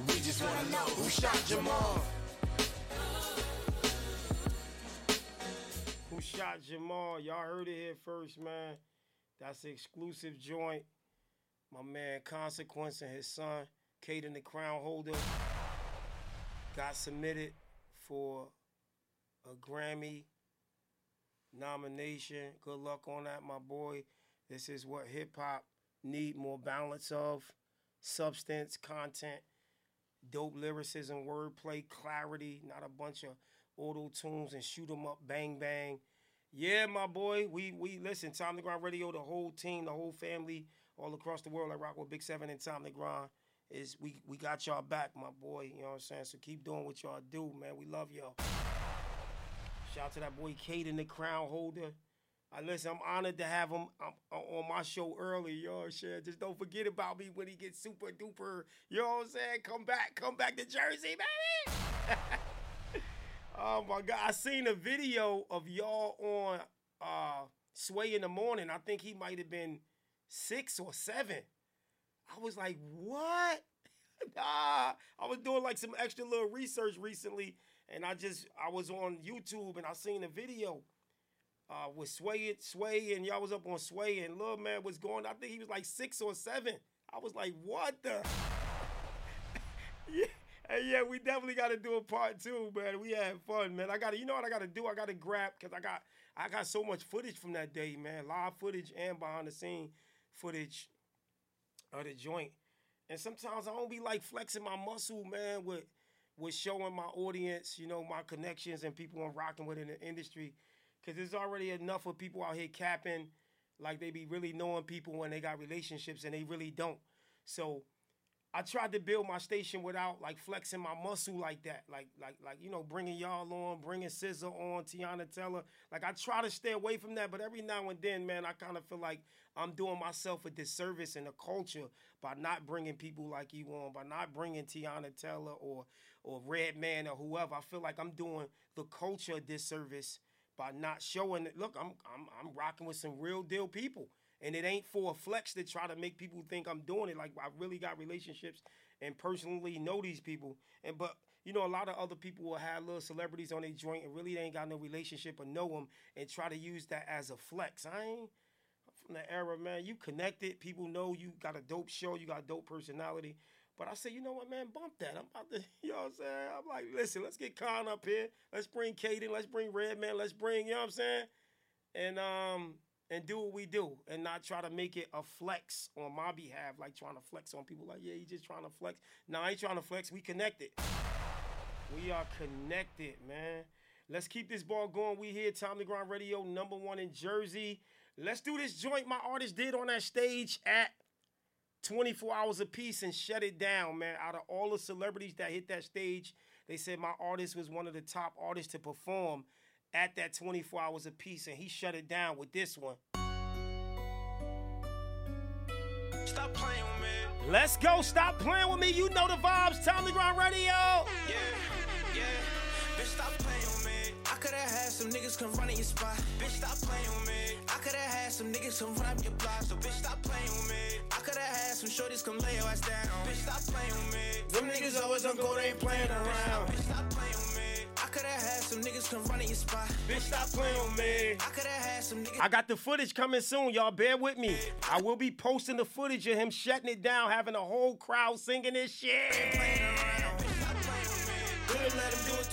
We just wanna know Who shot Jamal? Who shot Jamal? Y'all heard it here first, man. That's an exclusive joint. My man Consequence and his son, Caden the Crown Holder, got submitted for a Grammy nomination. Good luck on that, my boy. This is what hip hop need more balance of substance, content, dope lyricism, wordplay, clarity, not a bunch of auto tunes and shoot 'em up, bang bang. Yeah, my boy, we we listen. Time to Grind Radio, the whole team, the whole family, all across the world. I rock with Big Seven and Time to Grind. Is we we got y'all back, my boy. You know what I'm saying? So keep doing what y'all do, man. We love y'all. Shout out to that boy Caden, the crown holder. I listen. I'm honored to have him on my show early. Know what Just don't forget about me when he gets super duper. You know what I'm saying? Come back, come back to Jersey, baby. Oh my God! I seen a video of y'all on uh, Sway in the morning. I think he might have been six or seven. I was like, what? nah, I was doing like some extra little research recently, and I just I was on YouTube and I seen a video uh, with Sway, Sway, and y'all was up on Sway, and little man was going. I think he was like six or seven. I was like, what the? yeah, yeah, we definitely got to do a part two, man. We had fun, man. I got to, you know what I got to do? I got to grab because I got, I got so much footage from that day, man. Live footage and behind the scene footage of the joint. And sometimes I don't be like flexing my muscle, man, with with showing my audience, you know, my connections and people I'm rocking with in the industry. Cause there's already enough of people out here capping like they be really knowing people when they got relationships and they really don't. So I tried to build my station without like flexing my muscle like that, like like like you know bringing y'all on, bringing SZA on, Teyana Taylor. Like I try to stay away from that, but every now and then, man, I kind of feel like I'm doing myself a disservice in the culture by not bringing people like you on, by not bringing Teyana Taylor or or Redman or whoever. I feel like I'm doing the culture a disservice by not showing it. Look, I'm I'm I'm rocking with some real deal people. And it ain't for a flex to try to make people think I'm doing it. Like I really got relationships and personally know these people. And but you know, a lot of other people will have little celebrities on their joint and really ain't got no relationship or know them and try to use that as a flex. I ain't I'm from the era, man. You connected. People know you got a dope show. You got a dope personality. But I say, you know what, man, bump that. I'm about to, you know what I'm saying? I'm like, listen, let's get Khan up here. Let's bring Caden. Let's bring Redman. Let's bring, you know what I'm saying? And um, and do what we do and not try to make it a flex on my behalf, like trying to flex on people. Like, yeah, you just trying to flex. No, I ain't trying to flex. We connected. We are connected, man. Let's keep this ball going. We here, Time to Grind Radio, number one in Jersey. Let's do this joint my artist did on that stage at 24 hours apiece and shut it down, man. Out of all the celebrities that hit that stage, they said my artist was one of the top artists to perform at that 24 hours apiece, and he shut it down with this one. Stop playing with me. Let's go. Stop playing with me. You know the vibes. Time to Grind Radio. Yeah, yeah. Bitch, stop playing with me. I could've had some niggas come run in your spot. Bitch, stop playing with me. I could've had some niggas come run up your block. So bitch, stop playing with me. I could've had some shorties come lay your ass down. Bitch, stop playing with me. Them niggas always on go, they ain't playing around. Bitch, stop playing with me. I could've had some niggas come run your spot. Bitch, stop playing with me. I could've had some niggas. I got the footage coming soon, y'all. Bear with me. I will be posting the footage of him shutting it down, having a whole crowd singing this shit.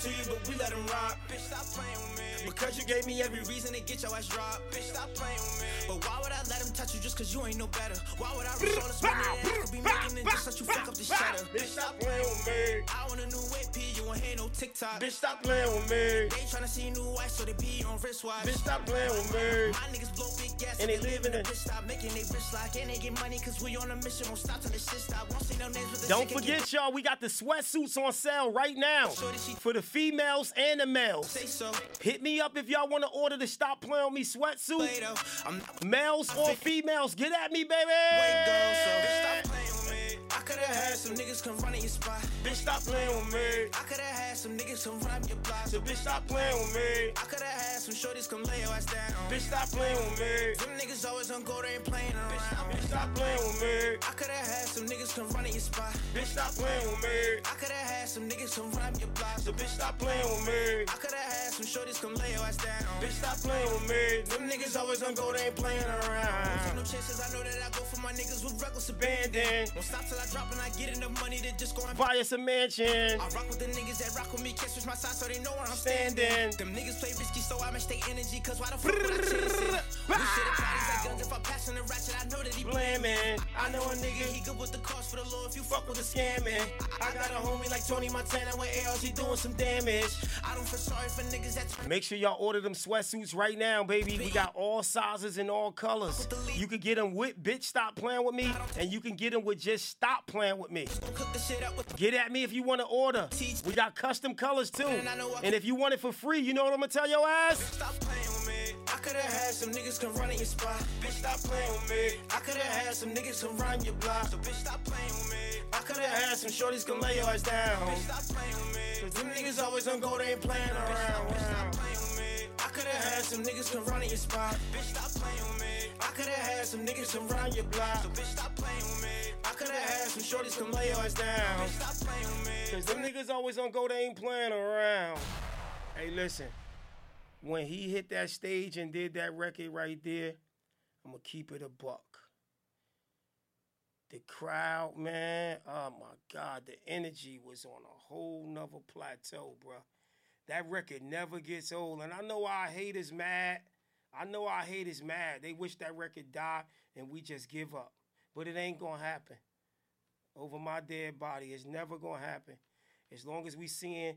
To you, but we let him rock. Bitch, stop playing with me. Because you gave me every reason to get your ass dropped. Bitch, stop playing with me. But why would I let him touch you just cause you ain't no better? Why would I risk all this money could be making it just so you fuck up this cheddar? Bitch, stop playing with me. I want a new whip, P, you ain't no TikTok. Bitch, stop playing with me. They tryna see new wife, so they be on wristwatch. Bitch, stop playing with me. My niggas blow big gas And they live in a- bitch. Stop making they bitch like and they get money cause we on a mission. Won't stop till the shit stop. Won't see no names with the Don't forget, y'all, we got the sweatsuits on sale right now for the females and the males. So. Hit me up if y'all want to order the Stop Playing on Me sweatsuit. Males or females, get at me, baby. Wait, girl, so bitch, stop playing with me. I coulda had some niggas come run your spot. Bitch, stop playing with me. I coulda had some niggas come run up your block. So bitch, stop playing with me. I coulda had some shorties come lay your ass down. Bitch, stop playing with me. Them niggas always on go, they ain't playing around. Bitch, stop playing with me. I coulda had some niggas come run your spot. Bitch, stop playing with me. I coulda had some niggas come run up your block. So bitch, stop playing with me. I coulda had some shorties come lay your ass down. Bitch, stop playing with me. Them niggas always on go, they ain't playing around. no chances, I know that I go for my niggas with reckless Abandon. Won't stop till I drop and I get enough money to just go and Buy us a mansion. I rock with the niggas that rock with me, can't switch my side so they know where I'm Standing. standing. Them niggas play risky, so I stay energy, cause why the fuck would I chase it? We shit at parties like guns, if I pass on the ratchet, I know that he Blaming. I know a nigga, he good with the cost for the law if you fuck with a Scamming. I got a homie like Tony Montana with ARs, he doing some damage. I don't feel sorry for niggas that Make sure y'all order them sweatsuits right now, baby. We got all sizes and all colors. You can get them with Bitch Stop Playing With Me, and you can get them with Just Stop Stop playing With Me. cook the shit up with Get at me if you want to order. We got custom colors too. And if you want it for free, you know what I'm gonna tell your ass? Stop playing with me. I coulda had some niggas come run in your spot. Bitch, stop playing with me. I coulda had some niggas come run your block. So bitch, stop playing with me. I coulda had some shorties come lay your ass down. Bitch, stop playing with me. Cause them niggas always on go, they ain't playing around. Stop playing with me. I coulda had some niggas come run in your spot. Bitch, stop playing with me. I coulda had some niggas come run your block. So bitch, stop playing with me. I coulda had some shorties come lay your ass down. Stop playing with me. Cause them niggas always on go, they ain't playing around. Hey, listen. When he hit that stage and did that record right there, I'm gonna keep it a buck. The crowd, man, oh my God, the energy was on a whole nother plateau, bro. That record never gets old. And I know our haters mad. I know our haters mad. They wish that record died and we just give up. But it ain't gonna happen. Over my dead body. It's never gonna happen. As long as we seeing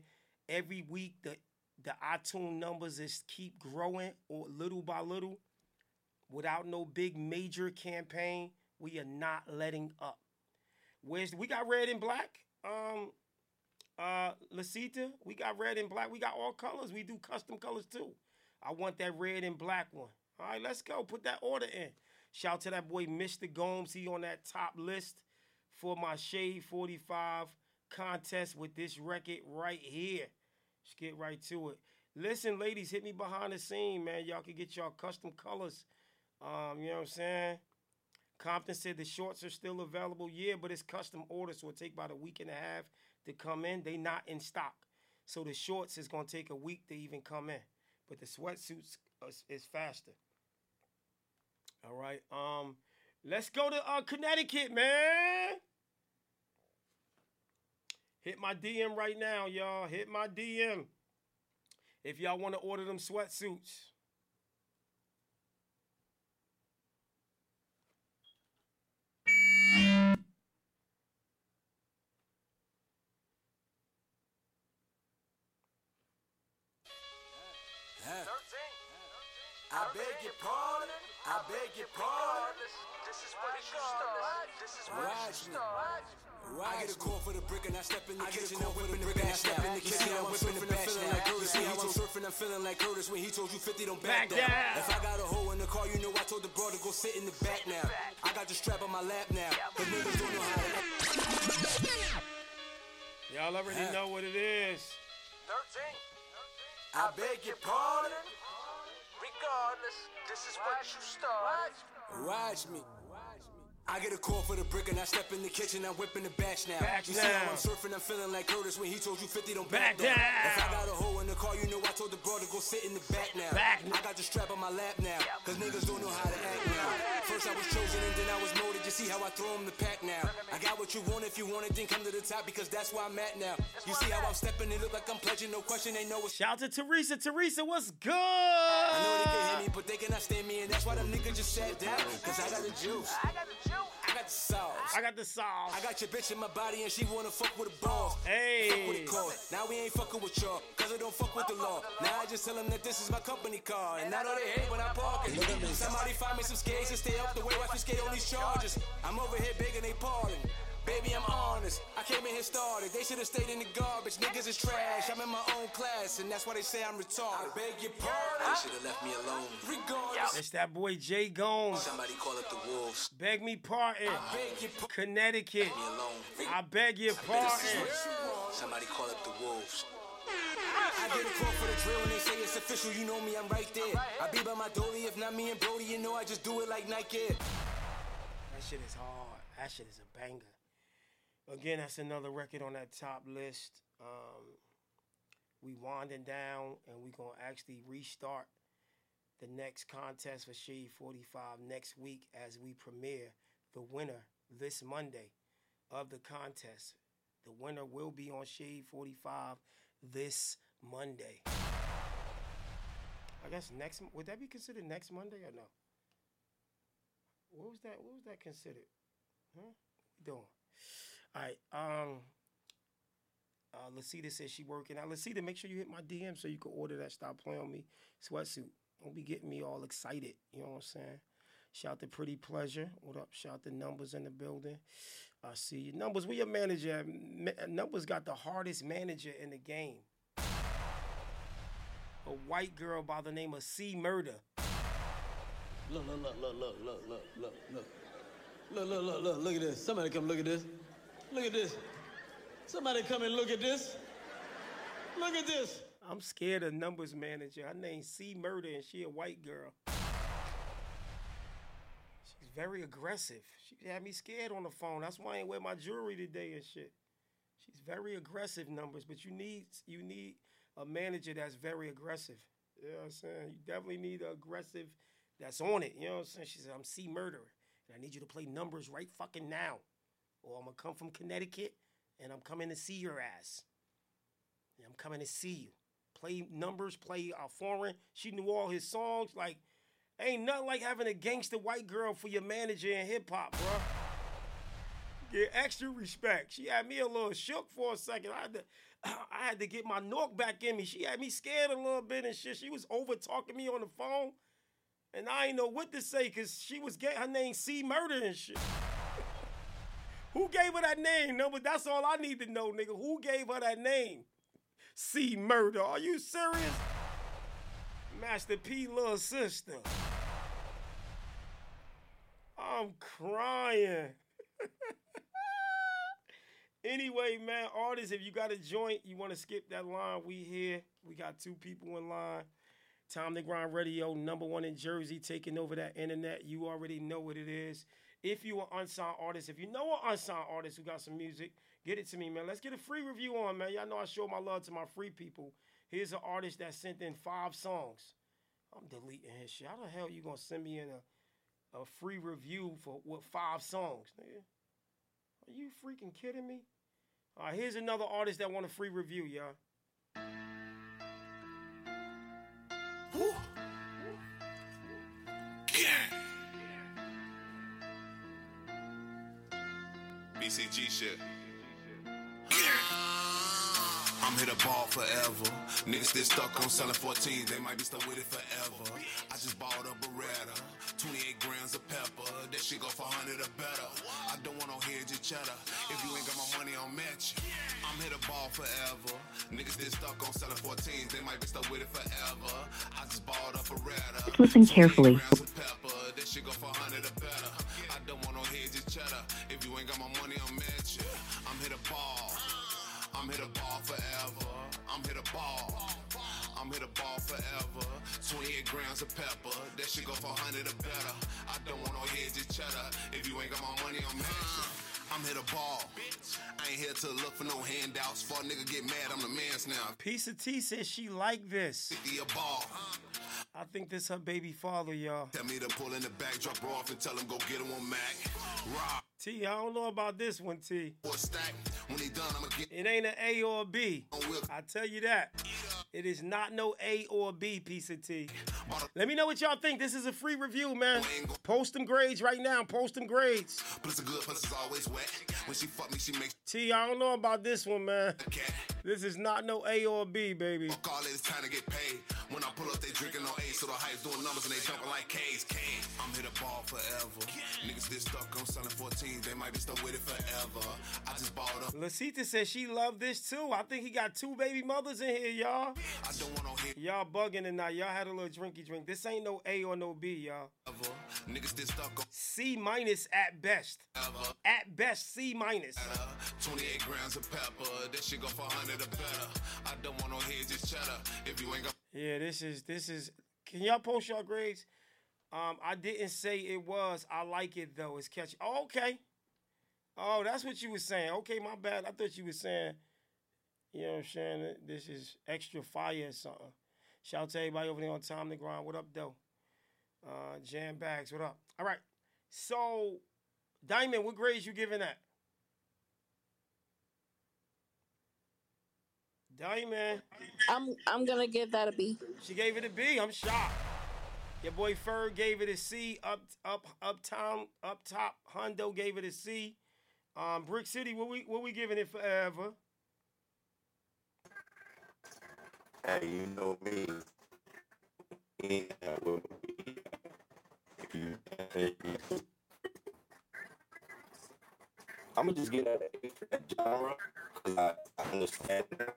every week the the iTunes numbers is keep growing or little by little without no big major campaign, we are not letting up. Where's we got red and black? Um uh Lasita, we got red and black. We got all colors. We do custom colors too. I want that red and black one. All right, let's go. Put that order in. Shout to that boy Mr. Gomes. He on that top list for my Shade 45 contest with this record right here. Let's get right to it. Listen, ladies, hit me behind the scene, man. Y'all can get y'all custom colors. Um, you know what I'm saying? Compton said the shorts are still available. Yeah, but it's custom orders, so it'll take about a week and a half to come in. They not in stock. So the shorts is gonna take a week to even come in. But the sweatsuits is, is faster. All right. Um, let's go to uh, Connecticut, man. Hit my DM right now, y'all. Hit my DM. If y'all want to order them sweatsuits. I beg your pardon. I beg your pardon. This is where you start. This is where you Watch me. start. I get a call for the brick and I step in the kitchen. I'm whipping the brick and I step in the kitchen. I'm whipping the back feeling like Curtis. See how I'm surfing, I'm feeling like Curtis when he told you 50 don't back, Back down. down. If I got a hole in the car, you know I told the bro to go sit in the back now. I got the strap on my lap now. But niggas don't know how to Y'all already Yeah. know what it is. 13. I beg your pardon. Regardless, this is what you start. Watch me. I get a call for the brick and I step in the kitchen. I'm whipping the batch now. Back you see how. I'm surfing? I'm feeling like Curtis when he told you 50 don't Back back, down. down. If I got a hole in the car, you know I told told the bro to go sit in the back now. Back I got the strap on my lap now, cause niggas don't know how to act now. First I was chosen and then I was molded. You see how I throw them the pack now. I got what you want if you want it, then come to the top because that's where I'm at now. You see how I'm stepping, it look like I'm pledging, no question, they know it's Shout out to Teresa. Teresa, what's good? I know they can hear me, but they cannot stand me, and that's why them niggas just sat down. Cause I got the juice. I got the juice. I got the sauce. I got the sauce. I got your bitch in my body, and she wanna fuck with a boss. Hey. Fuck with car. Now we ain't fucking with y'all, cause I don't fuck with the law. Now I just tell them that this is my company car, and I know they hate when I park it. Somebody find me some skates and stay up the way, watch me skate on these charges. I'm over here begging they pardon. Baby, I'm honest. I came in here started. They should have stayed in the garbage. Niggas is trash. I'm in my own class, and that's why they say I'm retarded. I beg your pardon. They should have left me alone. Regardless. It's that boy Jay Gomes. Somebody call it the wolves. Beg me pardon. I beg your pardon. Connecticut. Me alone. I beg your I bet this is pardon. what you want. Somebody call it the wolves. I get a call for the drill and they say it's official. You know me, I'm right there. I be by my dolly. If not me and Brody, you know I just do it like Nike. That shit is hard. That shit is a banger. Again, that's another record on that top list. Um, we winding down, and we're gonna actually restart the next contest for Shade 45 next week as we premiere the winner this Monday of the contest. The winner will be on Shade 45 this Monday. I guess next would that be considered next Monday or no? What was that? What was that considered? Huh? What we doing? All right. Um. Uh, Lasita says she working out. Lasita, make sure you hit my DM so you can order that. Stop playing me sweatsuit. Don't be getting me all excited. You know what I'm saying? Shout to Pretty Pleasure. What up? Shout to Numbers in the building. I see you. Numbers, we your manager. Ma- Numbers got the hardest manager in the game. A white girl by the name of C Murder. Look, look, look, look, look, look, look, look, look. Look, look, look, look, look at this. Somebody come look at this. Look at this. Somebody come and look at this. Look at this. I'm scared of numbers manager. Her name's C Murder and she a white girl. She's very aggressive. She had me scared on the phone. That's why I ain't wear my jewelry today and shit. She's very aggressive numbers, but you need you need a manager that's very aggressive. You know what I'm saying? You definitely need an aggressive that's on it. You know what I'm saying? She said, I'm C Murderer. And I need you to play numbers right fucking now. Or I'm gonna come from Connecticut and I'm coming to see your ass. I'm coming to see you. Play numbers, play uh, foreign. She knew all his songs. Like, ain't nothing like having a gangster white girl for your manager in hip hop, bro. Get extra respect. She had me a little shook for a second. I had to, I had to get my knock back in me. She had me scared a little bit and shit. She was over talking me on the phone, and I ain't know what to say because she was getting her name C Murder and shit. Who gave her that name? No, but that's all I need to know, nigga. Who gave her that name? C Murder. Are you serious? Master P, little sister. I'm crying. anyway, man, artists, if you got a joint, you want to skip that line, we here. We got two people in line. Time to Grind Radio, number one in Jersey, taking over that internet. You already know what it is. If you are unsigned artist, if you know an unsigned artist who got some music, get it to me, man. Let's get a free review on, man. Y'all know I show my love to my free people. Here's an artist that sent in five songs. I'm deleting his shit. How the hell you gonna send me in a, a free review for what five songs, nigga? Are you freaking kidding me? All right, here's another artist that want a free review, y'all. Woo. Yeah. BCG shit. I'm here to ball forever. Niggas that stuck on selling 14, they might be stuck with it forever. I just bought a Beretta, 28 grams of pepper. That shit go for 100 or better. I don't want no hedge or cheddar. If you ain't got my money, I'll match you. I'm here to ball forever. Niggas that stuck on selling 14, they might be stuck with it forever. I just bought a Beretta. Listen carefully. pepper. That shit go for 100 or better. I don't want no hedge cheddar. If you ain't got my money, I'll match you. I'm here to ball. I'm here to ball forever. I'm here to ball. I'm here to ball forever. 28 grams of pepper. That shit go for 100 or better. I don't want no hedge or cheddar. If you ain't got my money, I'm matching. I I'm here to ball. I ain't here to look for no handouts. For a nigga get mad, I'm the man's now. Piece of T says she like this. I think this her baby father, y'all. Tell me to pull in the back, drop her off, and tell him go get him on Mac. Rock. T, I don't know about this one, T. Or stack. When he done, I'ma get. It ain't an A or a B. I tell you that. It is not no A or B piece of T. Let me know what y'all think. This is a free review, man. Post them grades right now. Post them grades. But it's a good plus it's always wet. When she fuck me, she makes T, I don't know about this one, man. This is not no A or B, baby. call it, it's time to get paid. When I pull up, they drinking on A, so the doing numbers and they jumping like K's. K. I'm here to ball forever. Niggas this stuck on selling 14, they might be stuck with it forever. I just balled up. Lasita says she loved this too. I think he got two baby mothers in here, y'all. I don't want no hit. Y'all bugging tonight. Y'all had a little drinky drink. This ain't no A or no B, y'all. Ever. Niggas this stuck on C minus at best. ever. At best, C minus. 28 grams of pepper, that shit go for 100 or better. I don't want no head, just cheddar. If you ain't got Yeah, this is this is. Can y'all post your grades? Um, I didn't say it was. I like it though. It's catchy. Oh, okay. Oh, that's what you was saying. Okay, my bad. I thought you was saying. You know what I'm saying? This is extra fire or something. Shout out to everybody over there on Time to Grind. What up, though? Uh, Jam Bags, what up? All right. So, Diamond, what grades you giving that? Diamond. I'm I'm gonna give that a B. She gave it a B. I'm shocked. Your boy Ferg gave it a C. Up up uptown up top Hondo gave it a C. Um, Brick City, what we what we giving it forever? Hey, you know me. Yeah, well, you, I'm gonna just get at A for that genre because I, I understand that.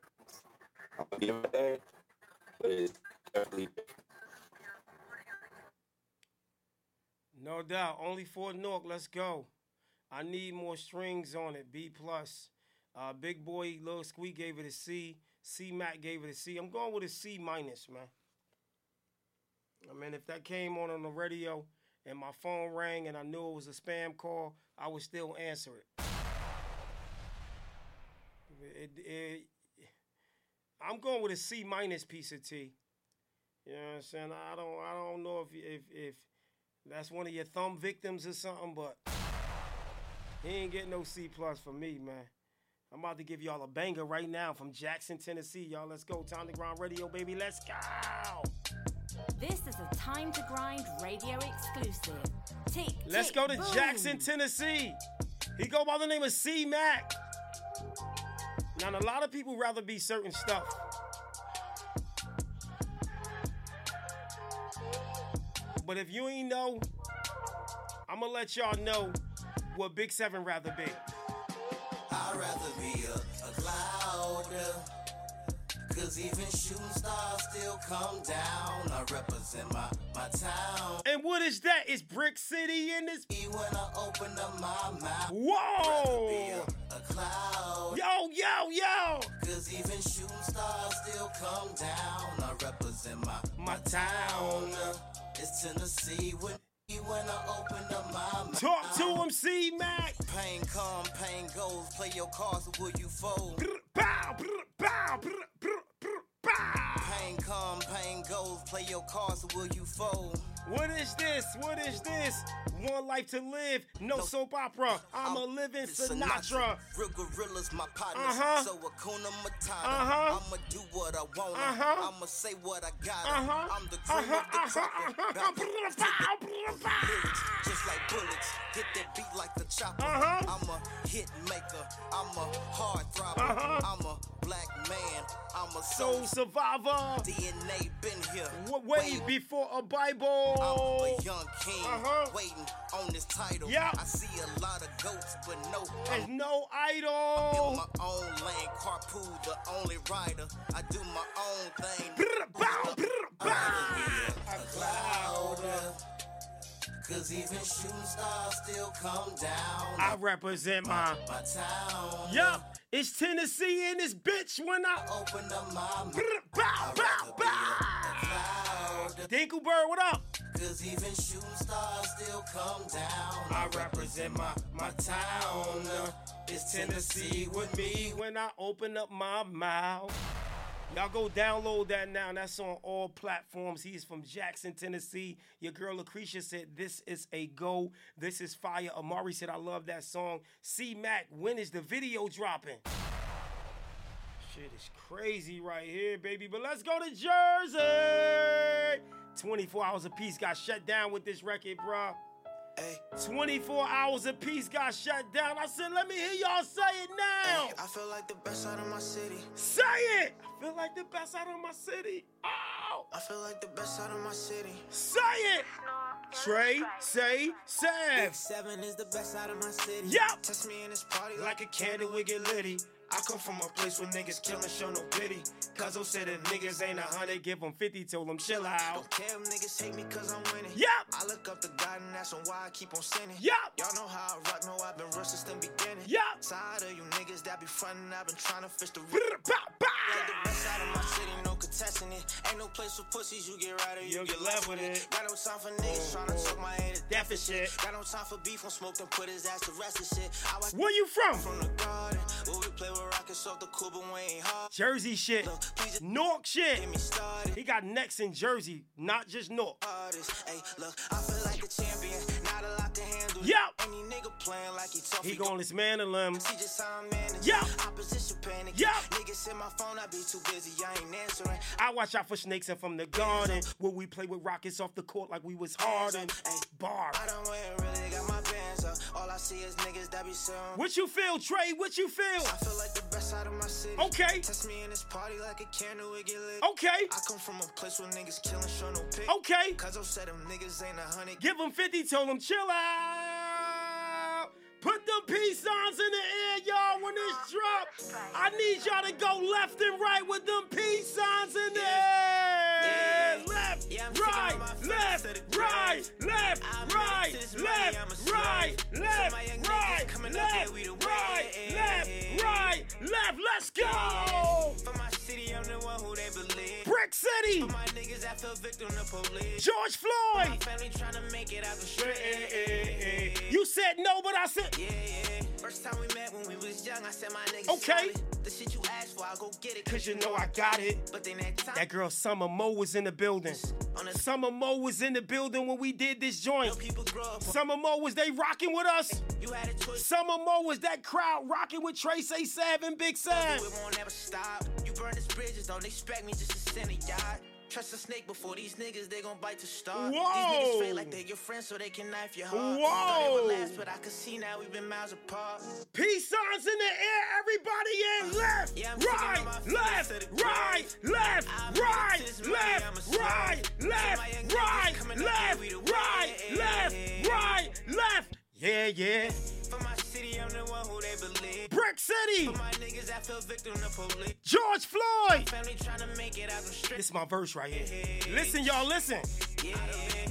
But it's definitely No doubt. Only Fort Newark. Let's go. I need more strings on it. B plus. Uh, Big Boy Lil Squeak gave it a C. C Mac gave it a C. I'm going with a C minus, man. I mean, if that came on on the radio and my phone rang and I knew it was a spam call, I would still answer it. It- it- I'm going with a C minus piece of T. You know what I'm saying? I don't I don't know if if if that's one of your thumb victims or something, but he ain't getting no C plus for me, man. I'm about to give y'all a banger right now from Jackson, Tennessee. Y'all, let's go. Time to grind radio, baby. Let's go. This is a Time to Grind radio exclusive. Tick, Let's tick, go to boom. Jackson, Tennessee. He go by the name of C Mac. Now, a lot of people rather be certain stuff. But if you ain't know, I'm gonna let y'all know what Big Seven rather be. I'd rather be a, a cloud. Cause even shooting stars still come down. I represent my, my town. And what is that? It's Brick City in this. When I open up my mouth. Whoa! Cloud. Yo, yo, yo! Cause even shooting stars still come down. I represent my, my town. It's Tennessee when, when I open up my mouth. Talk to him, C Mac. Pain come, pain goes. Play your cards, will you fold? Bow, bow, Pain come, pain goes. Play your cards, or will you fold? What is this? What is this? One life to live, no, soap opera. I'm, a living Sinatra. Real gorillas, my partners. Uh-huh. So Hakuna Matata. Uh-huh. I'ma do what I want. Uh-huh. I'ma say what I got. Uh-huh. I'm the cream Uh-huh, of the uh-huh, crop. uh-huh. Bout to take it. Just like bullets. Hit that beat like the chopper. Uh-huh. I'm a hit maker. I'm a hard throbber. Uh-huh. I'm a black man. I'm a Soul soul survivor. DNA been here. W- way before a Bible. I'm a young king Uh-huh. waiting on this title. Yeah. I see a lot of goats, but no. There's I'm no in idol. my own lane, carpool, the only rider. I do my own thing. A cloud. Cause even shooting stars still come down. I represent my. my town. Yup, it's Tennessee in this bitch when I open up my bow, bow, bow. Dinkelberg, what up? niggas, even shooting stars, still come down. I represent my my town. It's Tennessee with me when I open up my mouth. Y'all go download that now. And That's on all platforms. He's from Jackson, Tennessee. Your girl Lucretia said, This is a go. This is fire. Amari said, I love that song. C Mac, when is the video dropping? Shit is crazy right here, baby. But let's go to Jersey. 24 hours of peace got shut down with this record, bro. Hey. 24 hours of peace got shut down. I said, let me hear y'all say it now. Hey, I feel like the best out of my city. Say it. I feel like the best out of my city. Oh. I feel like the best out of my city. Say it. Trey, say, say. Big seven is the best out of my city. Yep. Test me in this party Like a candle, we get litty. I come from a place where niggas killin', show no pity. Cuz I said if niggas ain't a hundred, give them 50, told them chill out. Don't care if niggas hate me cause I'm winning. Yep. I look up to God and that's why I keep on sinning. Yep. Y'all know how I rock, know I've been real since the beginning. Yep. Tired of you niggas that be frontin', I've been trying to fish the real. Like the best out of my city, no contesting it. Ain't no place for pussies, you get right or you You'll get get left with it. Got no time for niggas tryna talk my head to Death and shit. Got no time for beef, on smoke and put his ass to rest and shit. I watch Where you from? From the garden, where we play with rockets off the cool, but we ain't hard. Jersey shit. Newark shit. He got necks in Jersey, not just artist. Hey, look, I feel like a champion. Not a lot to handle. Yep. Any nigga playing like he tough. He gon' dismantle him. He just how I'm managed. Yep. Opposition panic. Yep. Niggas hit my phone, I be too busy. I ain't answering. I watch out for snakes and from the garden where we play with rockets off the court like we was Harden. Bar. I don't wear really got my bands. All I see is niggas that be selling. What you feel, Trey? What you feel? I feel like the best out of my city. Okay. Test me in this party like a candle, it get lit. Okay. I come from a place where niggas killing, show no pick. Okay. Cause I said them niggas ain't a hundred. Give him 50, told them chill out. Put them peace signs in the air, y'all, when this drop. I need y'all to go left and right with them peace signs in the air. Left, right, left, right, left, right, left, right, left, right, left, right, left, right, left. Let's go. For my city, I'm the one who they believe. Brick City. For my niggas that feel victim to police. George My Floyd. family tryna make it out the eh, eh, street. Eh, you said no, but I said. Yeah, yeah. First time we met when we was young, I said my niggas Okay. The shit you asked for, I'll go get it. Cause you know I got it. But then that time, That girl Summer Mo was in the building. Summer Mo was in the building when we did this joint. people grow up. Summer Mo was they rocking with us. You had a choice. Summer Mo was that crowd rocking with Trace A. Sav and Big Sam. It won't ever stop. You burn these bridges, don't expect me just to send a yacht. Trust a snake before these niggas, they gon' bite to start. These niggas fake like they're your friends so they can knife your heart. Whoa. Thought they last, but I could see now we've been miles apart. Peace signs in the air, everybody in uh, left, Yeah, I'm taking all right, left, right, left, right, left, I'm a slave. right, So my young left, right, left, we right, left, right, left. Yeah, yeah. City, I'm the one who they believe. Brick City. For my niggas that feel victim to police. George Floyd. Family tryna make it out the street. This is my verse right here. Listen, y'all, listen. Yeah,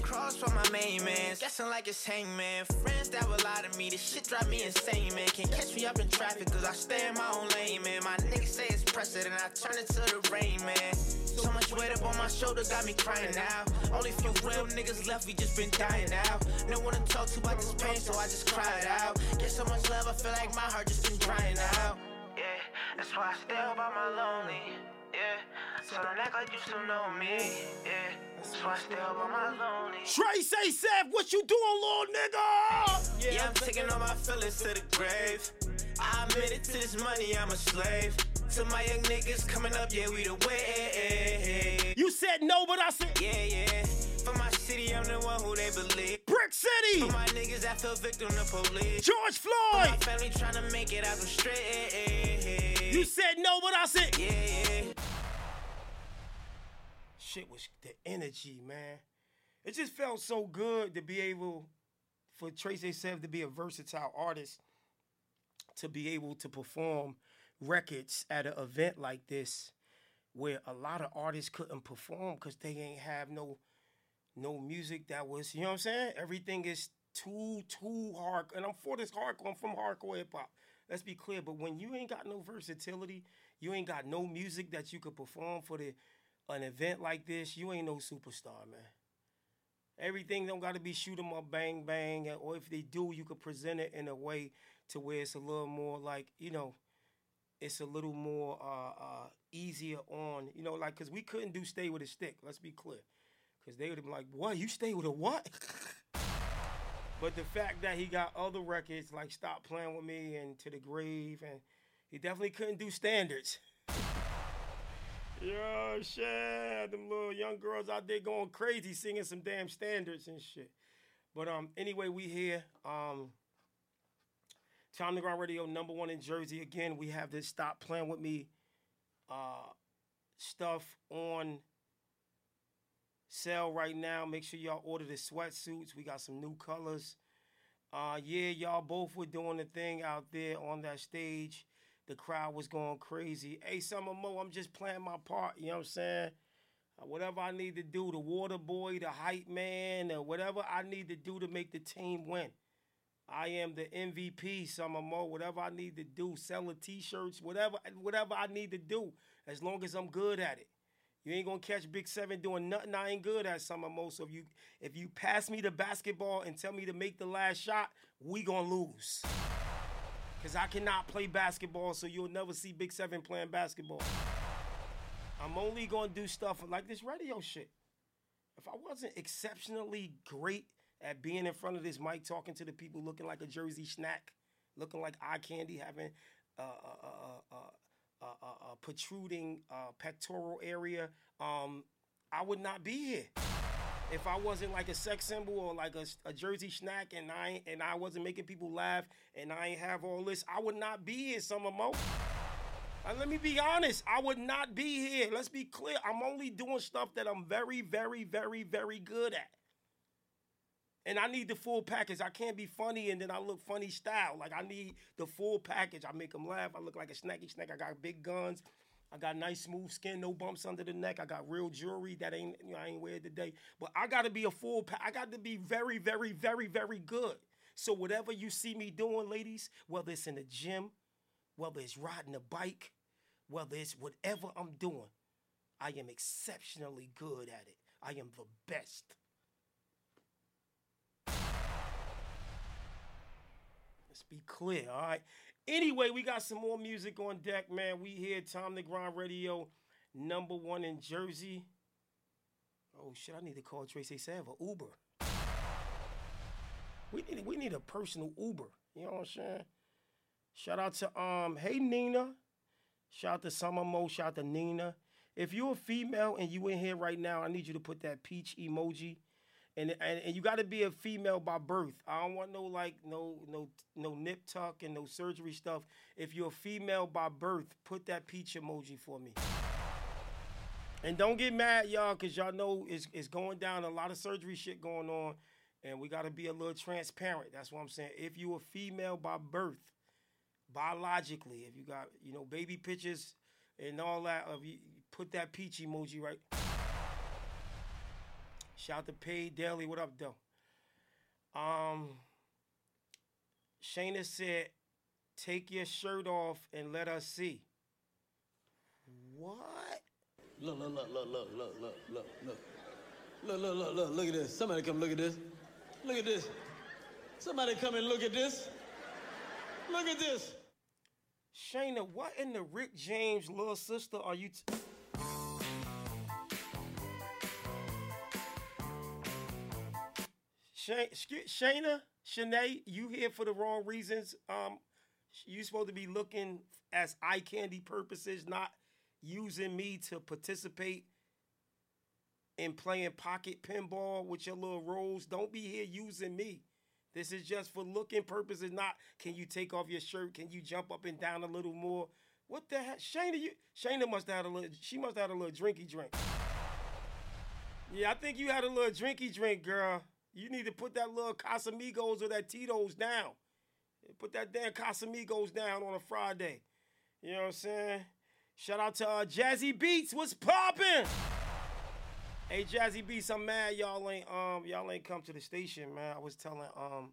cross from my main man, guessing like it's hangman. Friends that will lie to me, this shit drive me insane, man. Can't catch me up in traffic, cause I stay in my own lane, man. My niggas say it's precedent, I turn it to the rain, man. So much weight up on my shoulder, got me crying now. Only few real niggas left, we just been dying out. No one to talk to about this pain, so I just it out. Get so much love, I feel like my heart just been drying out. Yeah, that's why I stay up by my lonely. Yeah, so don't act like you still know me. Yeah, that's why I stay up by my lonely. Trey say, Sav, what you doing, little nigga? Yeah, I'm taking all my feelings to the grave. I admitted to this money, I'm a slave. To my young niggas coming up, yeah, we the way. You said no, but I said Yeah, yeah. For my city, I'm the one who they believe. Brick City. For my niggas that victim to police. George For my Floyd. family tryna make it out the. You said no, but I said Yeah, yeah. shit was the energy, man. It just felt so good to be able for Trace A7 to be a versatile artist, to be able to perform records at an event like this, where a lot of artists couldn't perform because they ain't have no no music that was, you know what I'm saying? Everything is too too hard, and I'm for this hardcore. I'm from hardcore hip hop. Let's be clear. But when you ain't got no versatility, you ain't got no music that you could perform for the an event like this, you ain't no superstar, man. Everything don't got to be shoot 'em up, bang bang, or if they do, you could present it in a way to where it's a little more like you know, it's a little more uh, uh, easier on you know, like because we couldn't do stay with a stick. Let's be clear, because they would have been like, what? You stay with a what? but the fact that he got other records like Stop Playing with Me and To the Grave, and he definitely couldn't do standards. Yo, shit, them little young girls out there going crazy singing some damn standards and shit. But um, anyway, we here. Um, Time to Grind Radio, number one in Jersey. Again, we have this Stop Playing With Me uh, stuff on sale right now. Make sure y'all order the sweatsuits. We got some new colors. Uh, yeah, y'all both were doing the thing out there on that stage. The crowd was going crazy. Hey, Summer Mo, I'm just playing my part. You know what I'm saying? Uh, whatever I need to do, the water boy, the hype man, or whatever I need to do to make the team win. I am the MVP, Summer Mo. Whatever I need to do, selling t-shirts, whatever, whatever I need to do, as long as I'm good at it. You ain't gonna catch Big Seven doing nothing I ain't good at, Summer Mo. So if you if you pass me the basketball and tell me to make the last shot, we gonna lose. Cause I cannot play basketball, so you'll never see Big Seven playing basketball. I'm only gonna do stuff like this radio shit. If I wasn't exceptionally great at being in front of this mic, talking to the people, looking like a Jersey snack, looking like eye candy, having uh, uh, uh, uh, uh, uh, uh, protruding pectoral area, um, I would not be here. If I wasn't like a sex symbol or like a, a Jersey snack, and I and I wasn't making people laugh, and I ain't have all this, I would not be here, Summer Mo. And let me be honest, I would not be here. Let's be clear. I'm only doing stuff that I'm very, very, very, very good at. And I need the full package. I can't be funny and then I look funny style. Like I need the full package. I make them laugh. I look like a snacky snack. I got big guns. I got nice smooth skin, no bumps under the neck. I got real jewelry that ain't you know, I ain't wear today. But I got to be a full. I got to be very, very, very, very good. So whatever you see me doing, ladies, whether it's in the gym, whether it's riding a bike, whether it's whatever I'm doing, I am exceptionally good at it. I am the best. Let's be clear, all right? Anyway, we got some more music on deck, man. We here, Time to Grind Radio, number one in Jersey. Oh shit, I need to call Tracy Sava Uber. We need we need a personal Uber. You know what I'm saying? Shout out to um, hey Nina. Shout out to Summer Mo. Shout out to Nina. If you're a female and you in here right now, I need you to put that peach emoji. And, and, and you got to be a female by birth. I don't want no like no no no nip tuck and no surgery stuff. If you're a female by birth, put that peach emoji for me. And don't get mad, y'all, because y'all know it's, it's going down. A lot of surgery shit going on. And we got to be a little transparent. That's what I'm saying. If you a female by birth, biologically, if you got, you know, baby pictures and all that, of you, put that peach emoji right. Shout to Paid Daily. What up, though? Um, Shayna said, take your shirt off and let us see. What? Look, look, look, look, look, look, look, look, look. Look, look, look, look, look at this. Somebody come look at this. Look at this. Somebody come and look at this. Look at this. Shayna, what in the Rick James little sister are you? T- Shay- Sh- Shayna, Shanae, you here for the wrong reasons. Um, you supposed to be looking as eye candy purposes, not using me to participate in playing pocket pinball with your little rolls. Don't be here using me. This is just for looking purposes, not can you take off your shirt? Can you jump up and down a little more? What the heck? Shayna, you Shayna must have had a little she must have had a little drinky drink. Yeah, I think you had a little drinky drink, girl. You need to put that little Casamigos or that Tito's down. Put that damn Casamigos down on a Friday. You know what I'm saying? Shout out to uh, Jazzy Beats. What's poppin'? Hey Jazzy Beats, I'm mad y'all ain't um y'all ain't come to the station, man. I was telling um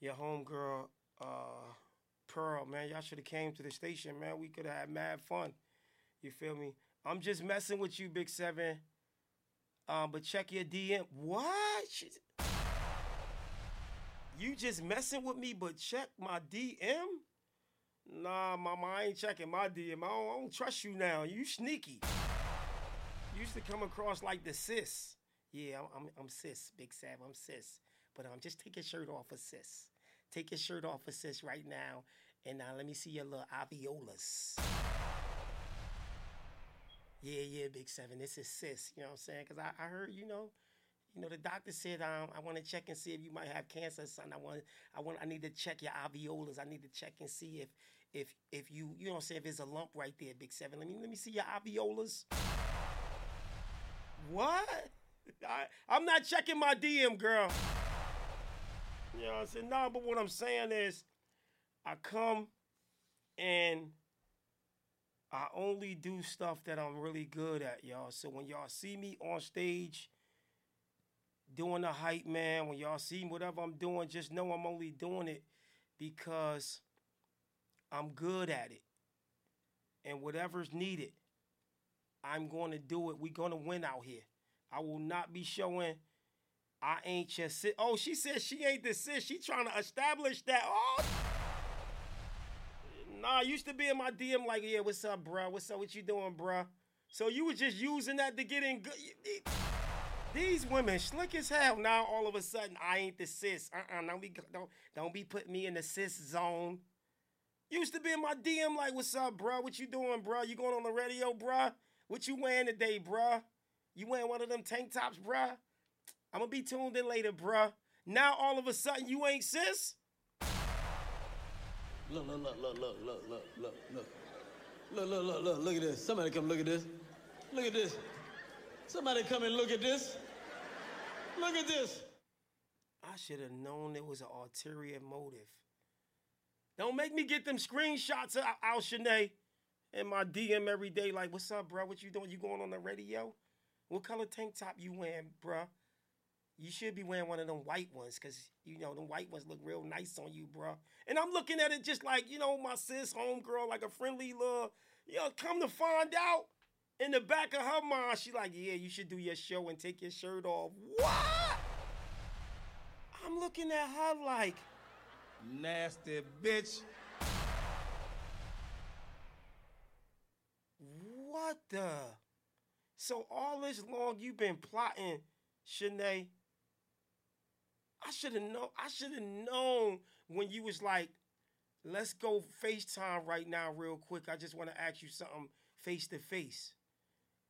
your homegirl uh Pearl, man, y'all should have came to the station, man. We could have had mad fun. You feel me? I'm just messing with you, Big Seven. Um, but check your DM. What? You just messing with me, but check my DM? Nah, mama, I ain't checking my DM. I don't, I don't trust you now. You sneaky. You used to come across like the sis. Yeah, I'm, I'm, I'm sis, Big Sav. I'm sis. But um, just take your shirt off for sis. Take your shirt off for sis right now. And now let me see your little alveolus. Yeah, yeah, Big Seven. This is sis. You know what I'm saying? Because I, I heard, you know, you know, the doctor said um, I want to check and see if you might have cancer, son. I want, I want, I need to check your alveolus. I need to check and see if, if, if you, you know, what I'm saying if there's a lump right there, Big Seven. Let me, let me see your alveolus. What? I, I'm not checking my DM, girl. You know what I'm saying? No, but what I'm saying is, I come and I only do stuff that I'm really good at, y'all. So when y'all see me on stage doing the hype, man, when y'all see whatever I'm doing, just know I'm only doing it because I'm good at it. And whatever's needed, I'm going to do it. We're going to win out here. I will not be showing I ain't just sis. Oh, she says she ain't the sis. She trying to establish that. Oh, nah, used to be in my DM like, yeah, what's up, bruh? What's up? What you doing, bruh? So you were just using that to get in good. These women slick as hell. Now all of a sudden I ain't the sis. Uh-uh. Don't be don't don't be putting me in the sis zone. Used to be in my DM like, what's up, bruh? What you doing, bruh? You going on the radio, bruh? What you wearing today, bruh? You wearing one of them tank tops, bruh? I'm gonna be tuned in later, bruh. Now all of a sudden you ain't sis? Look, look, look, look, look, look, look, look, look. Look, look, look, look, look at this. Somebody come look at this. Look at this. Somebody come and look at this. Look at this. I should have known it was an ulterior motive. Don't make me get them screenshots of Al Shanae in my DM every day. Like, what's up, bro? What you doing? You going on the radio? What color tank top you wearing, bruh? You should be wearing one of them white ones, cause you know them white ones look real nice on you, bro. And I'm looking at it just like you know my sis homegirl, like a friendly little. You know, come to find out, in the back of her mind, she like, yeah, you should do your show and take your shirt off. What? I'm looking at her like, Nasty bitch. what the? So all this long you've been plotting, Shanae. I should have known. I should have known when you was like, "Let's go FaceTime right now, real quick. I just want to ask you something face to face."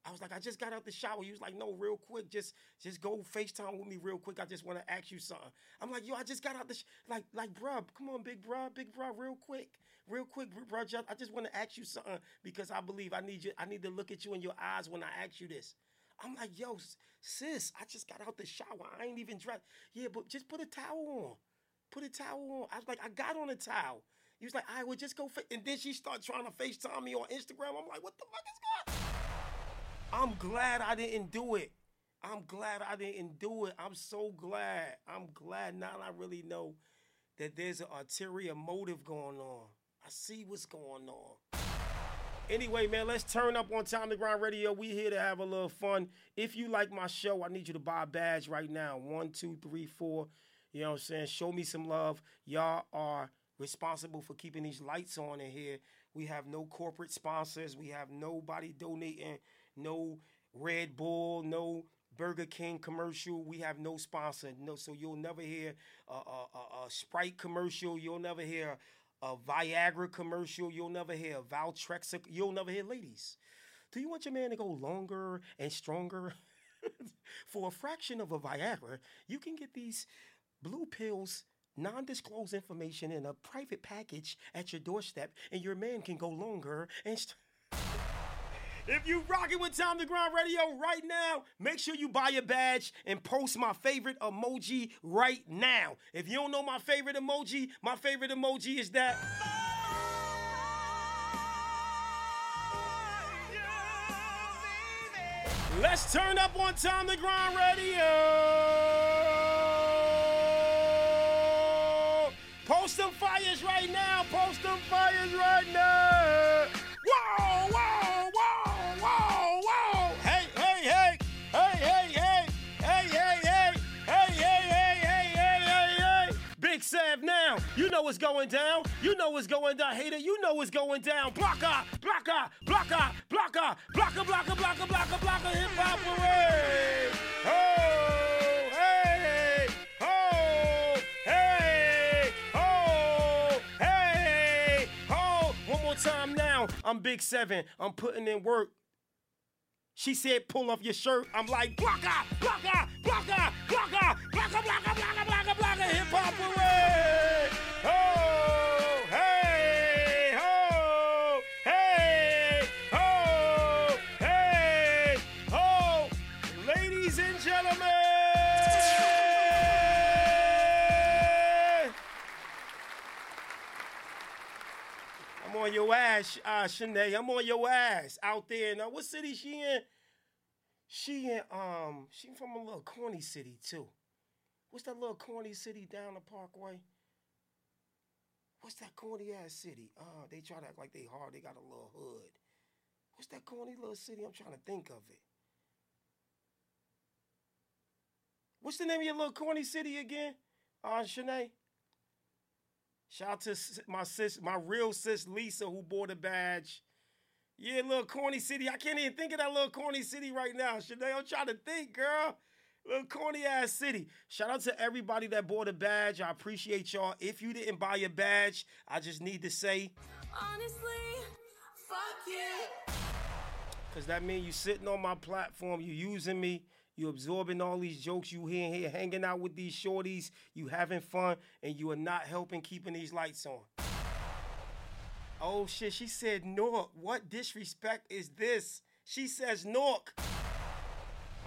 I was like, I just got out the shower. You was like, no, real quick, just just go FaceTime with me real quick. I just want to ask you something. I'm like, yo, I just got out the sh-. like like bruh, come on, big bruh, big bruh, real quick, real quick, bruh. I just want to ask you something because I believe I need you. I need to look at you in your eyes when I ask you this. I'm like, yo, sis, I just got out the shower. I ain't even dressed. Yeah, but just put a towel on. Put a towel on. I was like, I got on a towel. He was like, I would just go. Fa-. And then she started trying to FaceTime me on Instagram. I'm like, what the fuck is going? On? I'm glad I didn't do it. I'm glad I didn't do it. I'm so glad. I'm glad now I really know that there's an ulterior motive going on. I see what's going on. Anyway, man, let's turn up on Time to Grind Radio. We here to have a little fun. If you like my show, I need you to buy a badge right now. One, two, three, four. You know what I'm saying? Show me some love. Y'all are responsible for keeping these lights on in here. We have no corporate sponsors. We have nobody donating no Red Bull, no Burger King commercial. We have no sponsor. No, so you'll never hear a, a, a, a Sprite commercial. You'll never hear a Viagra commercial. You'll never hear a Valtrex. You'll never hear ladies. Do you want your man to go longer and stronger? For a fraction of a Viagra, you can get these blue pills non-disclosed information in a private package at your doorstep, and your man can go longer and. If you rocking with Time to Grind Radio right now, make sure you buy your badge and post my favorite emoji right now. If you don't know my favorite emoji, my favorite emoji is that. Let's turn up on Time to Grind Radio. Post them fires right now. Post them fires right now. You know what's going down. You know what's going down. Hater, you know what's going down. Blocker, blocker, blocker, blocker, blocker, blocker, blocker, blocker, blocker, hip hop parade. Oh, hey, oh, hey, oh, hey, oh. One more time now. I'm Big Seven. I'm putting in work. She said, pull off your shirt. I'm like, blocker, blocker, blocker, blocker, blocker, blocker, blocker, blocker, blocker, hip hop parade. On your ass, uh, Shanae. I'm on your ass out there. Now, what city she in? She in um, she from a little corny city too. What's that little corny city down the Parkway? What's that corny ass city? Uh, they try to act like they hard. They got a little hood. What's that corny little city? I'm trying to think of it. What's the name of your little corny city again? Uh, Shanae? Shout out to my sis, my real sis Lisa, who bought the badge. Yeah, little corny city. I can't even think of that little corny city right now. Shanae, I'm trying to think, girl. Little corny ass city. Shout out to everybody that bought a badge. I appreciate y'all. If you didn't buy a badge, I just need to say, Honestly, fuck you. Cause that means you sitting on my platform, you using me, you absorbing all these jokes, you here here hanging out with these shorties, you having fun, and you are not helping keeping these lights on. Oh shit, she said Nork. What disrespect is this? She says Nork.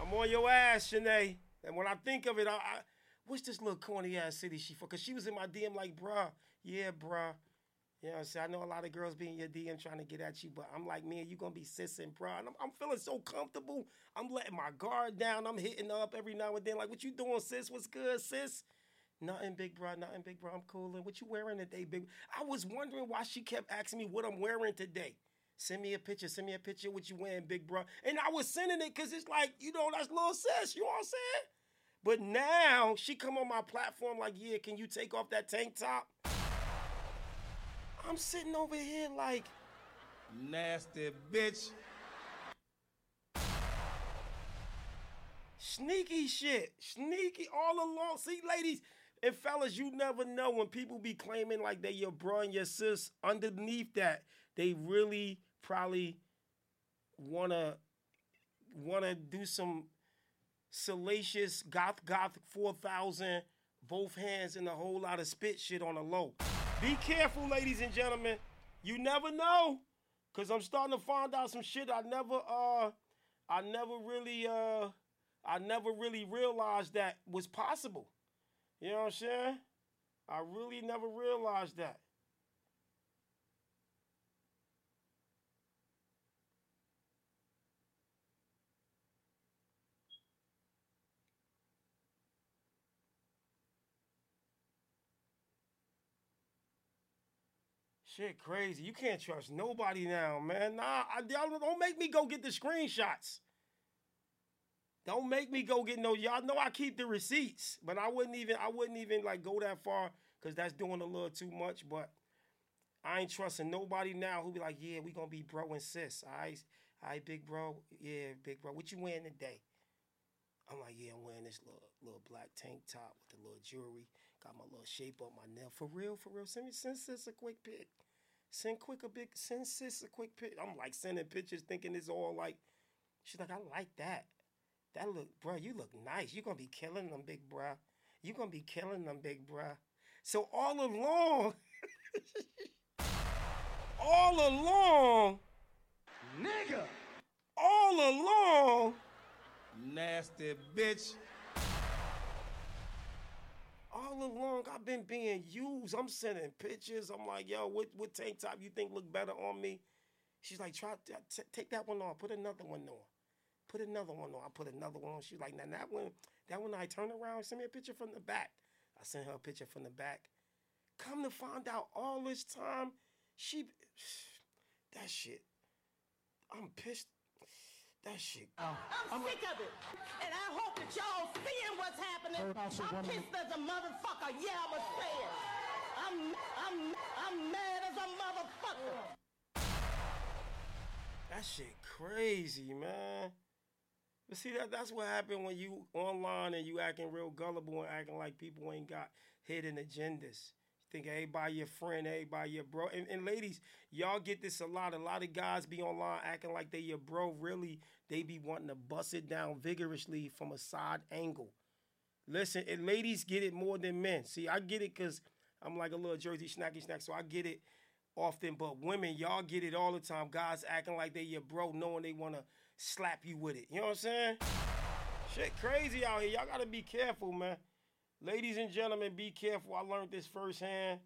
I'm on your ass, Shanae. And when I think of it, I, I what's this little corny ass city she for? Cause she was in my DM like, bruh, yeah, bruh. You know what I'm saying? I know a lot of girls be in your DM trying to get at you, but I'm like, man, you gonna be bro. And I'm, I'm feeling so comfortable. I'm letting my guard down. I'm hitting up every now and then. Like, what you doing, sis? What's good, sis? Nothing, big bro. Nothing, big bro. I'm coolin'. What you wearing today, big? I was wondering why she kept asking me what I'm wearing today. Send me a picture. Send me a picture. What you wearing, big bro? And I was sending it because it's like, you know, that's little sis. You know what I'm saying? But now she come on my platform like, yeah, can you take off that tank top? I'm sitting over here like, Nasty bitch. Sneaky shit. Sneaky all along. See, ladies and fellas, you never know when people be claiming like they your bro and your sis. Underneath that, they really probably wanna wanna do some salacious goth goth 4000 both hands and a whole lot of spit shit on the low. Be careful, ladies and gentlemen. You never know. Cause I'm starting to find out some shit I never uh I never really uh I never really realized that was possible. You know what I'm saying? I really never realized that. Shit, crazy. You can't trust nobody now, man. Nah, I, y'all don't make me go get the screenshots. Don't make me go get no. Y'all know I keep the receipts, but I wouldn't even. I wouldn't even like go that far because that's doing a little too much. But I ain't trusting nobody now who be like, yeah, we gonna be bro and sis. All right, all right, big bro. Yeah, big bro. What you wearing today? I'm like, yeah, I'm wearing this little little black tank top with the little jewelry. Got my little shape on my nail. For real, for real. Send me send sis a quick pic. Send quick a big send sis a quick pic. I'm like sending pictures thinking it's all like she's like, I like that. That look, bro, you look nice. You're gonna be killing them, big bruh. You're gonna be killing them, big bruh. So all along, all along, Nigga. all along, Nasty bitch. All along I've been being used. I'm sending pictures. I'm like, yo, what what tank top you think look better on me? She's like, try t- take that one off, put another one on. Put another one on. I put another one on. She's like, now that one, that one I turn around, send me a picture from the back. I sent her a picture from the back. Come to find out all this time, she that shit. I'm pissed. That shit. Oh. I'm sick of it. And I hope that y'all seeing what's happening. I'm pissed as a motherfucker. Yeah, I'ma say it. I'm I'm, I'm, I'm mad as a motherfucker. That shit crazy, man. But see that that's what happened when you online and you acting real gullible and acting like people ain't got hidden agendas. Think everybody your friend, everybody your bro. And, and ladies, y'all get this a lot. A lot of guys be online acting like they your bro. Really, they be wanting to bust it down vigorously from a side angle. Listen, and ladies get it more than men. See, I get it because I'm like a little Jersey snacky snack, so I get it often. But women, y'all get it all the time. Guys acting like they your bro, knowing they want to slap you with it. You know what I'm saying? Shit crazy out here. Y'all gotta be careful, man. Ladies and gentlemen, be careful. I learned this firsthand.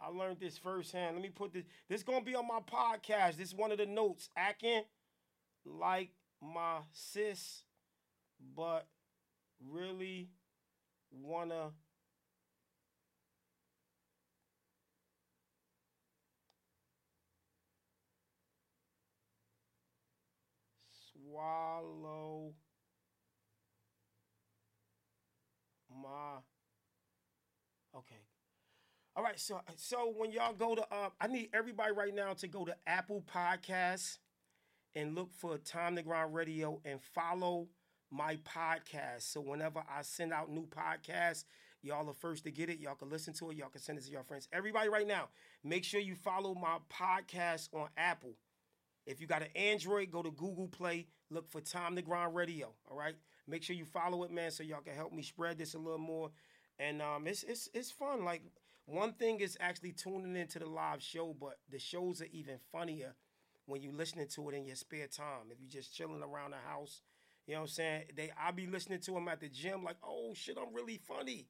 I learned this firsthand. Let me put this. This gonna be on my podcast. This is one of the notes. Acting like my sis, but really wanna swallow my okay. All right so so when y'all go to uh i need everybody right now to go to apple Podcasts and look for time to grind radio and follow my podcast. So whenever i send out new podcasts y'all are first to get it. Y'all can listen to it. Y'all can send it to your friends. Everybody right now make sure you follow my podcast on apple. If you got an Android, go to Google Play, look for Time to Grind Radio. All right, make sure you follow it, man, so y'all can help me spread this a little more. And um, it's it's it's fun. Like one thing is actually tuning into the live show, but the shows are even funnier when you're listening to it in your spare time. If you're just chilling around the house, you know what I'm saying? They I'll be listening to them at the gym, like, oh shit, I'm really funny.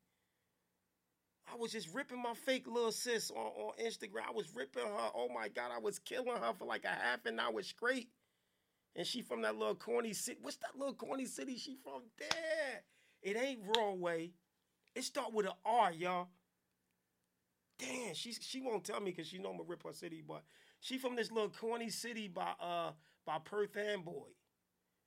I was just ripping my fake little sis on, on Instagram. I was ripping her. Oh my God, I was killing her for like a half an hour straight. And she from that little corny city. What's that little corny city she from? There. It ain't Broadway. It start with an R, y'all. Damn, she she won't tell me because she know I'm gonna rip her city, but she from this little corny city by uh by Perth Amboy.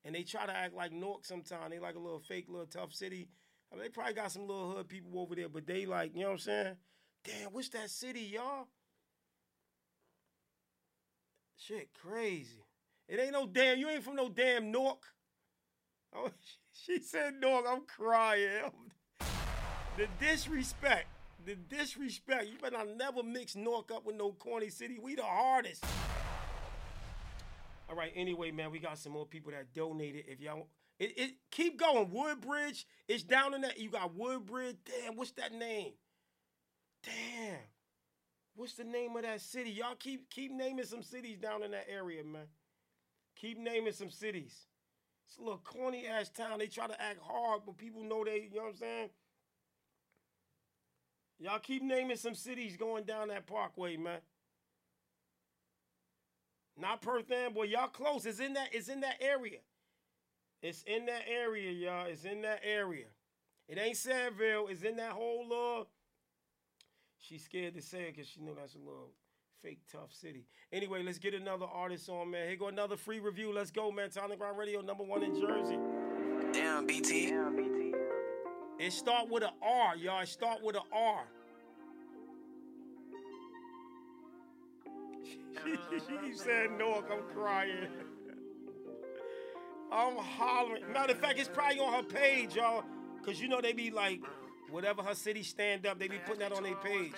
And they try to act like Newark sometimes. They like a little fake little tough city. I mean, they probably got some little hood people over there, but they like, you know what I'm saying? Damn, what's that city, y'all? Shit, crazy. It ain't no damn, you ain't from no damn Newark. Oh, she said Newark, I'm crying. The disrespect. The disrespect. You better never mix Newark up with no corny city. We the hardest. All right, anyway, man, we got some more people that donated. If y'all it, it keep going. Woodbridge, it's down in that. You got Woodbridge. Damn, what's that name? Damn. What's the name of that city? Y'all keep keep naming some cities down in that area, man. Keep naming some cities. It's a little corny ass town. They try to act hard, but people know they, you know what I'm saying? Y'all keep naming some cities going down that parkway, man. Not Perth Amboy. Y'all close. It's in that, it's in that area. It's in that area, y'all. It's in that area. It ain't Sandville. It's in that whole uh She's scared to say it because she know that's a little fake tough city. Anyway, let's get another artist on, man. Here go another free review. Let's go, man. Time to Grind Radio, number one in Jersey. Damn, BT. Damn, BT. It start with an R, y'all. It start with an R. she said, no, I'm crying. I'm hollering. Matter of fact, it's probably on her page, y'all. Cause you know they be like, whatever her city stand up, they be putting that on their page.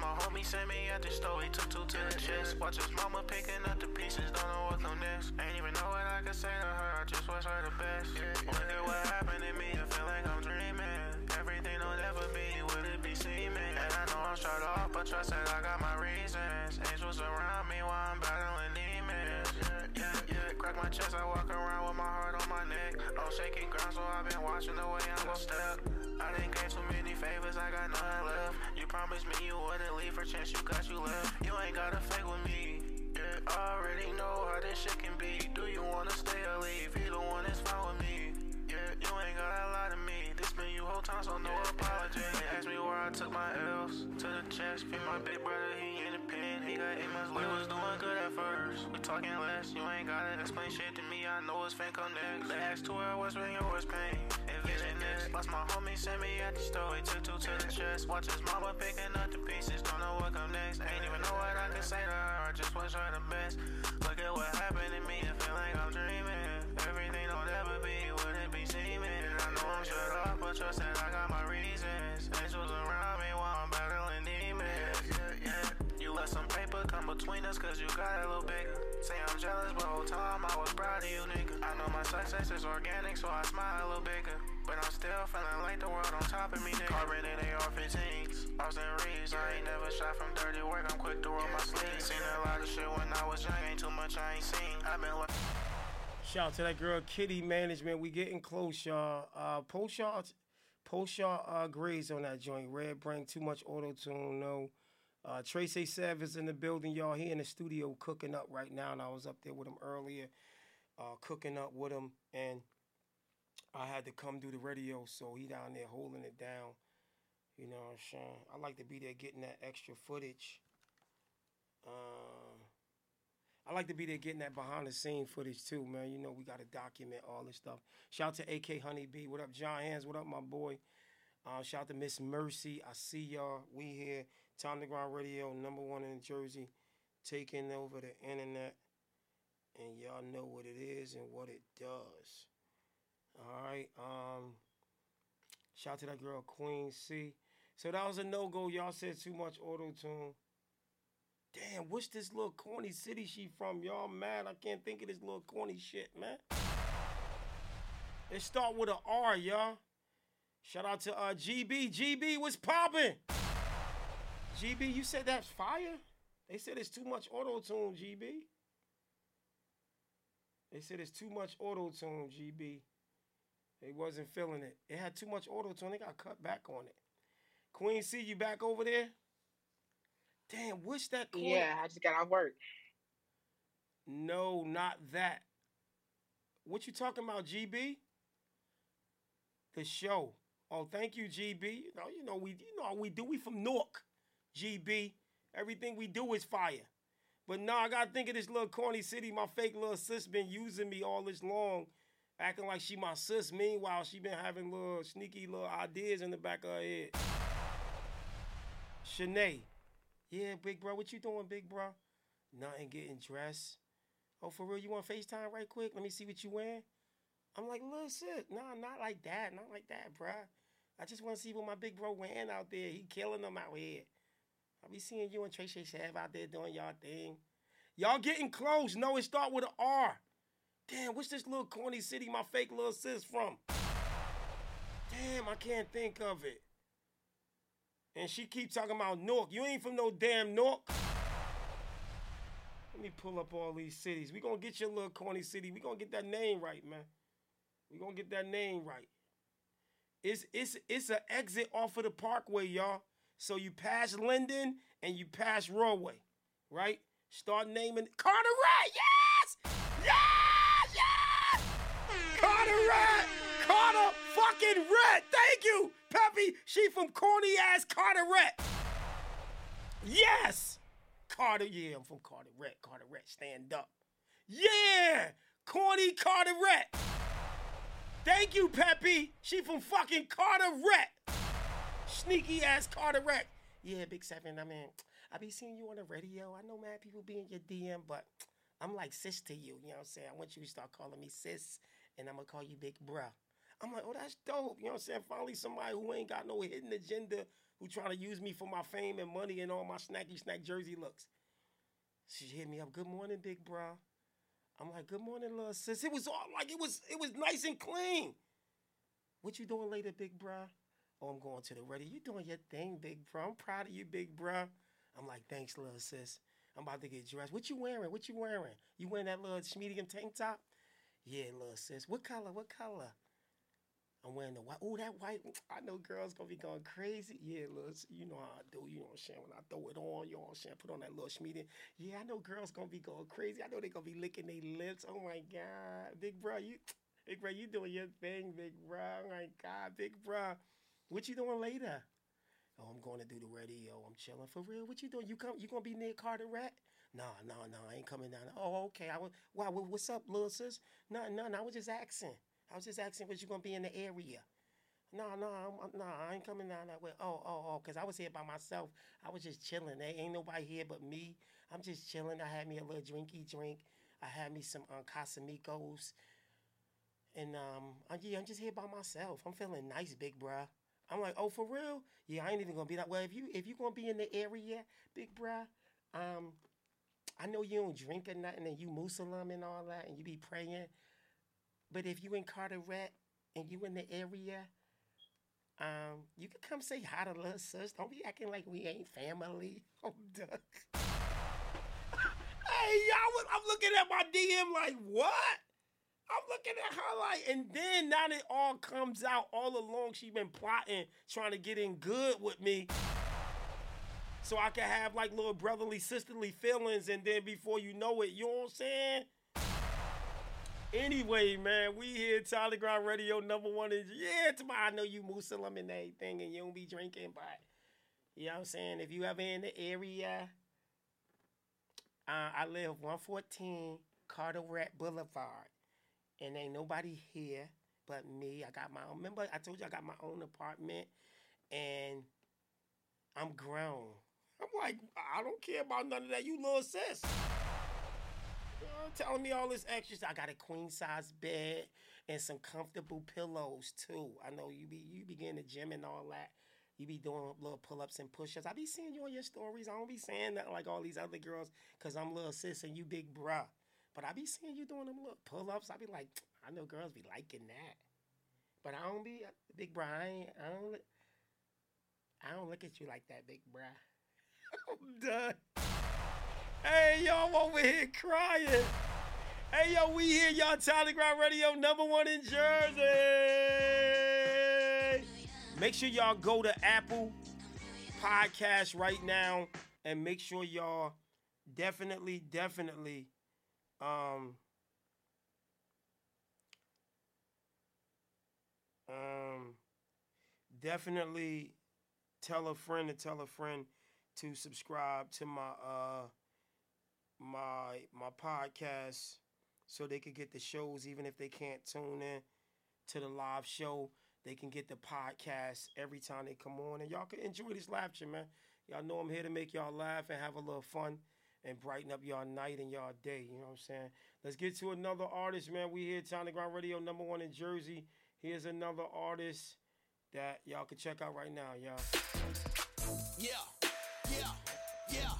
My homie sent me at the store, he took two to the chest. Watch his mama picking up the pieces, don't know what come next. Ain't even know what I could say to her, I just wish her the best. Wonder what happened to me, I feel like I'm dreaming. Everything will ever be, would it be seeming? And I know I'm shut off, but trust that I got my reasons. Angels around me while I'm battling. Yeah. Crack my chest, I walk around with my heart on my neck. No shaking ground, so I've been watching the way I'm gon' step. I didn't gain too many favors, I got nothing left. You promised me you wouldn't leave for chance, you got you left. You ain't gotta fake with me. Yeah, I already know how this shit can be. Do you wanna stay or leave? Either one is fine with me. You ain't gotta lie to me. This been you whole time, so no apology. They asked me where I took my L's. To the chest, feed my big brother, he in the pen. He got eight months left. We was doing good at first. We talking less, you ain't gotta explain shit to me. I know it's fake on next. They asked two hours when yours pain. Envision this, Bust my homie sent me at the store, he took two to the chest. Watch his mama picking up the pieces, don't know what come next. Ain't even know what I can say to her, I just wish her the best. Look at what happened to me, I feel like I'm dreaming. Everything don't ever seeming. I know I'm shut off, but trust that I got my reasons. Angels around me while I'm battling demons. Yeah, yeah. You let some paper come between us, cause you got a little bigger. Say I'm jealous, but whole time I was proud of you, nigga. I know my success is organic, so I smile a little bigger. But I'm still feeling like the world on top of me, nigga. Carbon in AR-15s, Austin Reaves. I ain't never shot from dirty work, I'm quick to roll my sleeves. Seen a lot of shit when I was young, ain't too much I ain't seen. I've been like. Shout out to that girl, Kitty Management. We getting close, y'all. Uh, post y'all, post y'all uh, grades on that joint. Red Brain, too much auto tune. No. Uh, Tracy Savage in the building, y'all. He in the studio cooking up right now, and I was up there with him earlier, uh, cooking up with him, and I had to come do the radio, so he down there holding it down. You know what I'm saying? I like to be there getting that extra footage. Uh, I like to be there getting that behind the scene footage too, man. You know, we got to document all this stuff. Shout out to AK Honeybee. What up, John Hands? What up, my boy? Uh, shout out to Miss Mercy. I see y'all. We here. Time to Grind Radio, number one in Jersey, taking over the internet. And y'all know what it is and what it does. All right. Um, shout out to that girl, Queen C. So that was a no go. Y'all said too much auto tune. Damn, what's this little corny city she from? Y'all mad? I can't think of this little corny shit, man. It start with a R, y'all. Shout out to uh, GB. GB, what's poppin'? GB, you said that's fire? They said it's too much auto tune, GB. They said it's too much auto tune, GB. They wasn't feeling it. It had too much auto tune. They got cut back on it. Queen C, you back over there? Damn, what's that? Yeah, I just got off work. No, not that. What you talking about, GB? The show. Oh, thank you, GB. You know, you know we, you know how we do. We from Newark, GB. Everything we do is fire. But no, I gotta think of this little corny city. My fake little sis been using me all this long, acting like she my sis. Meanwhile, she been having little sneaky little ideas in the back of her head. Shanae, yeah, big bro, what you doing, big bro? Nothing, getting dressed. Oh, for real, you want FaceTime right quick? Let me see what you wearing. I'm like, look, shit, nah, not like that, not like that, bruh. I just want to see what my big bro wearing out there. He killing them out here. I be seeing you and Tracy Shav out there doing y'all thing. Y'all getting close. No, it start with an R. Damn, what's this little corny city my fake little sis from? Damn, I can't think of it. And she keep talking about Newark. You ain't from no damn Newark. Let me pull up all these cities. We gonna get your little corny city. We gonna get that name right, man. We gonna get that name right. It's it's it's an exit off of the Parkway, y'all. So you pass Linden and you pass Rahway, right? Start naming Carteret. Yes, yes, yes. Carteret, Carter fucking Red. Thank you, Peppy. She from corny ass Carter Carteret. Yes, Carter. Yeah, I'm from Carteret. Carteret, stand up. Yeah, corny Carter Carteret. Thank you, Peppy. She from fucking Carter Carteret. Sneaky ass Carter Carteret. Yeah, Big Seven. I mean, I be seeing you on the radio. I know mad people be in your DM, but I'm like sis to you. You know what I'm saying? I want you to start calling me sis, and I'm gonna call you Big Bruh. I'm like, oh, that's dope. You know what I'm saying? Finally, somebody who ain't got no hidden agenda, who trying to use me for my fame and money and all my snacky snack jersey looks. She hit me up. Good morning, Big bro. I'm like, good morning, little sis. It was all like it was it was nice and clean. What you doing later, big bro? Oh, I'm going to the ready. You doing your thing, big bro. I'm proud of you, big bro. I'm like, thanks, little sis. I'm about to get dressed. What you wearing? What you wearing? You wearing that little medium tank top? Yeah, little sis. What color? What color? I'm wearing the white. Oh, that white. I know girls gonna be going crazy. Yeah, little, you know how I do. You know what I'm saying? When I throw it on, you know what I'm saying? Put on that little schmeedium. Yeah, I know girls gonna be going crazy. I know they gonna be licking their lips. Oh my god, big bro, you, big bro, you doing your thing, big bro. Oh my god, big bro. What you doing later? Oh, I'm going to do the radio. I'm chilling for real. What you doing? You come? You gonna be near Carteret? No, no, no. I ain't coming down. Oh, okay. I was. Wow. What's up, little sis? No, no, no. I was just asking. I was just asking, was you gonna be in the area? No, no, I'm, no, I ain't coming down that way. Oh, oh, oh, because I was here by myself. I was just chilling. There ain't nobody here but me. I'm just chilling. I had me a little drinky drink. I had me some um, Casamigos. And um, I, yeah, I'm just here by myself. I'm feeling nice, big bruh. I'm like, oh, for real? Yeah, I ain't even gonna be that. Well, if you if you gonna be in the area, big bruh, um, I know you don't drink or nothing, and you Muslim and all that, and you be praying. But if you in Carteret and you in the area, um, you can come say hi to little sis. Don't be acting like we ain't family. I'm done. hey, y'all, I'm looking at my DM like, what? I'm looking at her like, and then now it all comes out, all along she been plotting, trying to get in good with me. So I can have like little brotherly, sisterly feelings, and then before you know it, you know what I'm saying? Anyway, man, we here Time to Grind Radio number one is yeah, tomorrow I know you Muslim and everything and you don't be drinking, but you know what I'm saying? If you ever in the area, uh, I live 114 Carteret Boulevard. And ain't nobody here but me. I got my own remember I told you I got my own apartment and I'm grown. I'm like, I don't care about none of that. You little sis. Telling me all this extra stuff. I got a queen size bed and some comfortable pillows too. I know you be you be getting the gym and all that. You be doing little pull ups and push ups. I be seeing you on your stories. I don't be saying that like all these other girls because I'm little sis and you big bruh. But I be seeing you doing them little pull ups. I be like, I know girls be liking that. But I don't be uh, big bruh. I, ain't, I don't. I don't look at you like that, big bruh. I'm done. Hey, y'all I'm over here crying. Hey, yo, we here, y'all. Time to Grind Radio, number one in Jersey. Make sure y'all go to Apple Podcast right now and make sure y'all definitely, definitely, um, um, definitely tell a friend to tell a friend to subscribe to my uh my my podcast so they could get the shows even if they can't tune in to the live show they can get the podcast every time they come on. And y'all can enjoy this laughter man. Y'all know i'm here to make y'all laugh and have a little fun and brighten up y'all night and y'all day you know what i'm saying? Let's get to another artist man. We here Time to Grind Radio number one in Jersey. Here's another artist that y'all can check out right now y'all. Yeah, yeah, yeah, yeah,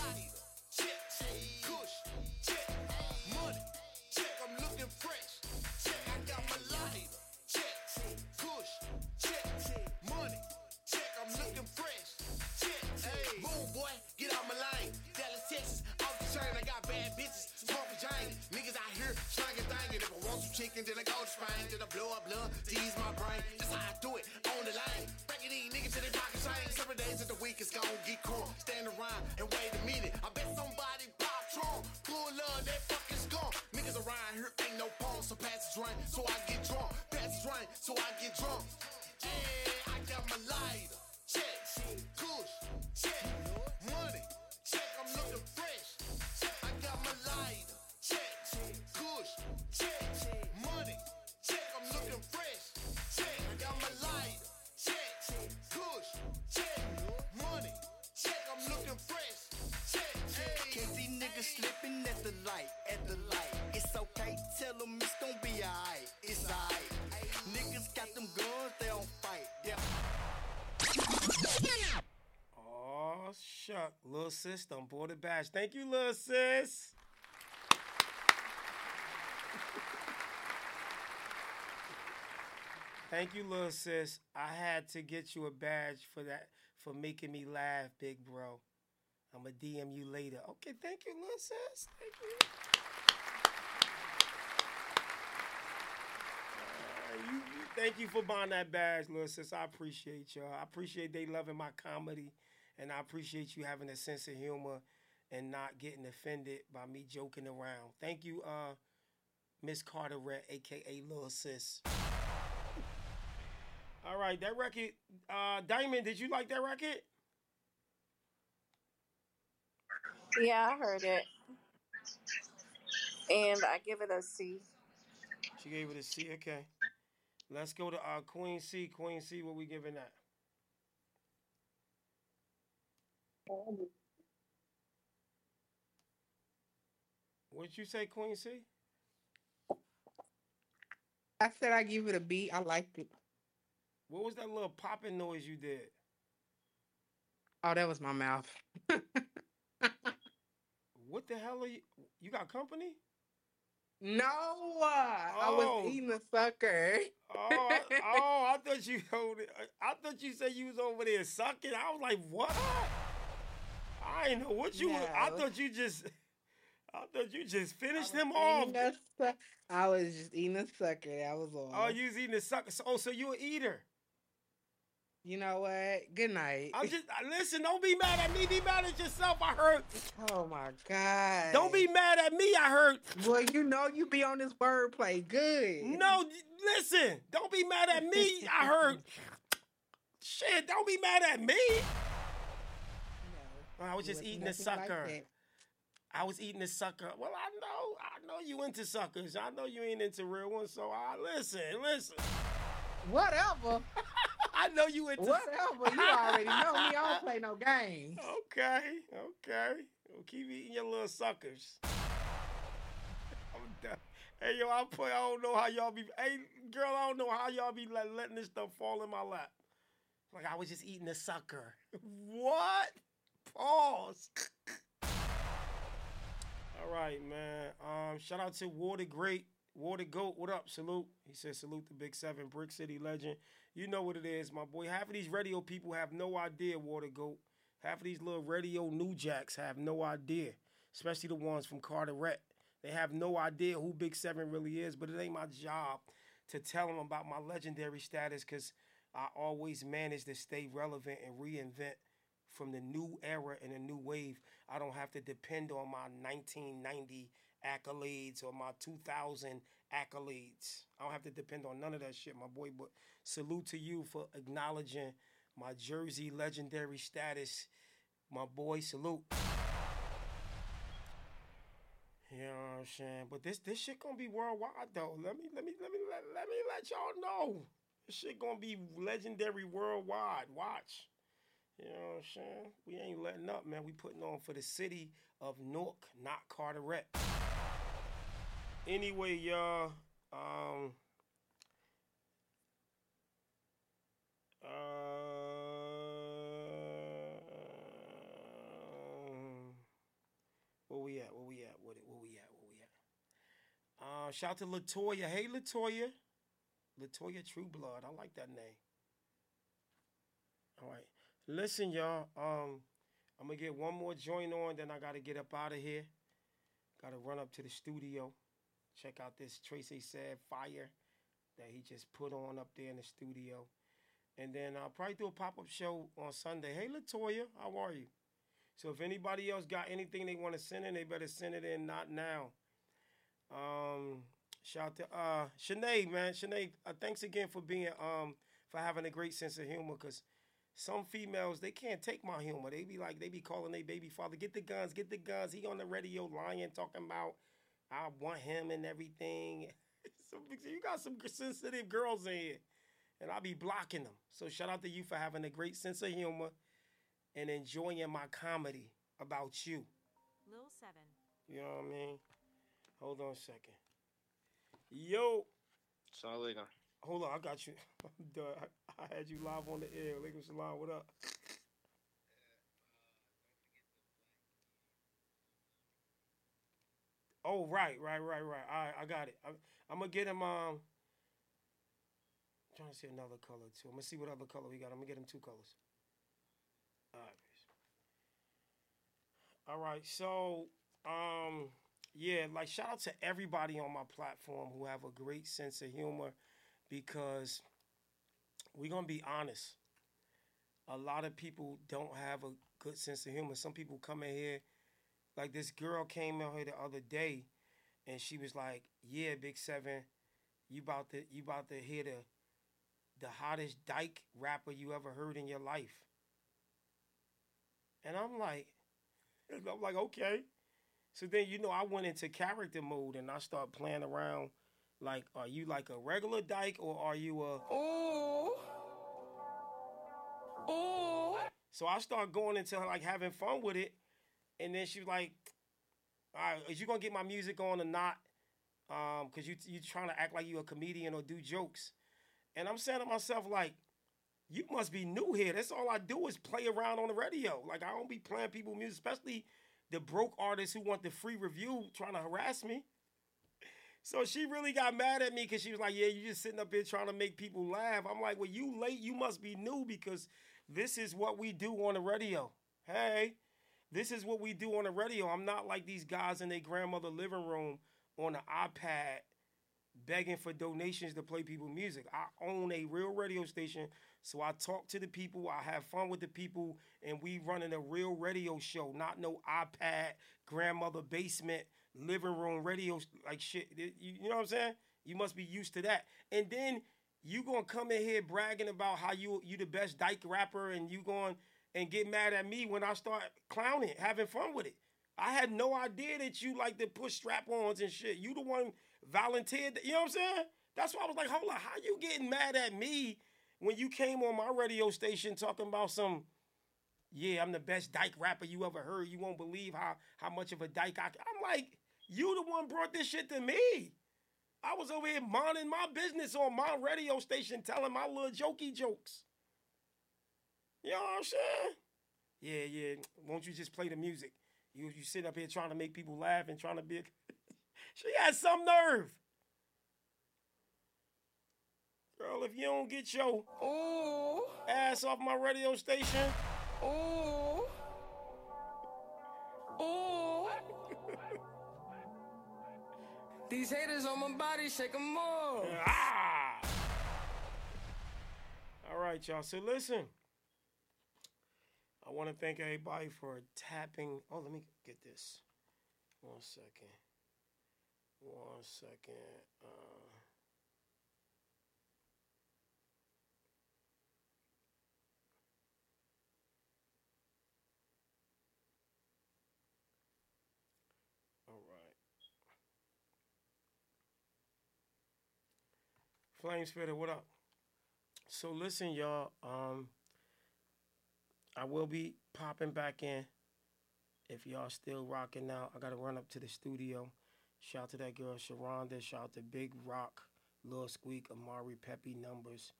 I chicken, then I go to Spain. Then I blow up love, tease my brain. That's how I do it on the lane. Breaking these niggas to their pocket change. Seven days of the week, it's gon' get cool. Stand around and wait a minute. I bet somebody pop Trump. Pull up, that fucking skunk. Niggas around here ain't no pause, so pass the drink, so I get drunk. Pass the drink, so I get drunk. Yeah, I got my lighter. Check, kush, check, money, check. I'm looking fresh. I got my lighter. Check, kush, slipping at the light, at the light. It's okay, tell them it's gonna be alright, it's alright. Niggas got them guns, they don't fight. They Oh, shuck. Little sis done bought a badge. Thank you, little sis. Thank you, little sis. I had to get you a badge for that, for making me laugh, big bro. I'm to DM you later. Okay, thank you, little sis. Thank you. Uh, you- Thank you for buying that badge, little sis. I appreciate y'all. I appreciate they loving my comedy, and I appreciate you having a sense of humor and not getting offended by me joking around. Thank you, uh, Miss Carteret, aka Little Sis. All right, that record, uh, Diamond, did you like that record? Yeah, I heard it. And I give it a C. She gave it a C. Okay. Let's go to our Queen C. Queen C, what we giving that? What'd you say, Queen C? I said I give it a B. I liked it. What was that little popping noise you did? Oh, that was my mouth. What the hell are you? You got company? No, uh, I Oh. was eating a sucker. Oh, I, oh, I thought you it. I thought you said you was over there sucking. I was like, what? I didn't know what you. was- I No. thought you just. I thought you just finished Eating off. a I was just eating a sucker. That was all. Oh, you was eating the sucker. So, oh, so you an eater? You know what? Good night. I'm just listen. Don't be mad at me. Be mad at yourself. I heard. Oh my god. Don't be mad at me. I heard. Well, you know you be on this wordplay. Good. No, listen. Don't be mad at me. I heard. Shit. Don't be mad at me. No, I was just eating a nothing like sucker. I was eating a sucker. Well, I know, I know you into suckers. I know you ain't into real ones. So I listen, listen. Whatever. I know you into Whatever. You already know me. I don't play no games. Okay, okay. Well, keep eating your little suckers. I'm done. Hey yo, I play. I don't know how y'all be. Hey girl, I don't know how y'all be let, letting this stuff fall in my lap. Like I was just eating a sucker. What? Pause. All right, man. Um, shout out to Water Great, Water Goat. What up? Salute. He said salute the Big Seven, Brick City legend. You know what it is, my boy. Half of these radio people have no idea Water Goat. Half of these little radio new jacks have no idea, especially the ones from Carteret. They have no idea who Big Seven really is, but it ain't my job to tell them about my legendary status because I always manage to stay relevant and reinvent from the new era and the new wave. I don't have to depend on my 1990 accolades or my 2000 accolades. I don't have to depend on none of that shit, my boy. But salute to you for acknowledging my Jersey legendary status, my boy. Salute. You know what I'm saying? But this this shit gonna be worldwide though. Let me let me let me let, let me let y'all know. This shit gonna be legendary worldwide. Watch. You know what I'm saying? We ain't letting up, man. We putting on for the city of Newark, not Carteret. Anyway, y'all. Um. Uh, where we at? Where we at? What, where we at? Where we at? Uh, shout out to Latoya. Hey, Latoya. Latoya True Blood. I like that name. All right. Listen, y'all. Um, I'm gonna get one more joint on, then I gotta get up out of here. Gotta run up to the studio. Check out this Tracy said fire that he just put on up there in the studio. And then I'll probably do a pop-up show on Sunday. Hey Latoya, how are you? So if anybody else got anything they want to send in, they better send it in. Not now. Um, shout to uh Sinead, man. Sinead, uh, thanks again for being um for having a great sense of humor. Cause some females they can't take my humor. They be like they be calling their baby father, get the guns, get the guns. He on the radio lying, talking about I want him and everything. so you got some sensitive girls in here, and I'll be blocking them. So shout out to you for having a great sense of humor and enjoying my comedy about you. Lil Seven. You know what I mean? Hold on a second. Yo. Salam Hold on, I got you. Duh, I, I had you live on the air. Alaikum salam, what up? Oh, right, right, right, right. All right, I got it. I, I'm gonna get him. Um, trying to see another color too. I'm gonna see what other color we got. I'm gonna get him two colors. All right. All right. So, um, yeah, like shout out to everybody on my platform who have a great sense of humor, because we're gonna be honest. A lot of people don't have a good sense of humor. Some people come in here, like this girl came in here the other day, and she was like, "Yeah, Big Seven, you about to you about to hear the the hottest dyke rapper you ever heard in your life." And I'm like, I'm like, okay. So then you know I went into character mode and I start playing around. Like, are you like a regular dyke or are you a? Ooh. Ooh. So I start going into like having fun with it, and then she was like, "All right, is you gonna get my music on or not? Um, cause you you trying to act like you a comedian or do jokes." And I'm saying to myself like, "You must be new here. That's all I do is play around on the radio. Like I don't be playing people music, especially the broke artists who want the free review trying to harass me." So she really got mad at me because she was like, "Yeah, you just sitting up here trying to make people laugh." I'm like, "Well, you late. You must be new because this is what we do on the radio. Hey, this is what we do on the radio. I'm not like these guys in their grandmother living room on an iPad begging for donations to play people music. I own a real radio station, so I talk to the people, I have fun with the people, and we running a real radio show, not no iPad, grandmother basement, living room radio like shit. You, know what I'm saying? You must be used to that. And then you gonna come in here bragging about how you you the best dyke rapper and you going and get mad at me when I start clowning, having fun with it. I had no idea that you like to push strap-ons and shit. You the one volunteered. You know what I'm saying? That's why I was like, hold on, how you getting mad at me when you came on my radio station talking about some, yeah, I'm the best dyke rapper you ever heard. You won't believe how how much of a dyke I. I'm like, you the one brought this shit to me. I was over here minding my business on my radio station, telling my little jokey jokes. You know what I'm saying? Yeah, yeah. Won't you just play the music? You you sit up here trying to make people laugh and trying to be. A... she has some nerve. Girl, if you don't get your Ooh. ass off my radio station. Ooh. Ooh. These haters on my body, shake them more. Ah! All right, y'all. So listen. I want to thank everybody for tapping. Oh, let me get this. One second. One second. Uh, all right. Flame Spitter, what up? So listen, y'all. Um, I will be popping back in. If y'all still rocking out, I gotta run up to the studio. Shout out to that girl Sharonda. Shout out to Big Rock, Lil Squeak, Amari Peppy numbers.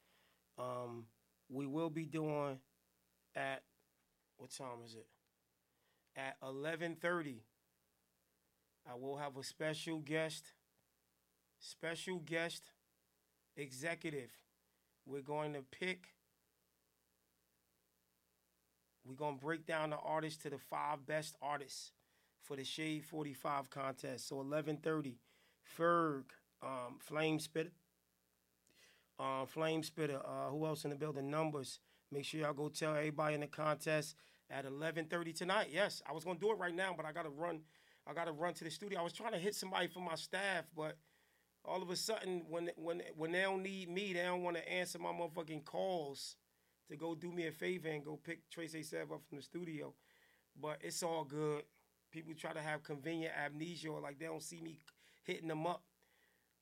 Um, we will be doing at what time is it? At eleven thirty. I will have a special guest. Special guest executive. We're going to pick we're gonna break down the artists to the five best artists for the Shade 45 contest. So 11:30, Ferg, um, Flame Spitter, uh, Flame Spitter. Uh, who else in the building? Numbers. Make sure y'all go tell everybody in the contest at 11:30 tonight. Yes, I was gonna do it right now, but I gotta run. I gotta run to the studio. I was trying to hit somebody from my staff, but all of a sudden, when when when they don't need me, they don't want to answer my motherfucking calls to go do me a favor and go pick Trace A7 up from the studio. But it's all good. People try to have convenient amnesia or like they don't see me hitting them up.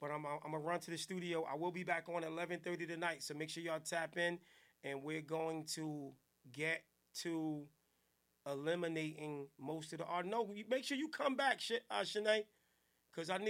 But I'm, I'm gonna run to the studio. I will be back on 11:30 tonight, so make sure y'all tap in, and we're going to get to eliminating most of the art. No, make sure you come back, uh, Shanae, because I need.